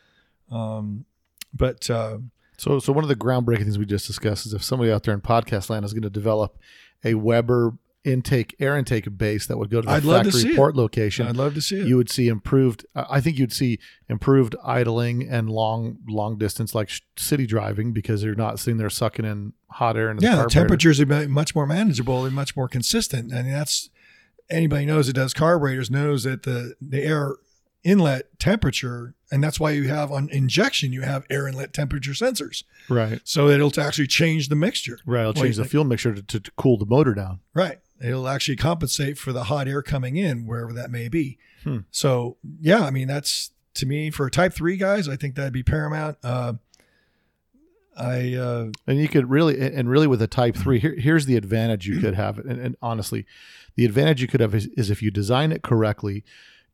um, but uh, So, so one of the groundbreaking things we just discussed is if somebody out there in podcast land is going to develop a Weber intake air intake base that would go to the I'd love to factory see it. port location, I'd love to see it. you would see improved. I think you'd see improved idling and long long distance like sh- city driving because you're not sitting there sucking in hot air. Into yeah, the the temperatures are much more manageable and much more consistent. I mean, that's anybody knows that does carburetors knows that the the air inlet temperature, and that's why you have on injection you have air inlet temperature sensors, Right, so it'll actually change the mixture. right. It'll change the fuel mixture to, to cool the motor down. Right. It'll actually compensate for the hot air coming in wherever that may be. Hmm. So yeah, I mean that's to me for a Type Three guys, I think that'd be paramount. Uh, I uh, And you could really, and really with a Type Three, here, here's the advantage you could have. And, and honestly, the advantage you could have is, is if you design it correctly,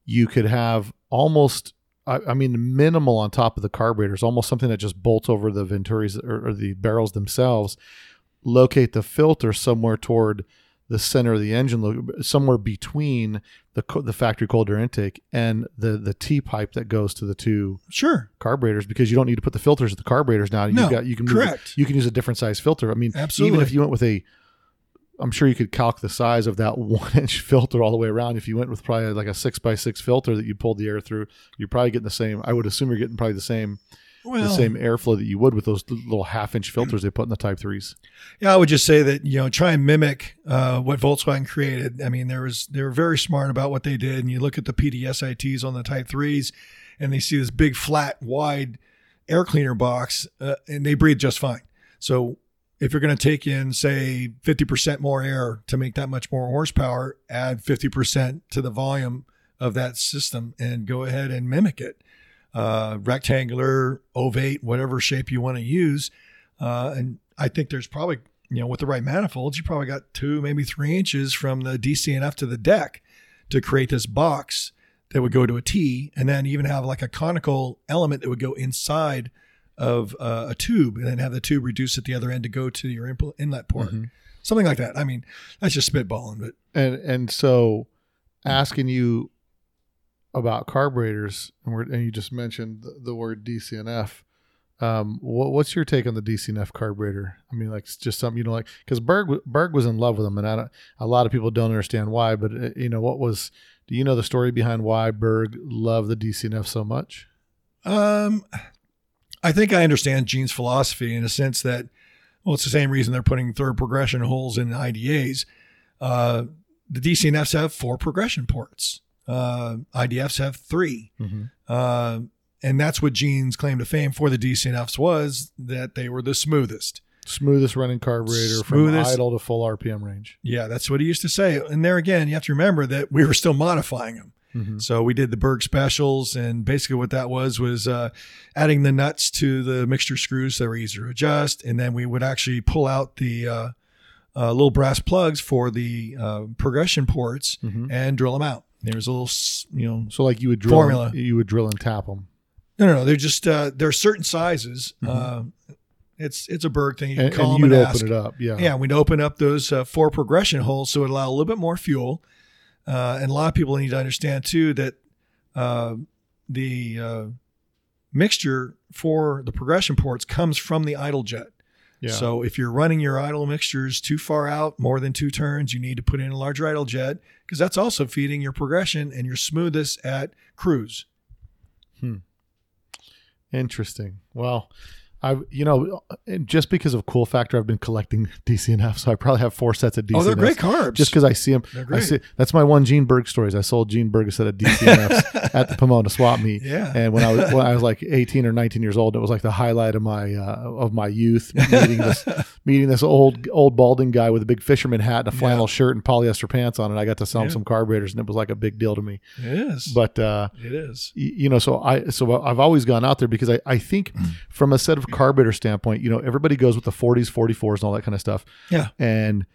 you could have almost, I, I mean, minimal on top of the carburetors, almost something that just bolts over the Venturis or, or the barrels themselves. Locate the filter somewhere toward the center of the engine, somewhere between the the factory cold air intake and the the T pipe that goes to the two sure carburetors because you don't need to put the filters at the carburetors now. You No, got you can move- correct. you can use a different size filter. I mean, Absolutely. even if you went with a, I'm sure you could calc the size of that one inch filter all the way around. If you went with probably like a six by six filter that you pulled the air through, you're probably getting the same. I would assume you're getting probably the same well the same airflow that you would with those little half inch filters they put in the Type threes. Yeah, I would just say that you know try and mimic uh, what Volkswagen created. I mean, there was they were very smart about what they did, and you look at the PDSITs on the Type Threes, and they see this big flat wide air cleaner box, uh, and they breathe just fine. So if you're going to take in say 50% more air to make that much more horsepower, add 50% to the volume of that system, and go ahead and mimic it. Uh, rectangular, ovate, whatever shape you want to use. Uh, and I think there's probably, you know, with the right manifolds, you probably got two, maybe three inches from the DCNF to the deck to create this box that would go to a T, and then even have like a conical element that would go inside of uh, a tube, and then have the tube reduce at the other end to go to your inlet port, something like that. I mean, that's just spitballing, but And and so asking you about carburetors, and, and you just mentioned the, the word DCNF. Um, what, what's your take on the DCNF carburetor? I mean, like it's just something you don't like because Berg Berg was in love with them, and I don't, a lot of people don't understand why. But uh, you know, what was? Do you know the story behind why Berg loved the DCNF so much? Um, I think I understand Gene's philosophy in a sense that, well, it's the same reason they're putting third progression holes in IDAs. Uh, the DCNFs have four progression ports. Uh, IDFs have 3 Mm-hmm. Uh, and that's what Gene's claim to fame for the DCNFs was that they were the smoothest. Smoothest running carburetor Smoothest- from idle to full RPM range. Yeah, that's what he used to say. And there again, you have to remember that we were still modifying them. Mm-hmm. So we did the Berg specials, and basically what that was was uh, adding the nuts to the mixture screws that were easier to adjust, and then we would actually pull out the uh, uh, little brass plugs for the uh, progression ports Mhm. and drill them out. There was a little, you know, So like you would drill, Formula. you would drill and tap them, no, no, no. They're just uh, there are certain sizes. Uh, it's it's a Berg thing. You can Mm-hmm. and, call and them and open ask. it up. Yeah, Yeah, we'd open up those uh, four progression holes so it allow a little bit more fuel. Uh, and a lot of people need to understand too that uh, the uh, mixture for the progression ports comes from the idle jet. Yeah. So if you're running your idle mixtures too far out, more than two turns, you need to put in a larger idle jet because that's also feeding your progression and your smoothest at cruise. Hmm. Interesting. Well, I you know and just because of cool factor, I've been collecting DCNF, so I probably have four sets of DCNFs. Oh, they're great carbs. Just because I see them, They're I see that's my one Gene Berg stories. I sold Gene Berg a set of DCNFs at the Pomona swap meet. Yeah. And when I was when I was like 18 or 19 years old, it was like the highlight of my uh, of my youth meeting this meeting this old old balding guy with a big fisherman hat and a flannel shirt and polyester pants on, and I got to sell him Yeah. some carburetors, and it was like a big deal to me. it is. But uh, it is. you know so i so i've always gone out there because i, I think from a set of carburetor standpoint you know everybody goes with the 40s 44s and all that kind of stuff. Yeah. and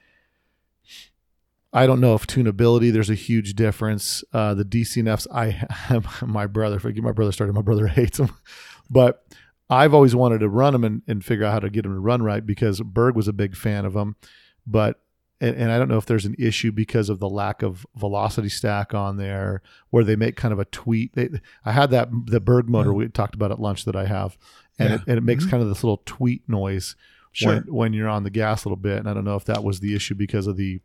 i don't know if tunability there's a huge difference. Uh the dcnfs i have my brother if i get my brother started my brother hates them but i've always wanted to run them and, and figure out how to get them to run right because berg was a big fan of them but and, and I don't know if there's an issue because of the lack of velocity stack on there, where they make kind of a tweet. They, I had that the Berg motor mm. we talked about at lunch that I have, and, Yeah. it, and it makes mm-hmm. kind of this little tweet noise Sure. when when you're on the gas a little bit. And I don't know if that was the issue because of the,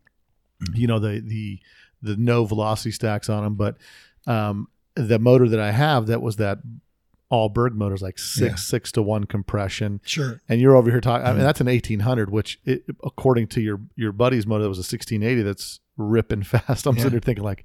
mm. you know, the the the no velocity stacks on them, but um, the motor that I have that was that all Berg motors, like six Yeah. six to one compression Sure. and you're over here talking. I Mm-hmm. mean, that's an 1800, which it, according to your your buddy's motor, that was a 1680. That's ripping fast. I'm Yeah. sitting there thinking like,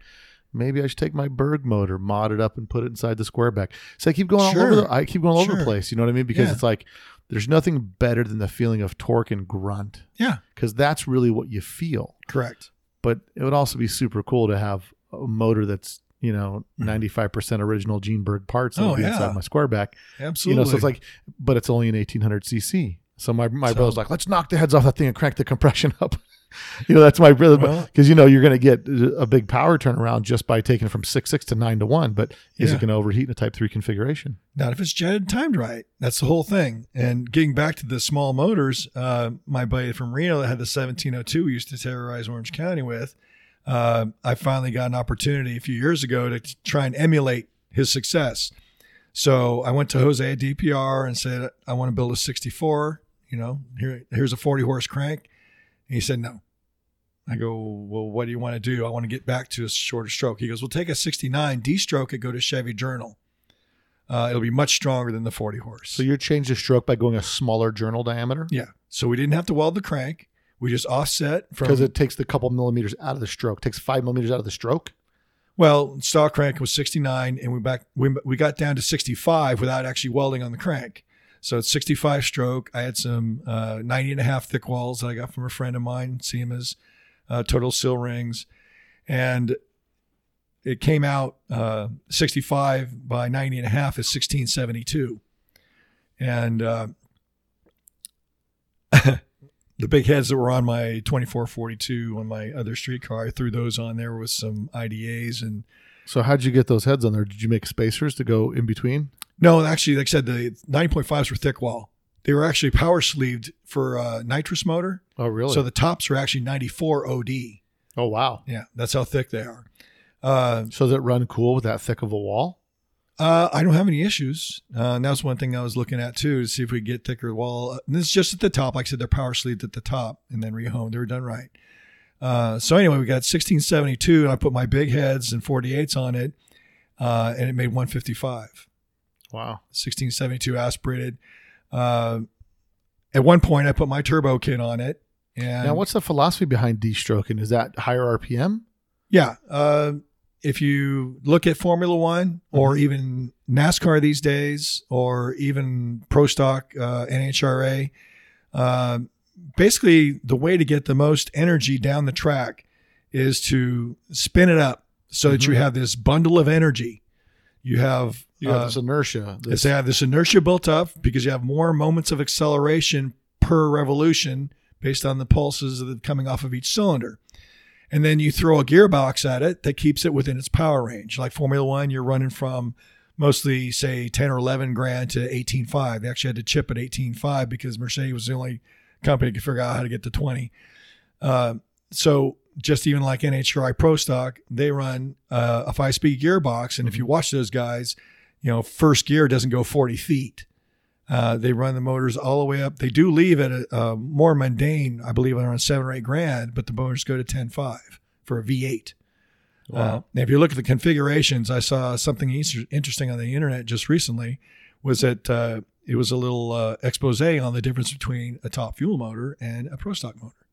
maybe I should take my Berg motor, mod it up, and put it inside the square back. So I keep going all over. The, I keep going all over the place. You know what I mean? Because Yeah. it's like there's nothing better than the feeling of torque and grunt, Yeah. because that's really what you feel. Correct. But it would also be super cool to have a motor that's you know 95% original Gene Berg parts Mm-hmm. Oh, yeah. inside my square back Absolutely. you know, so it's like, but it's only an 1800 cc. So my my So- brother's like, let's knock the heads off that thing and crank the compression up. you know, that's my brother Well- because you know you're going to get a big power turnaround just by taking it from six six to nine to one. But is Yeah. it going to overheat in a Type three configuration? Not if it's jetted and timed right. That's the whole thing. And getting back to the small motors, uh, my buddy from Reno that had the 1702 we used to terrorize Orange County with, uh, I finally got an opportunity a few years ago to try and emulate his success. So I went to Jose at DPR and said, I want to build a 64. You know, here, here's a 40 horse crank. And he said, no. I go, well, what do you want to do? I want to get back to a shorter stroke. He goes, well, take a 69, D-stroke it, go to Chevy Journal. Uh, it'll be much stronger than the 40 horse. So you change the stroke by going a smaller journal diameter yeah. So we didn't have to weld the crank. We just offset from because it takes the couple millimeters out of the stroke. takes five millimeters out of the stroke. well, stock crank was 69, and we back we, we got down to 65 without actually welding on the crank. So it's 65 stroke. I had some uh, 90 and a half thick walls that I got from a friend of mine, Siemens, uh, total seal rings, and it came out uh, 65 by 90 and a half is 1672, and uh, the big heads that were on my 2442 on my other street car, I threw those on there with some IDAs and So how'd you get those heads on there? Did you make spacers to go in between? No, actually, like I said, the 90.5s were thick wall. They were actually power sleeved for uh, nitrous motor. Oh, really? So the tops are actually 94 OD. oh, wow. Yeah, that's how thick they are. Uh, So does it run cool with that thick of a wall? Uh, I don't have any issues. Uh, and that was one thing I was looking at too to see if we could get thicker wall. And this is just at the top. Like I said, they're power sleeved at the top and then rehoned. They were done right. Uh, so anyway, we got 1672 and I put my big heads and 48s on it uh, and it made 155. Wow. 1672 aspirated. Uh, at one point, I put my turbo kit on it, and Now, what's the philosophy behind de-stroking? Is that higher RPM? yeah, uh, if you look at Formula One or Mm-hmm. even NASCAR these days, or even Pro Stock uh, NHRA, uh, basically the way to get the most energy down the track is to spin it up so that you Mhm. have this bundle of energy. You have You have uh, this inertia. This, they have this inertia built up because you have more moments of acceleration per revolution based on the pulses that are coming off of each cylinder. And then you throw a gearbox at it that keeps it within its power range. Like Formula One, you're running from mostly say 10 or 11 grand to 18.5. They actually had to chip at 18.5 because Mercedes was the only company that could figure out how to get to 20. Uh, so just even like NHRA Pro Stock, they run uh, a five speed gearbox. And if you watch those guys, you know, first gear doesn't go 40 feet. Uh, they run the motors all the way up. They do leave at a, a more mundane, I believe, around seven or eight grand, but the motors go to 10.5 for a V8. Uh, now, if you look at the configurations, I saw something interesting on the internet just recently. Was that uh, it was a little uh, expose on the difference between a top fuel motor and a pro stock motor.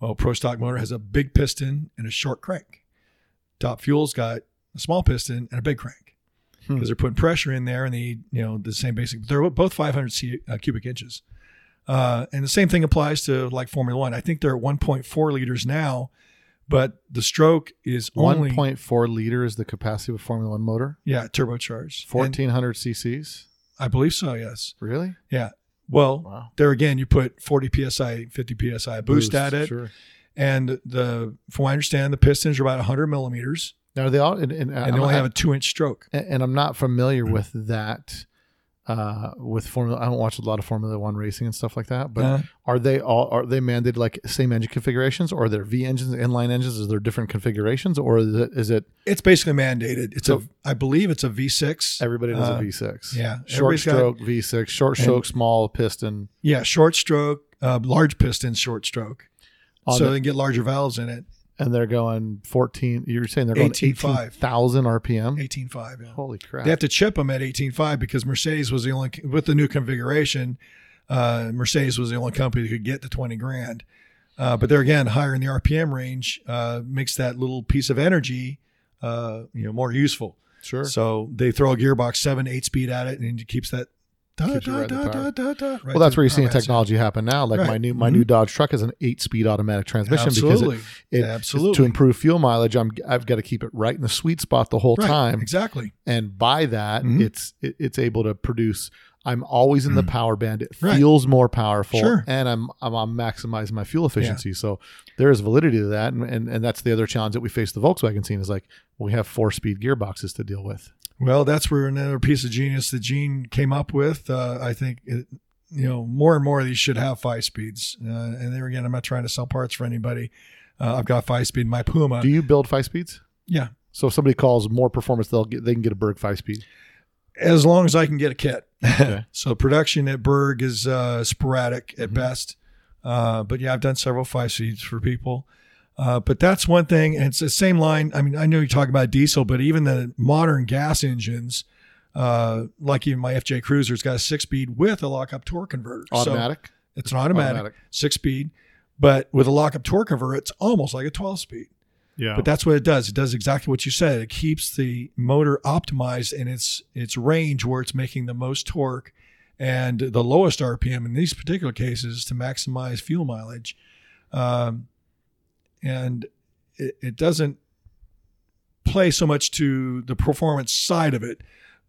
Well, pro stock motor has a big piston and a short crank. Top fuel's got a small piston and a big crank Hmm. because they're putting pressure in there and they need you know the same basic. They're both 500 c, uh, cubic inches, uh, and the same thing applies to like Formula One. I think they're at 1.4 liters now, but the stroke is only 1.4 liters the capacity of a Formula One motor. yeah turbocharged. And 1400 cc's. I believe so. Yes. Really? Yeah. Well, Wow. there again, you put 40 psi, 50 psi boost, at it, Sure. and the from what I understand, the pistons are about 100 millimeters, Now are they all? And, and, and I'm, they only have a two inch stroke. and and I'm not familiar with that. Uh, with Formula, I don't watch a lot of Formula One racing and stuff like that. But Uh, are they all are they mandated like same engine configurations, or are there V engines, inline engines? Is there different configurations, or is it, is it it's basically mandated. It's So- a, I believe it's a V6. everybody does Uh, a V6? yeah, short stroke V6, short And- stroke, small piston. Yeah, short stroke, uh, large piston, short stroke. So the- they can get larger valves in it. And they're going 14. You're saying they're going 18.5. 18,000 RPM. 18.5. Yeah. Holy crap! They have to chip them at 18.5 because Mercedes was the only with the new configuration. Uh, Mercedes was the only company that could get to 20 grand. Uh, but there again, higher in the RPM range uh, makes that little piece of energy, uh, you know, more useful. sure. So they throw a gearbox seven, eight speed at it, and it keeps that. Da, da, right da, da, da, right well, that's where you're seeing technology happen now. Like my new my Mhm. new Dodge truck is an eight speed automatic transmission because Absolutely. it, it Absolutely. to improve fuel mileage. I'm I've got to keep it right in the sweet spot the whole Right, time, Exactly. and by that Mhm. it's it, it's able to produce. I'm always in the power band. It Right. feels more powerful, Sure. and I'm I'm, I'm maximizing my fuel efficiency. So there is validity to that, and, and and that's the other challenge that we face the Volkswagen scene is like we have four speed gearboxes to deal with. Well, that's where another piece of genius that Gene came up with. Uh, I think it, you know more and more of these should have five speeds. Uh, and there again, I'm not trying to sell parts for anybody. Uh, I've got five speed in my Puma. Do you build five speeds? yeah, So if somebody calls Moore Performance, they'll get they can get a Berg five speed. as long as I can get a kit. Okay. so production at Berg is uh, sporadic at Mhm. best. Uh, but yeah, I've done several five speeds for people. Uh, but that's one thing, and it's the same line. I mean, I know you talk about diesel, but even the modern gas engines, uh, like even my FJ Cruiser's got a six speed with a lockup torque converter. So Automatic. it's an automatic, Automatic. six speed, but with a lockup torque converter, it's almost like a 12 speed. yeah. But that's what it does. It does exactly what you said. It keeps the motor optimized in its its range where it's making the most torque and the lowest RPM in these particular cases to maximize fuel mileage. Um, and it, it doesn't play so much to the performance side of it,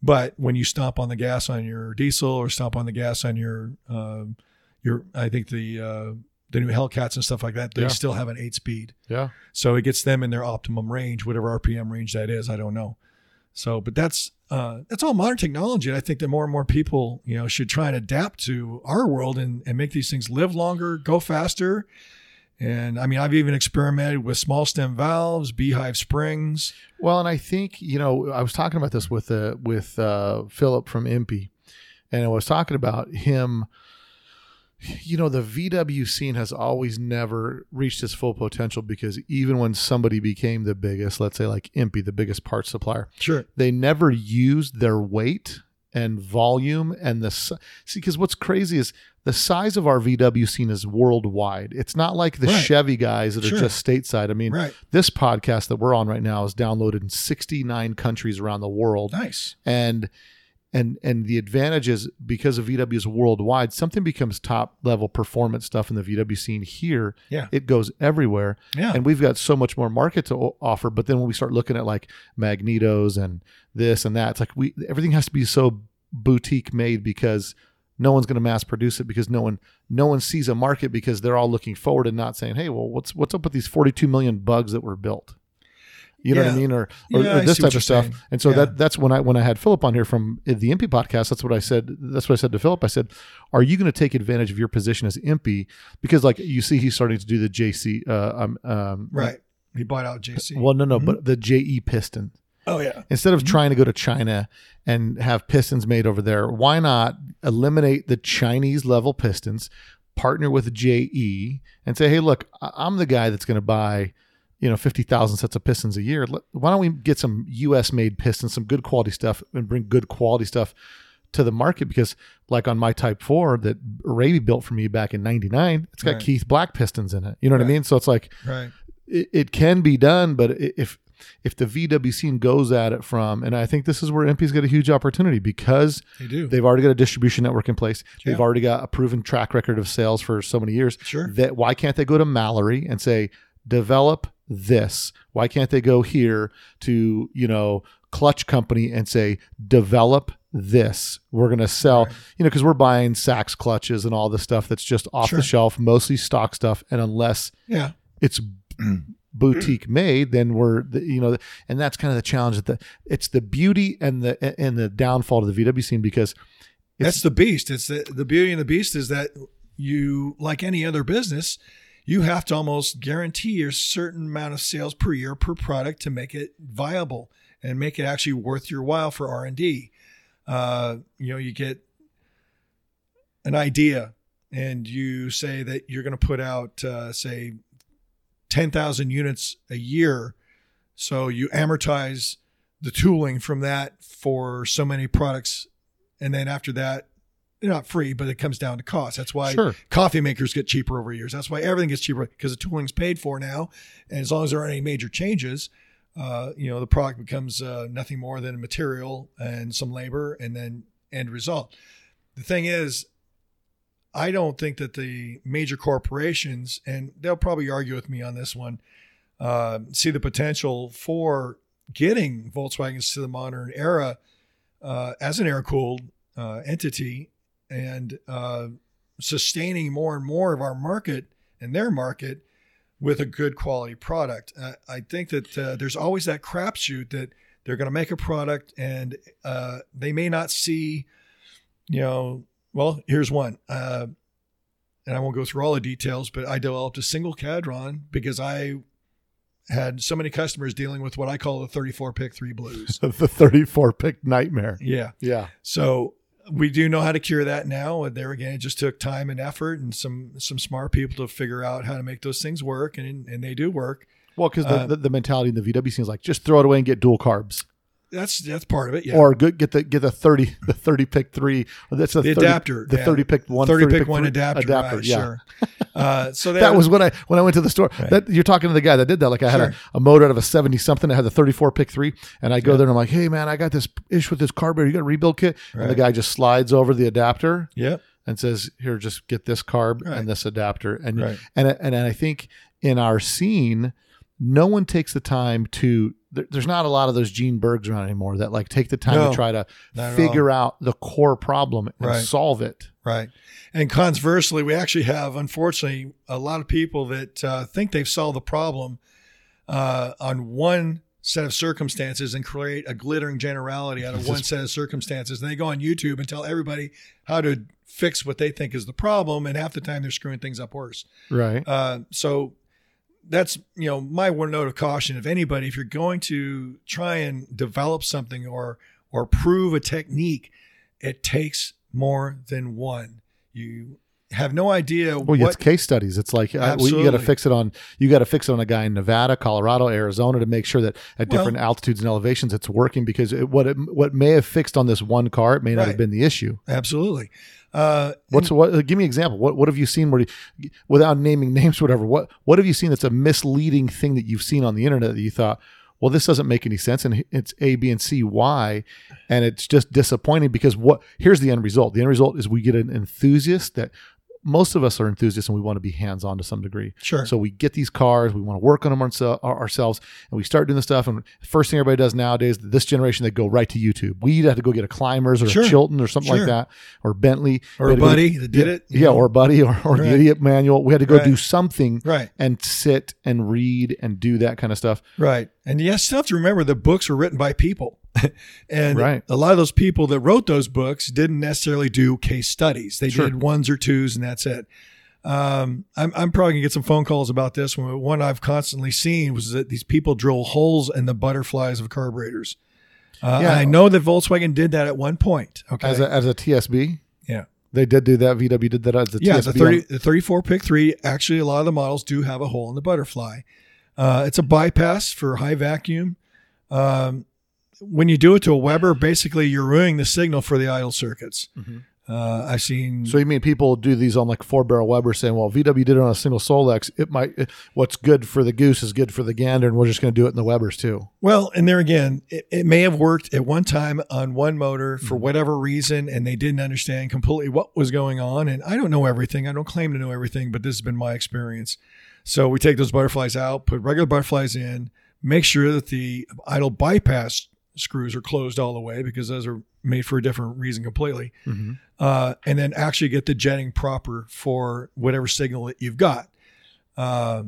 but when you stomp on the gas on your diesel or stomp on the gas on your um, your I think the uh, the new Hellcats and stuff like that, they Yeah. still have an eight speed. yeah. So it gets them in their optimum range, whatever RPM range that is. I don't know. So, but that's uh, that's all modern technology. And I think that more and more people, you know, should try and adapt to our world and, and make these things live longer, go faster. And I mean, I've even experimented with small stem valves, beehive springs. Well, and I think you know I was talking about this with uh, with uh, Philip from EMPI, and I was talking about him. You know, the VW scene has always never reached its full potential because even when somebody became the biggest, let's say like EMPI, the biggest parts supplier, Sure. they never used their weight and volume and the see because what's crazy is the size of our VW scene is worldwide. It's not like the Right. Chevy guys that Sure. are just stateside. I mean, Right. this podcast that we're on right now is downloaded in 69 countries around the world Nice. and and and the advantage is because of VW is worldwide something becomes top level performance stuff in the VW scene here Yeah. it goes everywhere Yeah. and we've got so much more market to offer but then when we start looking at like magnetos and this and that it's like we everything has to be so boutique made because no one's going to mass produce it because no one no one sees a market because they're all looking forward and not saying hey well what's what's up with these 42 million bugs that were built you know what I mean, or or, Yeah, or this type of stuff. saying. And so Yeah. that that's when I when I had Philip on here from the EMPI podcast. That's what I said. That's what I said to Philip. I said, "Are you going to take advantage of your position as EMPI? Because like you see, he's starting to do the JC. Uh, um, um, Right. He bought out JC. Well, no, no, Mhm. but the JE piston. Oh yeah. Instead of trying to go to China and have pistons made over there, why not eliminate the Chinese level pistons, partner with JE, and say, hey, look, I'm the guy that's going to buy, you know, 50,000 sets of pistons a year. Why don't we get some US made pistons, some good quality stuff, and bring good quality stuff to the market? Because, like on my Type 4 that Raby built for me back in 99, it's got Right. Keith Black pistons in it. You know what I mean? So it's like, Right. it, it can be done, but if if the VW scene goes at it from, and I think this is where EMPI's got a huge opportunity because They do. they've already got a distribution network in place. They've already got a proven track record of sales for so many years. Sure. That why can't they go to Mallory and say, develop this? Why can't they go here to you know Clutch Company and say, develop this? We're gonna sell, Right. you know, because we're buying Sachs clutches and all this stuff that's just off Sure. the shelf, mostly stock stuff, and unless yeah. it's boutique made then we're you know and that's kind of the challenge that the it's the beauty and the and the downfall of the vw scene because That's the beast. It's the, the beauty and the beast is that you, like any other business, you have to almost guarantee a certain amount of sales per year per product to make it viable and make it actually worth your while for R and D. Uh, you know, you get an idea and you say that you're going to put out, uh, say, ten thousand units a year, so you amortize the tooling from that for so many products and then after that they're not free but it comes down to cost. That's why Sure. coffee makers get cheaper over years. That's why everything gets cheaper because the tooling's paid for now. And as long as there aren't any major changes uh, you know the product becomes uh, nothing more than material and some labor and then end result. The thing is i don't think that the major corporations and they'll probably argue with me on this one uh, see the potential for getting volkswagens to the modern era uh, as an air cooled uh, entity and uh, sustaining more and more of our market and their market with a good quality product. Uh, I think that uh, there's always that crapshoot that they're going to make a product and uh, they may not see, you know, well, here's one. Uh, and I won't go through all the details, but I developed a single Kadron because I had so many customers dealing with what I call the 34 PICT three blues. the 34 PICT nightmare yeah. yeah So we do know how to cure that now. And there again, it just took time and effort and some some smart people to figure out how to make those things work, and and they do work. well because the, Uh, the, the mentality in the vw scene is like just throw it away and get dual carbs That's that's part of it. Yeah. or good, get the get the 30 the 30 PICT three that's the 30 adapter, the yeah. 30 PICT one 30 30 PICT one three- adapter. right, yeah Sure. Uh, so that was when I when I went to the store. Right. That you're talking to the guy that did that. Like I had Sure. a, a motor out of a 70 something. I had the 34 PICT three, and I go there and I'm like, hey man, I got this issue with this carburetor. You got a rebuild kit? And the guy just slides over the adapter Yep. and says, here, just get this carb Right. and this adapter. And Right. and and I think in our scene, no one takes the time to. There, there's not a lot of those Gene Bergs around anymore that like take the time No, to try to figure out the core problem and Right. solve it. Right. And conversely, we actually have, unfortunately, a lot of people that uh, think they've solved the problem uh, on one set of circumstances and create a glittering generality out of one set of circumstances. And they go on YouTube and tell everybody how to fix what they think is the problem. And half the time they're screwing things up worse. Right. Uh, so that's you know my one note of caution. If anybody, if you're going to try and develop something or or prove a technique, it takes more than one. You have no idea Well, what it's case studies. It's like uh, we, you got to fix it on you got to fix it on a guy in Nevada, Colorado, Arizona to make sure that at Well- different altitudes and elevations it's working because it, what it, what may have fixed on this one car it may not have been the issue. absolutely. Uh, What's what? uh, Give me an example. What what have you seen where, you, without naming names, or whatever? What what have you seen that's a misleading thing that you've seen on the internet that you thought, well, this doesn't make any sense, and it's A, B, and C, Y, and it's just disappointing because what? Here's the end result. The end result is we get an enthusiast that most of us are enthusiasts and we want to be hands on to some degree. Sure. So we get these cars, we want to work on them ourse- ourselves, and we start doing the stuff. And first thing everybody does nowadays, this generation, they go right to YouTube. We'd have to go get a Clymers or Sure. a Chilton or something Sure. like that, or Bentley or a to go- buddy that did it. yeah, know? or buddy, or, or the idiot manual. We had to go Right. do something right, and sit and read and do that kind of stuff. right. And you still have to remember the books were written by people. and Right. a lot of those people that wrote those books didn't necessarily do case studies. They Sure. did ones or twos, and that's it. Um, I'm, I'm probably gonna get some phone calls about this one. One I've constantly seen was that these people drill holes in the butterflies of carburetors. Uh, Yeah. I know that Volkswagen did that at one point. Okay. As a, as a TSB, yeah. they did do that. VW did that as a Yeah. TSB. The 30, the 34 PICT three, actually, a lot of the models do have a hole in the butterfly. Uh, it's a bypass for high vacuum. Um, when you do it to a Weber, basically you're ruining the signal for the idle circuits. Uh, I've seen. So you mean people do these on like four barrel Weber saying, well, VW did it on a single Solex. It might, it- what's good for the goose is good for the gander. And we're just going to do it in the Webers too. Well, and there again, it, it may have worked at one time on one motor for whatever reason, and they didn't understand completely what was going on. And I don't know everything. I don't claim to know everything, but this has been my experience. So we take those butterflies out, put regular butterflies in, make sure that the idle bypass screws are closed all the way because those are made for a different reason completely. Uh, and then actually get the jetting proper for whatever signal that you've got. Uh,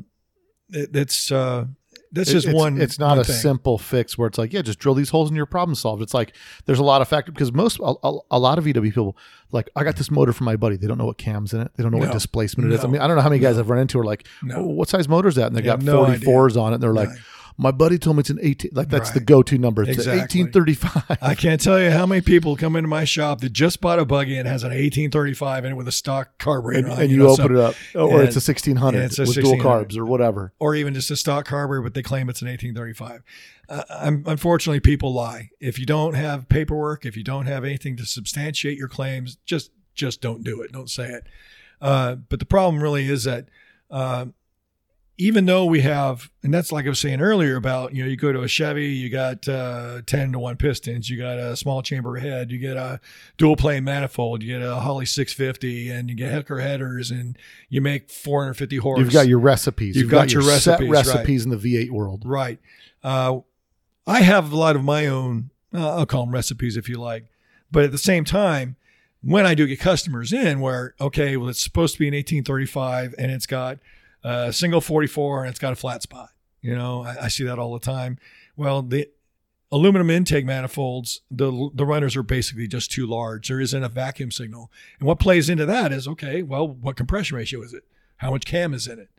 it, it's uh, this It- is it's, one. It's not one a thing. simple fix where it's like, yeah, just drill these holes and your problem solved. It's like there's a lot of factors because most a, a, a lot of VW people like I got this motor for my buddy. They don't know what cams in it. They don't know what No. displacement it is. I mean, I don't know how many guys I've run into are like, No. oh, what size motor is that? And they They got have no 44s on it. And they're like. My buddy told me it's an 18. Like that's the go-to number. It's Exactly. 1835. I can't tell you how many people come into my shop that just bought a buggy and has an 1835 in it with a stock carburetor and, and you, know, open so- it up, or and- it's a 1600 and it's a with dual carbs or whatever. or even just a stock carburetor, but they claim it's an 1835. Uh, unfortunately, people lie. If you don't have paperwork, if you don't have anything to substantiate your claims, just just don't do it. Don't say it. Uh, but the problem really is that uh, even though we have, and that's like I was saying earlier about, you know, you go to a Chevy, you got uh, 10 to 1 pistons, you got a small chamber head, you get a dual plane manifold, you get a Holley 650, and you get Hooker headers, and you make 450 horse. You've got your recipes. You've got your set recipes, right. in the V8 world. Right. Uh, I have a lot of my own, uh, I'll call them recipes if you like. But at the same time, when I do get customers in where, okay, well, it's supposed to be an 1835 and it's got a single 44 and it's got a flat spot. You know, I, I see that all the time. Well, the aluminum intake manifolds, the, the runners are basically just too large. There isn't a vacuum signal. And what plays into that is, okay, well, what compression ratio is it? How much cam is in it?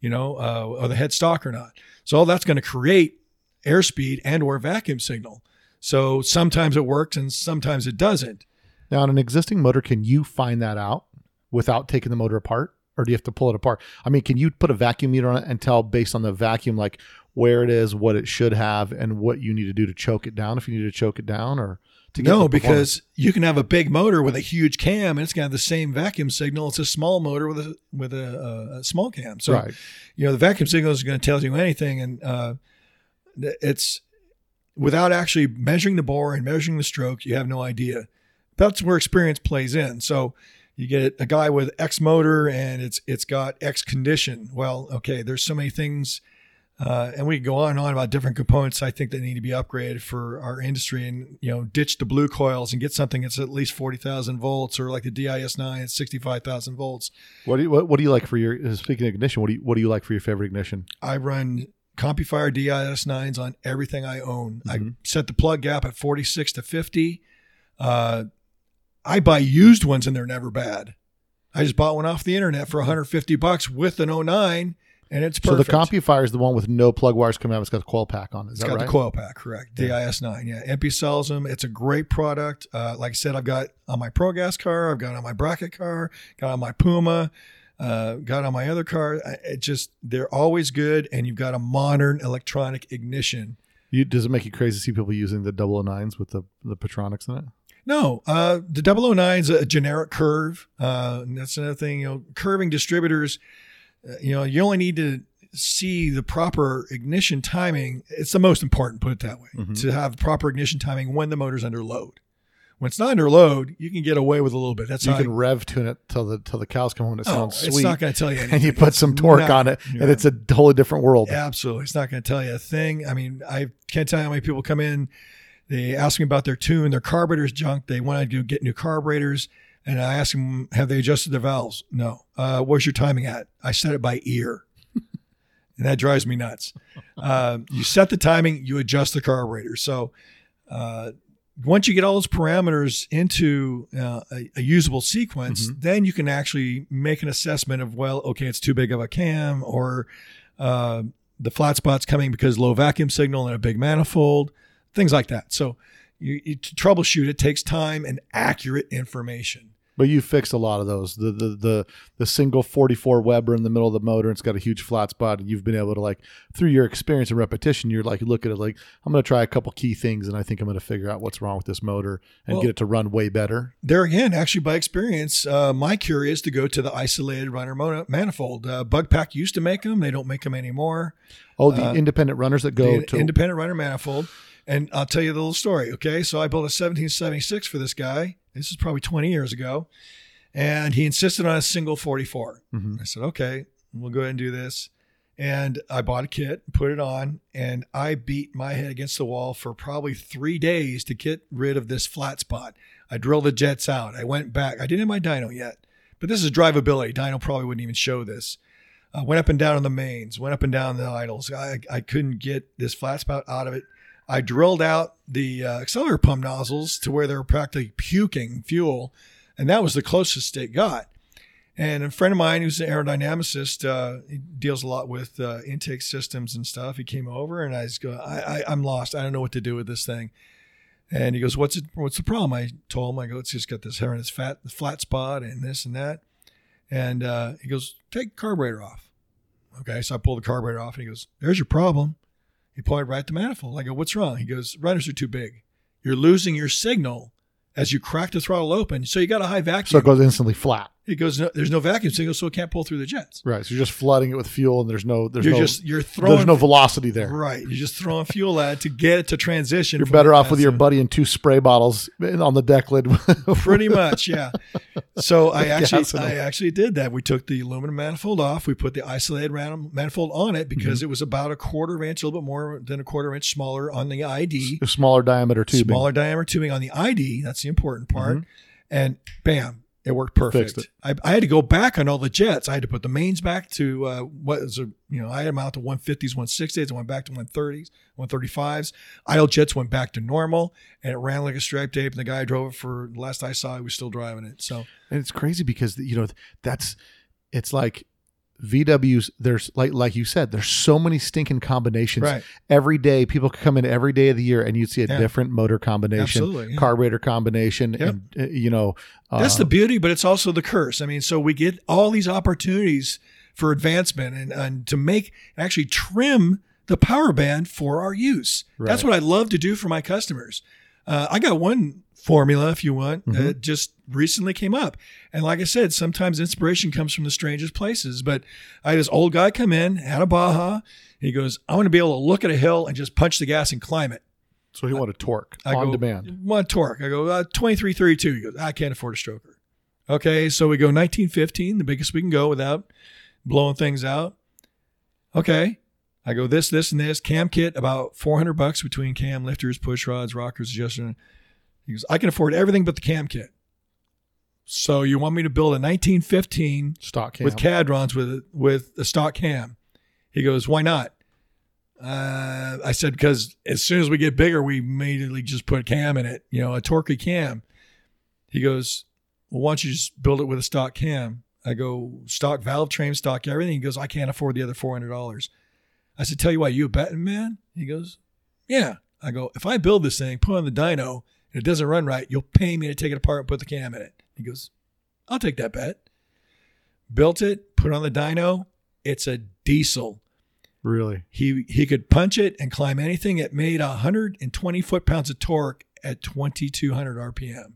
You know, uh, are the head stock or not? So all that's going to create airspeed and or vacuum signal. So sometimes it works and sometimes it doesn't. Now, on an existing motor, can you find that out without taking the motor apart, or do you have to pull it apart? I mean, can you put a vacuum meter on it and tell based on the vacuum, like where it is, what it should have, and what you need to do to choke it down if you need to choke it down, or to get No, because you can have a big motor with a huge cam and it's got the same vacuum signal. It's a small motor with a with a, a, a small cam. So right, you know the vacuum signal is going to tell you anything, and uh, it's without actually measuring the bore and measuring the stroke, you have no idea. That's where experience plays in. So you get a guy with X motor and it's it's got X condition. Well, okay, there's so many things, uh, and we can go on and on about different components I think that need to be upgraded for our industry, and you know, ditch the blue coils and get something that's at least forty thousand volts, or like the DIS nine, it's sixty five thousand volts. what do you what, what do you like for your uh, speaking of ignition? What do you what do you like for your favorite ignition? I run CompuFire DIS nines on everything I own. I Mhm. set the plug gap at 46 to 50. Uh, I buy used ones and they're never bad. I just bought one off the internet for 150 bucks with an 09 and it's perfect. So the CompuFire is the one with no plug wires coming out. It's got the coil pack on it. Is It's got right? the coil pack, correct? DIS nine, yeah. EMPI sells them. It's a great product. Uh, like I said, I've got on my Pro Gas car, I've got on my bracket car, got on my Puma, uh, got on my other car. It just they're always good, and you've got a modern electronic ignition. You, does it make you crazy to see people using the 009s with the the Pertronix in it? No, uh, the 009 is a generic curve. Uh, and that's another thing. You know, curving distributors. Uh, you know, you only need to see the proper ignition timing. It's the most important. Put it that way. Mhm. To have proper ignition timing when the motor's under load. When it's not under load, you can get away with a little bit. That's you can I- rev tune it till the till the cows come home. It Oh, sounds sweet. it's not going to tell you anything. and you put some torque not- on it, yeah. and it's a totally different world. Absolutely. It's not going to tell you a thing. I mean, I can't tell you how many people come in, they asked me about their tune, their carburetor's junk. They wanted to get new carburetors. And I asked them, have they adjusted their valves? No. Uh, where's your timing at? I set it by ear. and that drives me nuts. Uh, you set the timing, you adjust the carburetor. So uh, once you get all those parameters into uh, a, a usable sequence, Mhm. then you can actually make an assessment of well, okay, it's too big of a cam, or uh, the flat spot's coming because low vacuum signal and a big manifold, things like that. So you, you to troubleshoot it takes time and accurate information. But you fixed a lot of those. The the the the single 44 Weber in the middle of the motor, and it's got a huge flat spot, and you've been able to like through your experience and repetition, you're like you look at it like I'm going to try a couple key things, and I think I'm going to figure out what's wrong with this motor and Well- get it to run way better. There again, actually by experience, uh, my cure is to go to the isolated runner manifold. Uh, Bugpack used to make them; they don't make them anymore. Oh, the Uh, independent runners that go the to independent runner manifold. And I'll tell you the little story. Okay. So I built a 1776 for this guy. This is probably 20 years ago. And he insisted on a single 44. Mhm. I said, okay, we'll go ahead and do this. And I bought a kit, put it on, and I beat my head against the wall for probably three days to get rid of this flat spot. I drilled the jets out. I went back. I didn't have my dyno yet, but this is drivability. Dyno probably wouldn't even show this. I went up and down on the mains, went up and down the idles. I, I couldn't get this flat spout out of it. I drilled out the uh, accelerator pump nozzles to where they were practically puking fuel, and that was the closest it got. And a friend of mine who's an aerodynamicist, uh, he deals a lot with uh, intake systems and stuff. He came over and I was going, I, I, I'm lost. I don't know what to do with this thing. And he goes, "What's it? What's the problem?" I told him, "I go, it's just got this hair in its fat the flat spot and this and that." And uh, he goes, "Take carburetor off." Okay, so I pull the carburetor off, and he goes, "There's your problem." He pointed right at the manifold. I go, "What's wrong?" He goes, "Runners are too big. You're losing your signal as you crack the throttle open. So you got a high vacuum. so it goes instantly flat. He goes, no, "There's no vacuum signal, so it can't pull through the jets. Right. So you're just flooding it with fuel, and there's no there's you're no just you're throwing there's no velocity there. right. You're just throwing fuel at it to get it to transition. You're better off with your buddy and two spray bottles on the deck lid. pretty much yeah so i actually i actually did that we took the aluminum manifold off we put the isolated manifold on it because Mm-hmm. it was about a quarter inch a little bit more than a quarter inch smaller on the id smaller diameter tubing. smaller diameter tubing on the id that's the important part and bam it worked perfect. it. I, I had to go back on all the jets. I had to put the mains back to uh, what is a you know i had them out to 150s 160s i went back to 130s 135s idle jets went back to normal and it ran like a striped tape and the guy drove it for the last i saw he was still driving it so. And it's crazy because you know that's it's like VWs. There's like like you said, there's so many stinking combinations. Right. Every day, people could come in every day of the year, and you'd see a Yeah. different motor combination, Absolutely, carburetor combination, Yep. and uh, you know That's uh, the beauty, but it's also the curse. I mean, so we get all these opportunities for advancement and, and to make actually trim the power band for our use. That's what I love to do for my customers. Uh, I got one formula, if you want, Mm-hmm. that just recently came up. And like I said, sometimes inspiration comes from the strangest places. But I had this old guy come in, had a Baja. He goes, I want to be able to look at a hill and just punch the gas and climb it. so he wanted torque I on go, demand. Want torque? I go, uh, 2332. He goes, I can't afford a stroker. Okay, so we go 1915, the biggest we can go without blowing things out. Okay, I go this, this, and this. Cam kit, about 400 bucks between cam lifters, push rods, rockers, adjuster. He goes, I can afford everything but the cam kit. So you want me to build a 1915 Stock cam. with Kadrons with with a stock cam. He goes, why not? Uh, I said because as soon as we get bigger, we immediately just put a cam in it, you know, a torquey cam. He goes, well, why don't you just build it with a stock cam? I go, stock valve train, stock everything. He goes, I can't afford the other four hundred dollars. I said, tell you what, you a betting man? He goes, yeah. I go, if I build this thing, put on the dyno, and it doesn't run right, you'll pay me to take it apart and put the cam in it. He goes, I'll take that bet. Built it, put it on the dyno. It's a diesel. really. He he could punch it and climb anything. It made 120 foot pounds of torque at 2200 RPM.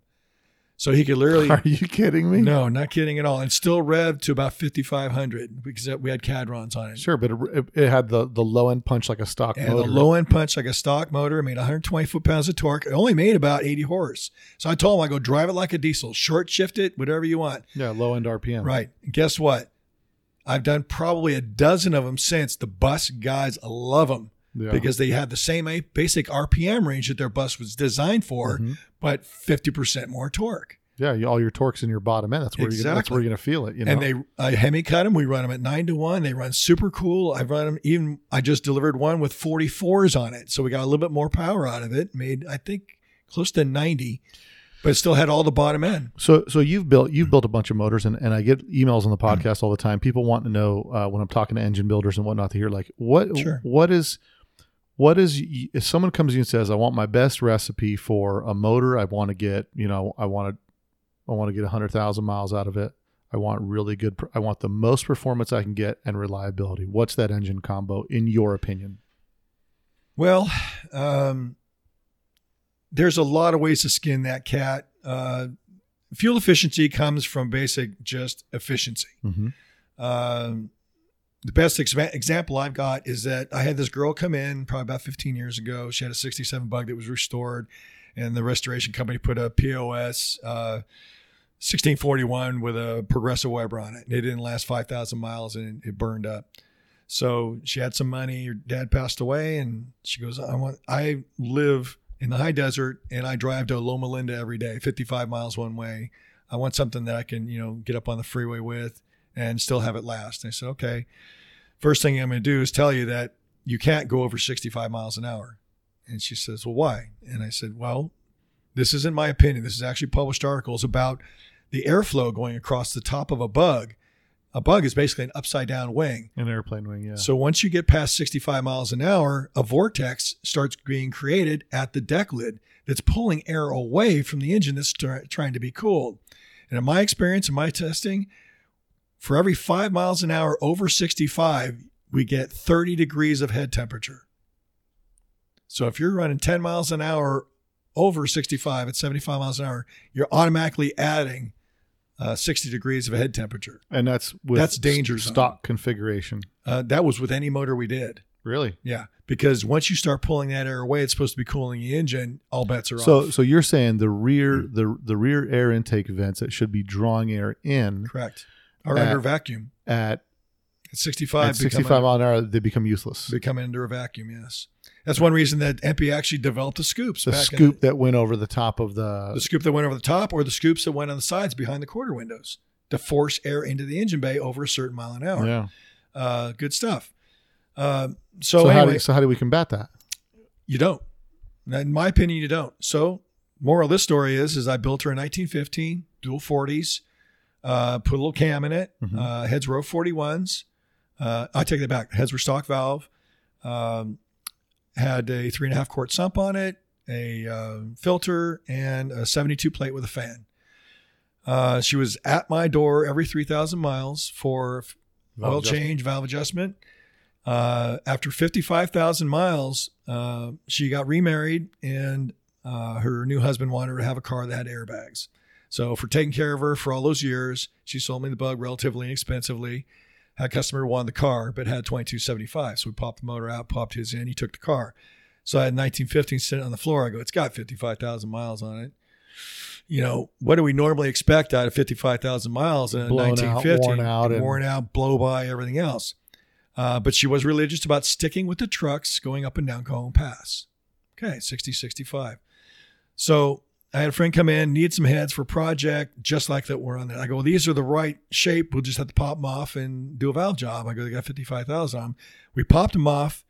So he could literally Are you kidding me? no, not kidding at all, and still rev to about 5500 because we had Kadrons on it. Sure, but it, it had the the low end punch like a stock And motor. the low end punch like a stock motor. It made 120 foot pounds of torque. It only made about 80 horse. So I told him I go drive it like a diesel, short shift it, whatever you want. yeah, low end RPM. Right. And guess what? I've done probably a dozen of them since. The bus guys love them Yeah. because they had the same a- basic RPM range that their bus was designed for, Mm-hmm. but 50% more torque. yeah, you, all your torques in your bottom end. That's where you that's Exactly. where you're gonna feel it. You know? And they, I Hemi cut them. We run them at nine to one. They run super cool. I run them even, I just delivered one with 44s on it. So we got a little bit more power out of it. Made, I think, close to 90, but it still had all the bottom end. So, so you've built you've built a bunch of motors, and, and I get emails on the podcast all the time. People want to know uh, when I'm talking to engine builders and whatnot to hear like what Sure. what is what is if someone comes to you and says I want my best recipe for a motor, I want to get you know I want to I want to get hundred thousand miles out of it. I want really good. I want the most performance I can get and reliability. What's that engine combo in your opinion? Well, um, there's a lot of ways to skin that cat. Uh, fuel efficiency comes from basic just efficiency. Mm-hmm. Um, the best exa- example I've got is that I had this girl come in probably about 15 years ago. She had a 67 bug that was restored, and the restoration company put a POS uh, 1641 with a progressive Weber on it. It didn't last 5,000 miles and it burned up. So she had some money. Her dad passed away, and she goes, "I want. I live in the high desert, and I drive to Loma Linda every day, 55 miles one way. I want something that I can, you know, get up on the freeway with and still have it last." And I said, "Okay. First thing I'm going to do is tell you that you can't go over 65 miles an hour." And she says, "Well, why?" And I said, "Well, this isn't my opinion. This is actually published articles about the airflow going across the top of a bug. A bug is basically an upside down wing." An airplane wing, yeah. So once you get past 65 miles an hour, a vortex starts being created at the deck lid that's pulling air away from the engine that's trying to be cooled. And in my experience, in my testing, for every five miles an hour over 65, we get 30 degrees of head temperature. So if you're running 10 miles an hour over 65 at 75 miles an hour, you're automatically adding uh, 60 degrees of head temperature. and that's with That's danger s- zone. stock configuration. Uh, that was with any motor we did. Really? Yeah, because once you start pulling that air away, it's supposed to be cooling the engine. All bets are So, off. so you're saying the rear the the rear air intake vents that should be drawing air in Correct. Or At- under vacuum at, at 65. at 65 mile an hour, they become useless. become under a vacuum. Yes, that's one reason that EMPI actually developed the scoops. The scoop that went over the top of the, the scoop that went over the top, or the scoops that went on the sides behind the quarter windows to force air into the engine bay over a certain mile an hour. yeah. Uh, good stuff. Uh, so, So, how do so how do we combat that? You don't. In my opinion, you don't. So, moral of this story is, is I built her in 1915, dual 40s, uh, put a little cam in it. Mhm. Uh, heads were 41s. Uh, I take that back. Heads were stock valve. Um, had a three and a half quart sump on it, a uh, filter, and a 72 plate with a fan. Uh, she was at my door every 3,000 miles for Valve oil adjustment. change, valve adjustment. Uh, after 55,000 miles, uh, she got remarried and uh, her new husband wanted her to have a car that had airbags. So, for taking care of her for all those years, she sold me the bug relatively inexpensively. Had a customer who wanted the car, but had 2275. So, we popped the motor out, popped his in, he took the car. So, I had 1915 sitting on the floor. I go, it's got 55,000 miles on it. You know, what do we normally expect out of 55,000 miles in a Blown out, 1950? worn out, and- worn out, blow by, everything else. Uh, but she was religious about sticking with the trucks going up and down Cajon Pass. Okay, 60, 65. So I had a friend come in, need some heads for a project just like that were on there. I go, well, these are the right shape. We'll just have to pop them off and do a valve job. I go, they got 55,000 on them. We popped them off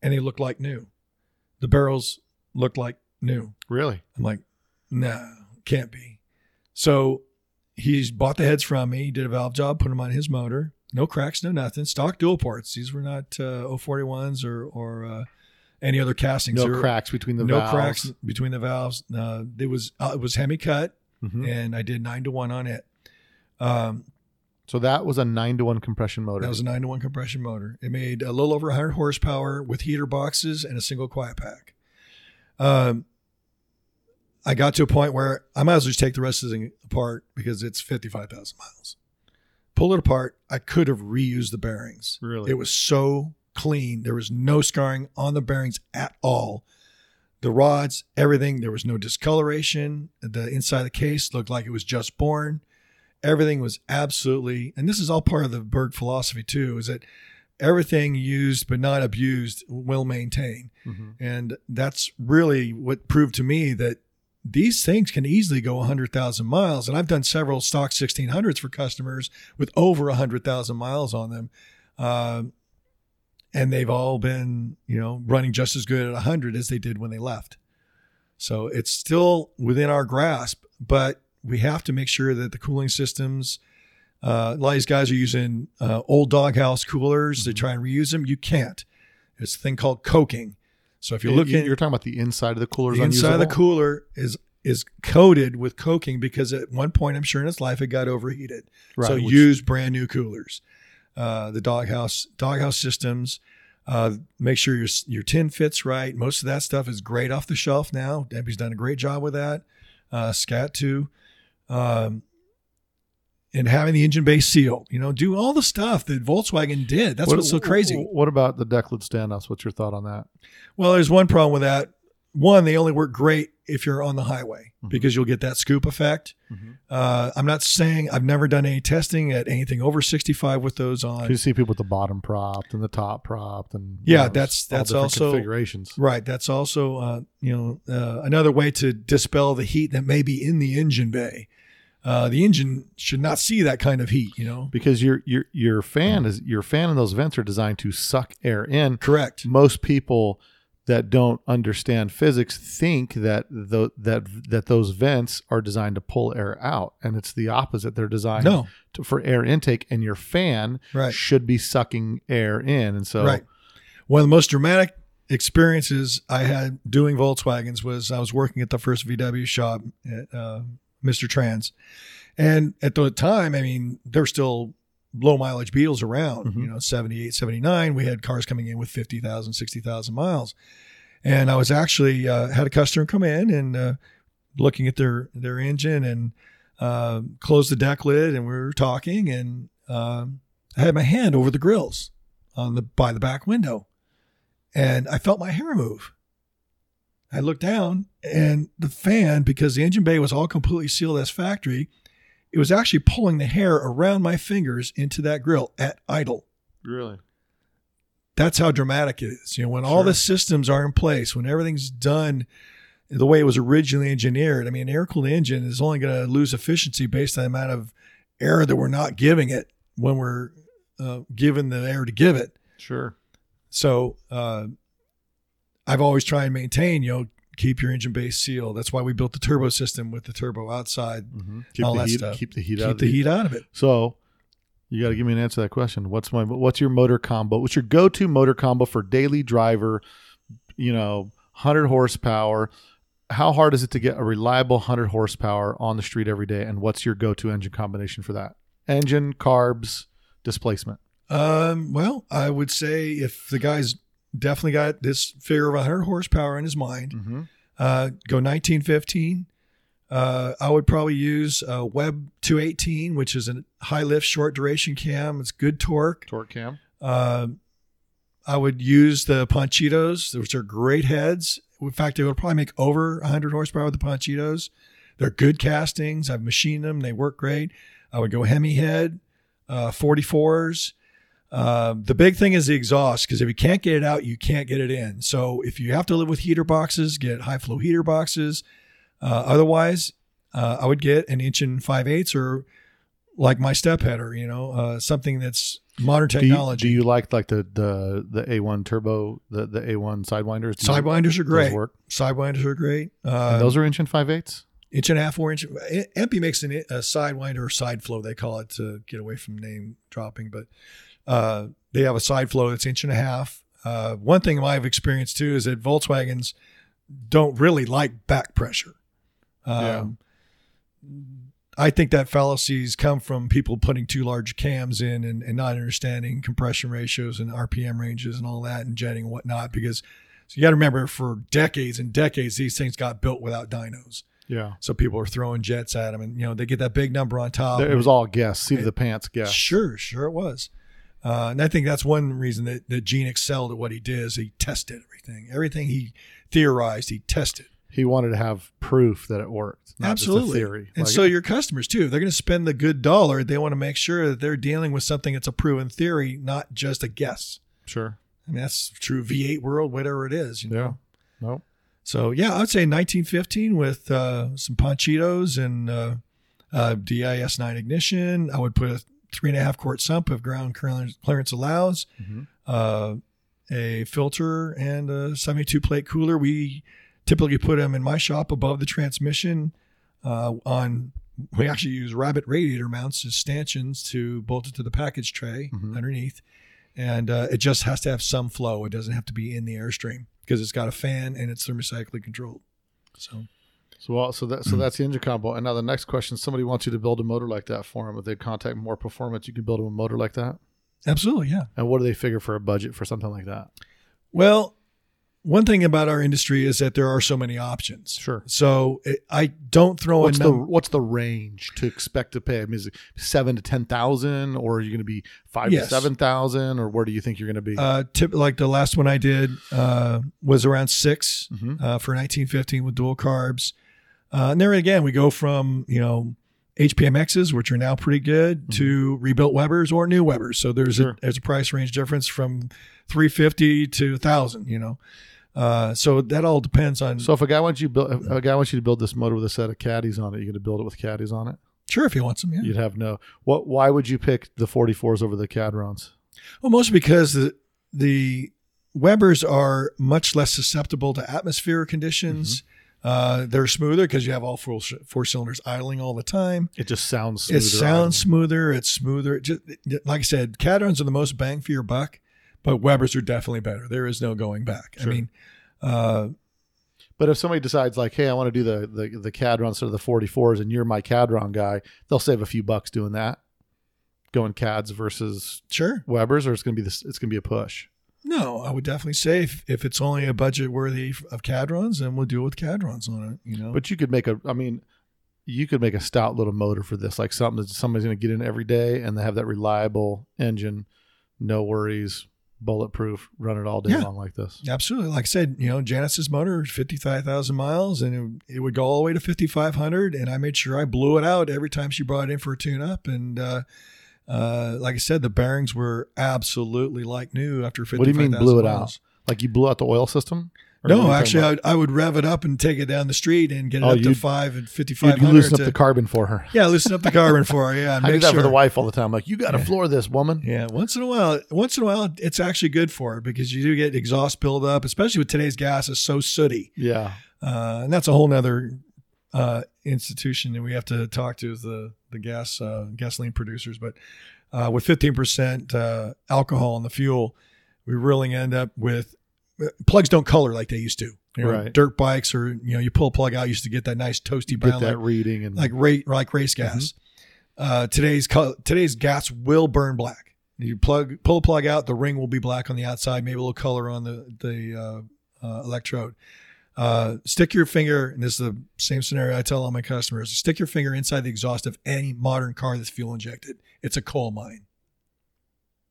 and they looked like new. The barrels looked like new. Really? I'm like, no, can't be. So he's bought the heads from me, did a valve job, put them on his motor. No cracks, no nothing. Stock dual ports. These were not uh, 041s or, or uh, any other castings. No They were- cracks between the valves. no valves. cracks between the valves. Uh, it was uh, it was hemi cut, Mhm. and I did nine to one on it. Um, So that was a nine to one compression motor. that was a nine to one compression motor. It made a little over 100 horsepower with heater boxes and a single quiet pack. Um, I got to a point where I might as well just take the rest of the thing apart because it's 55,000 miles. Pull it apart. I could have reused the bearings. Really? It was so clean. There was no scarring on the bearings at all. The rods, everything, there was no discoloration. The inside of the case looked like it was just born. Everything was absolutely, and this is all part of the Berg philosophy too, is that everything used but not abused will maintain. Mhm. And that's really what proved to me that these things can easily go 100,000 miles. And I've done several stock 1600s for customers with over 100,000 miles on them. Um, and they've all been, you know, running just as good at 100 as they did when they left. So it's still within our grasp, but we have to make sure that the cooling systems. Uh, a lot of these guys are using uh, old doghouse coolers. They try and reuse them. You can't. It's a thing called coking. So if you're You- looking, you're talking about the inside of the cooler. the inside of the cooler is is coated with coking because at one point I'm sure in its life it got overheated. so which- use brand new coolers. Uh, the doghouse doghouse systems. Uh, make sure your your tin fits right. Most of that stuff is great off the shelf now. Debbie's done a great job with that. Uh, Scat too. Um, and having the engine bay sealed, you know, do all the stuff that Volkswagen did. That's What- what's so crazy. What about the deck lid standoffs? What's your thought on that? Well, there's one problem with that. One, they only work great if you're on the highway Mhm. because you'll get that scoop effect. Mhm. Uh, I'm not saying I've never done any testing at anything over 65 with those on. You see people with the bottom propped and the top propped, and Yeah, you know, that's- that's also- configurations. Right. That's also, uh, you know, uh, another way to dispel the heat that may be in the engine bay. Uh, the engine should not see that kind of heat. You know. Because your your your fan is your fan and those vents are designed to suck air in. Correct. Most people that don't understand physics think that the, that that those vents are designed to pull air out, and it's the opposite. They're designed No. to, for air intake, and your fan Right. should be sucking air in. And so, Right. One of the most dramatic experiences I had doing Volkswagens was I was working at the first VW shop at uh, Mr. Trans. And at the time, I mean, they're still low mileage Beetles around, Mhm. you know, 78, 79. We had cars coming in with 50,000, 60,000 miles. And I was actually uh, had a customer come in and uh, looking at their, their engine and uh, closed the deck lid and we were talking and um, I had my hand over the grills on the by the back window, and I felt my hair move. I looked down, and the fan, because the engine bay was all completely sealed as factory, it was actually pulling the hair around my fingers into that grill at idle. really, That's how dramatic it is. You know, when all the systems are in place, when everything's done the way it was originally engineered. I mean, an air cooled engine is only going to lose efficiency based on the amount of air that we're not giving it when we're uh, given the air to give it. sure. So uh, I've always tried and maintain, you know, keep your engine base sealed. That's why we built the turbo system with the turbo outside. hmm Keep All the that heat. stuff. Keep the heat out. Keep of the heat out of it. So you got to give me an answer to that question. What's my what's your motor combo? What's your go-to motor combo for daily driver? You know, 100 horsepower. How hard is it to get a reliable 100 horsepower on the street every day? And what's your go-to engine combination for that? Engine, carbs, displacement. Um, well, I would say if the guy's definitely got this figure of 100 horsepower in his mind, Mm-hmm. uh, go 1915. Uh, I would probably use a Web 218, which is a high lift, short duration cam. It's good torque. Torque cam. Uh, I would use the Ponchitos, which are great heads. In fact, they would probably make over 100 horsepower with the Ponchitos. They're good castings. I've machined them. They work great. I would go Hemi head, uh, 44s. Uh, the big thing is the exhaust because if you can't get it out, you can't get it in. So if you have to live with heater boxes, get high flow heater boxes. Uh, otherwise, uh, I would get an inch and five eighths or like my step header, you know, uh, something that's modern Do you, technology. do you like like the the the A1 turbo the the A1 sidewinders? Sidewinders are those great. work? Sidewinders are great. Uh, those are inch and five eighths. inch and a half, four inch. EMPI makes an, a sidewinder or side flow, they call it to get away from name dropping, but uh, they have a side flow that's inch and a half. Uh, one thing I've experienced too is that Volkswagens don't really like back pressure. Um, I think that fallacies come from people putting too large cams in and, and not understanding compression ratios and RPM ranges and all that and jetting and whatnot. Because so you got to remember, for decades and decades, these things got built without dynos. Yeah. So people are throwing jets at them, and you know they get that big number on top. It was all guess. Seat of the pants guess. Sure, sure it was. Uh, and I think that's one reason that, that Gene excelled at what he did is he tested everything. Everything he theorized, he tested. He wanted to have proof that it worked. Not Absolutely. Just a theory. And Like, so your customers too, they're going to spend the good dollar. They want to make sure that they're dealing with something that's a proven theory, not just a guess. sure. I mean, that's true V8 world, whatever it is. You know? Yeah. No. So yeah, I would say 1915 with uh, some Ponchitos and uh, uh, DIS 9 ignition. I would put a three and a half quart sump if ground clearance allows. Mhm. Uh, a filter and a 72 plate cooler. We typically put them in my shop above the transmission. Uh, on we actually use rabbit radiator mounts as stanchions to bolt it to the package tray Mhm. underneath, and uh, it just has to have some flow. It doesn't have to be in the airstream because it's got a fan and it's thermocyclically controlled. So So well, so that so that's the engine combo. And now the next question: Somebody wants you to build a motor like that for them. If they contact Moore Performance, you can build them a motor like that. absolutely, yeah. And what do they figure for a budget for something like that? Well, one thing about our industry is that there are so many options. Sure. So it, I don't throw What's a the what's the range to expect to pay? I mean, is it seven to ten thousand, or are you going to be five Yes. to seven thousand, or where do you think you're going to be? uh, tip like the last one I did uh, was around 6 Mhm. uh, for 1915 with dual carbs. Uh, and there again, we go from you know HPMXs, which are now pretty good, to rebuilt Webers or new Webers. So there's Mm-hmm. Sure. a there's a price range difference from 350 to 1,000. You know, uh, so that all depends on. so if a guy wants you build, a guy wants you to build this motor with a set of caddies on it, you're going to build it with caddies on it. sure, if he wants them, yeah. You'd have no. What? Why would you pick the 44s over the Kadrons? Well, mostly because the the Webers are much less susceptible to atmospheric conditions. Mm-hmm. Uh, they're smoother because you have all four, four cylinders idling all the time. It just sounds. Smoother. It sounds smoother. It's smoother. It just, like I said, Kadrons are the most bang for your buck, but Webers are definitely better. There is no going back. I mean, uh, But if somebody decides like, hey, I want to do the the the Kadron instead of the 44s, and you're my Kadron guy, they'll save a few bucks doing that, going Cads versus sure. Webers, or it's gonna be this. It's gonna be a push. No, I would definitely say if, if it's only a budget worthy of Kadrons, then we'll do it with Kadrons on it. You know, But you could make a. I mean, you could make a stout little motor for this, like something that somebody's gonna get in every day, and they have that reliable engine, no worries, bulletproof, run it all day Yeah. long like this. Absolutely. Like I said, you know, Janice's motor, 55,000 miles, and it, it would go all the way to 5,500. And I made sure I blew it out every time she brought it in for a tune up. And, uh, uh, like I said, the bearings were absolutely like new after 50. What do you mean blew it out? Like you blew out the oil system? Or what are No, actually? I, I would rev it up and take it down the street and get it Oh, up to five and you, 5,500. you loosen up to- the carbon for her. yeah, loosen up the carbon for her. Yeah, I do that sure. for the wife all the time. Like, you got to floor this woman. Yeah, once in a while, once in a while, it's actually good for it because you do get exhaust buildup, especially with today's gas is so sooty. Yeah. uh, and that's a whole nother uh, institution that we have to talk to is the the gas uh, gasoline producers. But uh, with 15% uh, alcohol in the fuel, we really end up with uh, plugs don't color like they used to. You know, Right. Dirt bikes or you know you pull a plug out used to get that nice toasty Get brown that like, reading and like ra- like race gas. Uh, today's co- today's gas will burn black. You plug pull a plug out, the ring will be black on the outside, maybe a little color on the the uh, uh, electrode. Uh, stick your finger, and this is the same scenario I tell all my customers: stick your finger inside the exhaust of any modern car that's fuel injected. It's a coal mine.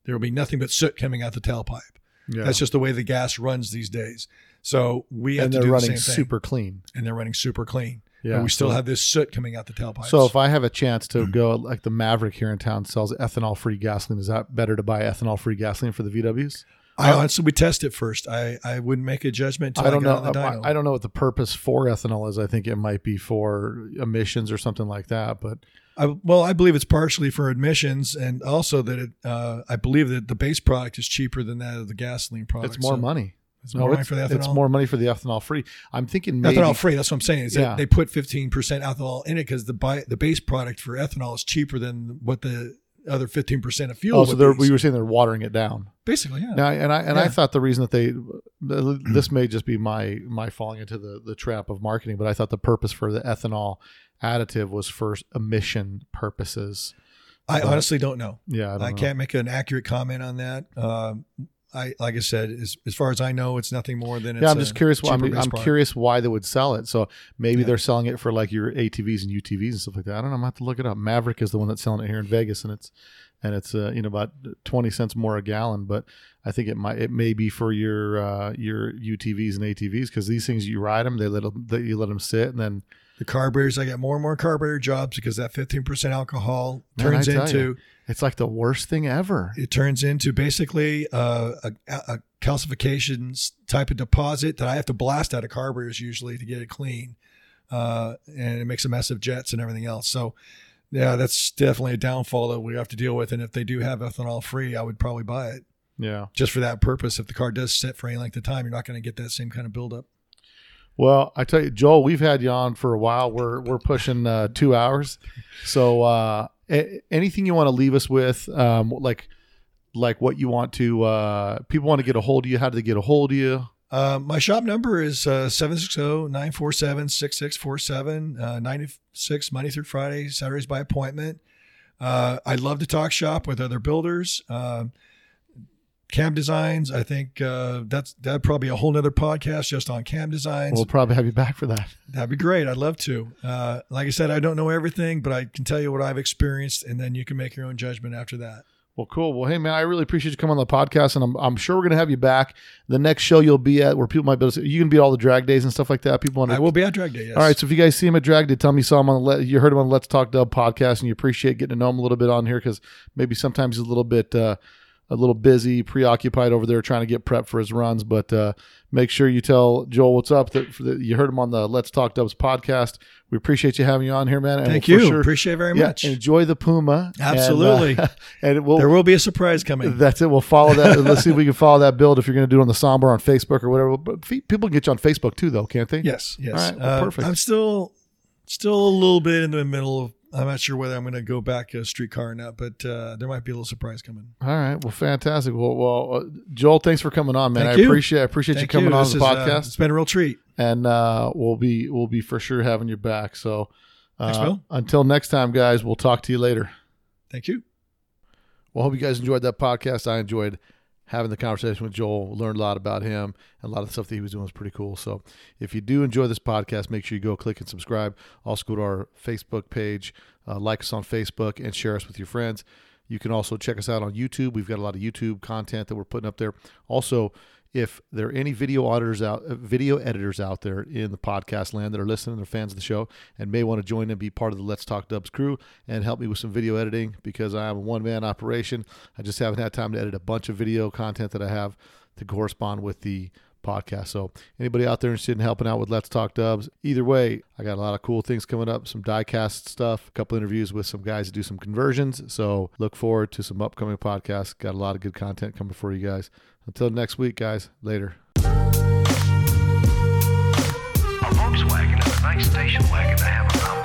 There will be nothing but soot coming out the tailpipe. yeah. That's just the way the gas runs these days. So we have and to do the running same thing, super clean. and they're running super clean. Yeah. but we still so, have this soot coming out the tailpipes. So if I have a chance to go, like the Maverick here in town sells ethanol free gasoline, is that better to buy ethanol free gasoline for the VWs? I honestly would test it first. I, I wouldn't make a judgment until I don't got know. I. I don't know what the purpose for ethanol is. I think it might be for emissions or something like that. But I, well, I believe it's partially for emissions, and also that it. Uh, I believe that the base product is cheaper than that of the gasoline product. it's more So money. It's No, more money it's, for the ethanol. it's more money for the ethanol free. I'm thinking maybe ethanol free. That's what I'm saying. Is Yeah. they put 15 percent ethanol in it because the buy, the base product for ethanol is cheaper than what the other 15 percent of fuel. Oh, so we were saying they're watering it down. basically yeah. Now, and I and I thought the reason that they this may just be my my falling into the the trap of marketing, but I thought the purpose for the ethanol additive was for emission purposes. I honestly don't know. Yeah, I, don't I can't make an accurate comment on that. Um, I like I said, as, as far as I know, it's nothing more than it's Yeah, I'm just curious. Why, I'm, I'm curious why they would sell it. So maybe Yeah. they're selling it for like your ATVs and UTVs and stuff like that. I don't know. I'm gonna have to look it up. Maverick is the one that's selling it here in Vegas, and it's and it's uh, you know about 20 cents more a gallon. But I think it might it may be for your uh, your UTVs and ATVs because these things you ride them, they let them they, you let them sit, and then The carburetors, I get more and more carburetor jobs because that 15% alcohol Man, turns into you. it's like the worst thing ever. it turns into basically uh, a, a calcifications type of deposit that I have to blast out of carburetors usually to get it clean, uh, and it makes a mess of jets and everything else. So. Yeah, that's definitely a downfall that we have to deal with. And if they do have ethanol free, I would probably buy it Yeah. just for that purpose. If the car does sit for any length of time, you're not going to get that same kind of buildup. Well, I tell you, Joel, we've had you on for a while. We're we're pushing uh, two hours. So uh, a- anything you want to leave us with, um, like like what you want to uh, people want to get a hold of you. How do they get a hold of you? Uh, my shop number is uh, 760-947-6647, uh, 96 Monday through Friday, Saturdays by appointment. Uh, I love to talk shop with other builders. Uh, cam designs, I think uh, that's that'd probably a whole nother podcast just on cam designs. We'll probably have you back for that. That'd be great. I'd love to. Uh, like I said, I don't know everything, but I can tell you what I've experienced, and then you can make your own judgment after that. Well, cool. Well, hey man, I really appreciate you coming on the podcast, and I'm, I'm sure we're gonna have you back. The next show you'll be at, where people might be able to, you can be at all the drag days and stuff like that. People want to I will be at Drag Day. Yes. All right, so if you guys see him at Drag Day, tell me you saw him on the Let, you heard him on the Let's Talk Dub podcast, and you appreciate getting to know him a little bit on here because maybe sometimes he's a little bit uh, a little busy, preoccupied over there trying to get prep for his runs. But uh, make sure you tell Joel what's up. That, that you heard him on the Let's Talk Dubs podcast. We appreciate you having you on here, man. And Thank we'll you. sure- Appreciate it very yeah, much. enjoy the Puma. and, uh, Absolutely. And, we'll there will be a surprise coming. that's it. We'll follow that. Let's see if we can follow that build if you're going to do it on the Somber on Facebook or whatever. But people can get you on Facebook too, though, can't they? Yes, yes. Right, well, Uh, perfect. I'm still still a little bit in the middle of I'm not sure whether I'm going to go back a streetcar or not, but uh, there might be a little surprise coming. All right. Well, fantastic. Well, well, uh, Joel, thanks for coming on, man. Thank I you. appreciate I appreciate Thank you coming on This the is, uh, podcast, it's been a real treat. and uh, we'll be we'll be for sure having you back. So, uh, Thanks, Bill. until next time, guys, we'll talk to you later. Thank you. Well, hope you guys enjoyed that podcast. I enjoyed having the conversation with Joel. Learned a lot about him, and a lot of the stuff that he was doing was pretty cool. So, if you do enjoy this podcast, make sure you go click and subscribe. Also, go to our Facebook page, uh, like us on Facebook, and share us with your friends. You can also check us out on YouTube. We've got a lot of YouTube content that we're putting up there. Also, if there are any video auditors out, uh, video editors out there in the podcast land that are listening, they're fans of the show, and may want to join and be part of the Let's Talk Dubs crew and help me with some video editing because I am a one man operation. I just haven't had time to edit a bunch of video content that I have to correspond with the podcast. So anybody out there interested in helping out with Let's Talk Dubs, either way, I got a lot of cool things coming up, some diecast stuff, a couple interviews with some guys that do some conversions. So look forward to some upcoming podcasts. Got a lot of good content coming for you guys. Until next week, guys. Later. A Volkswagen is a nice station wagon to have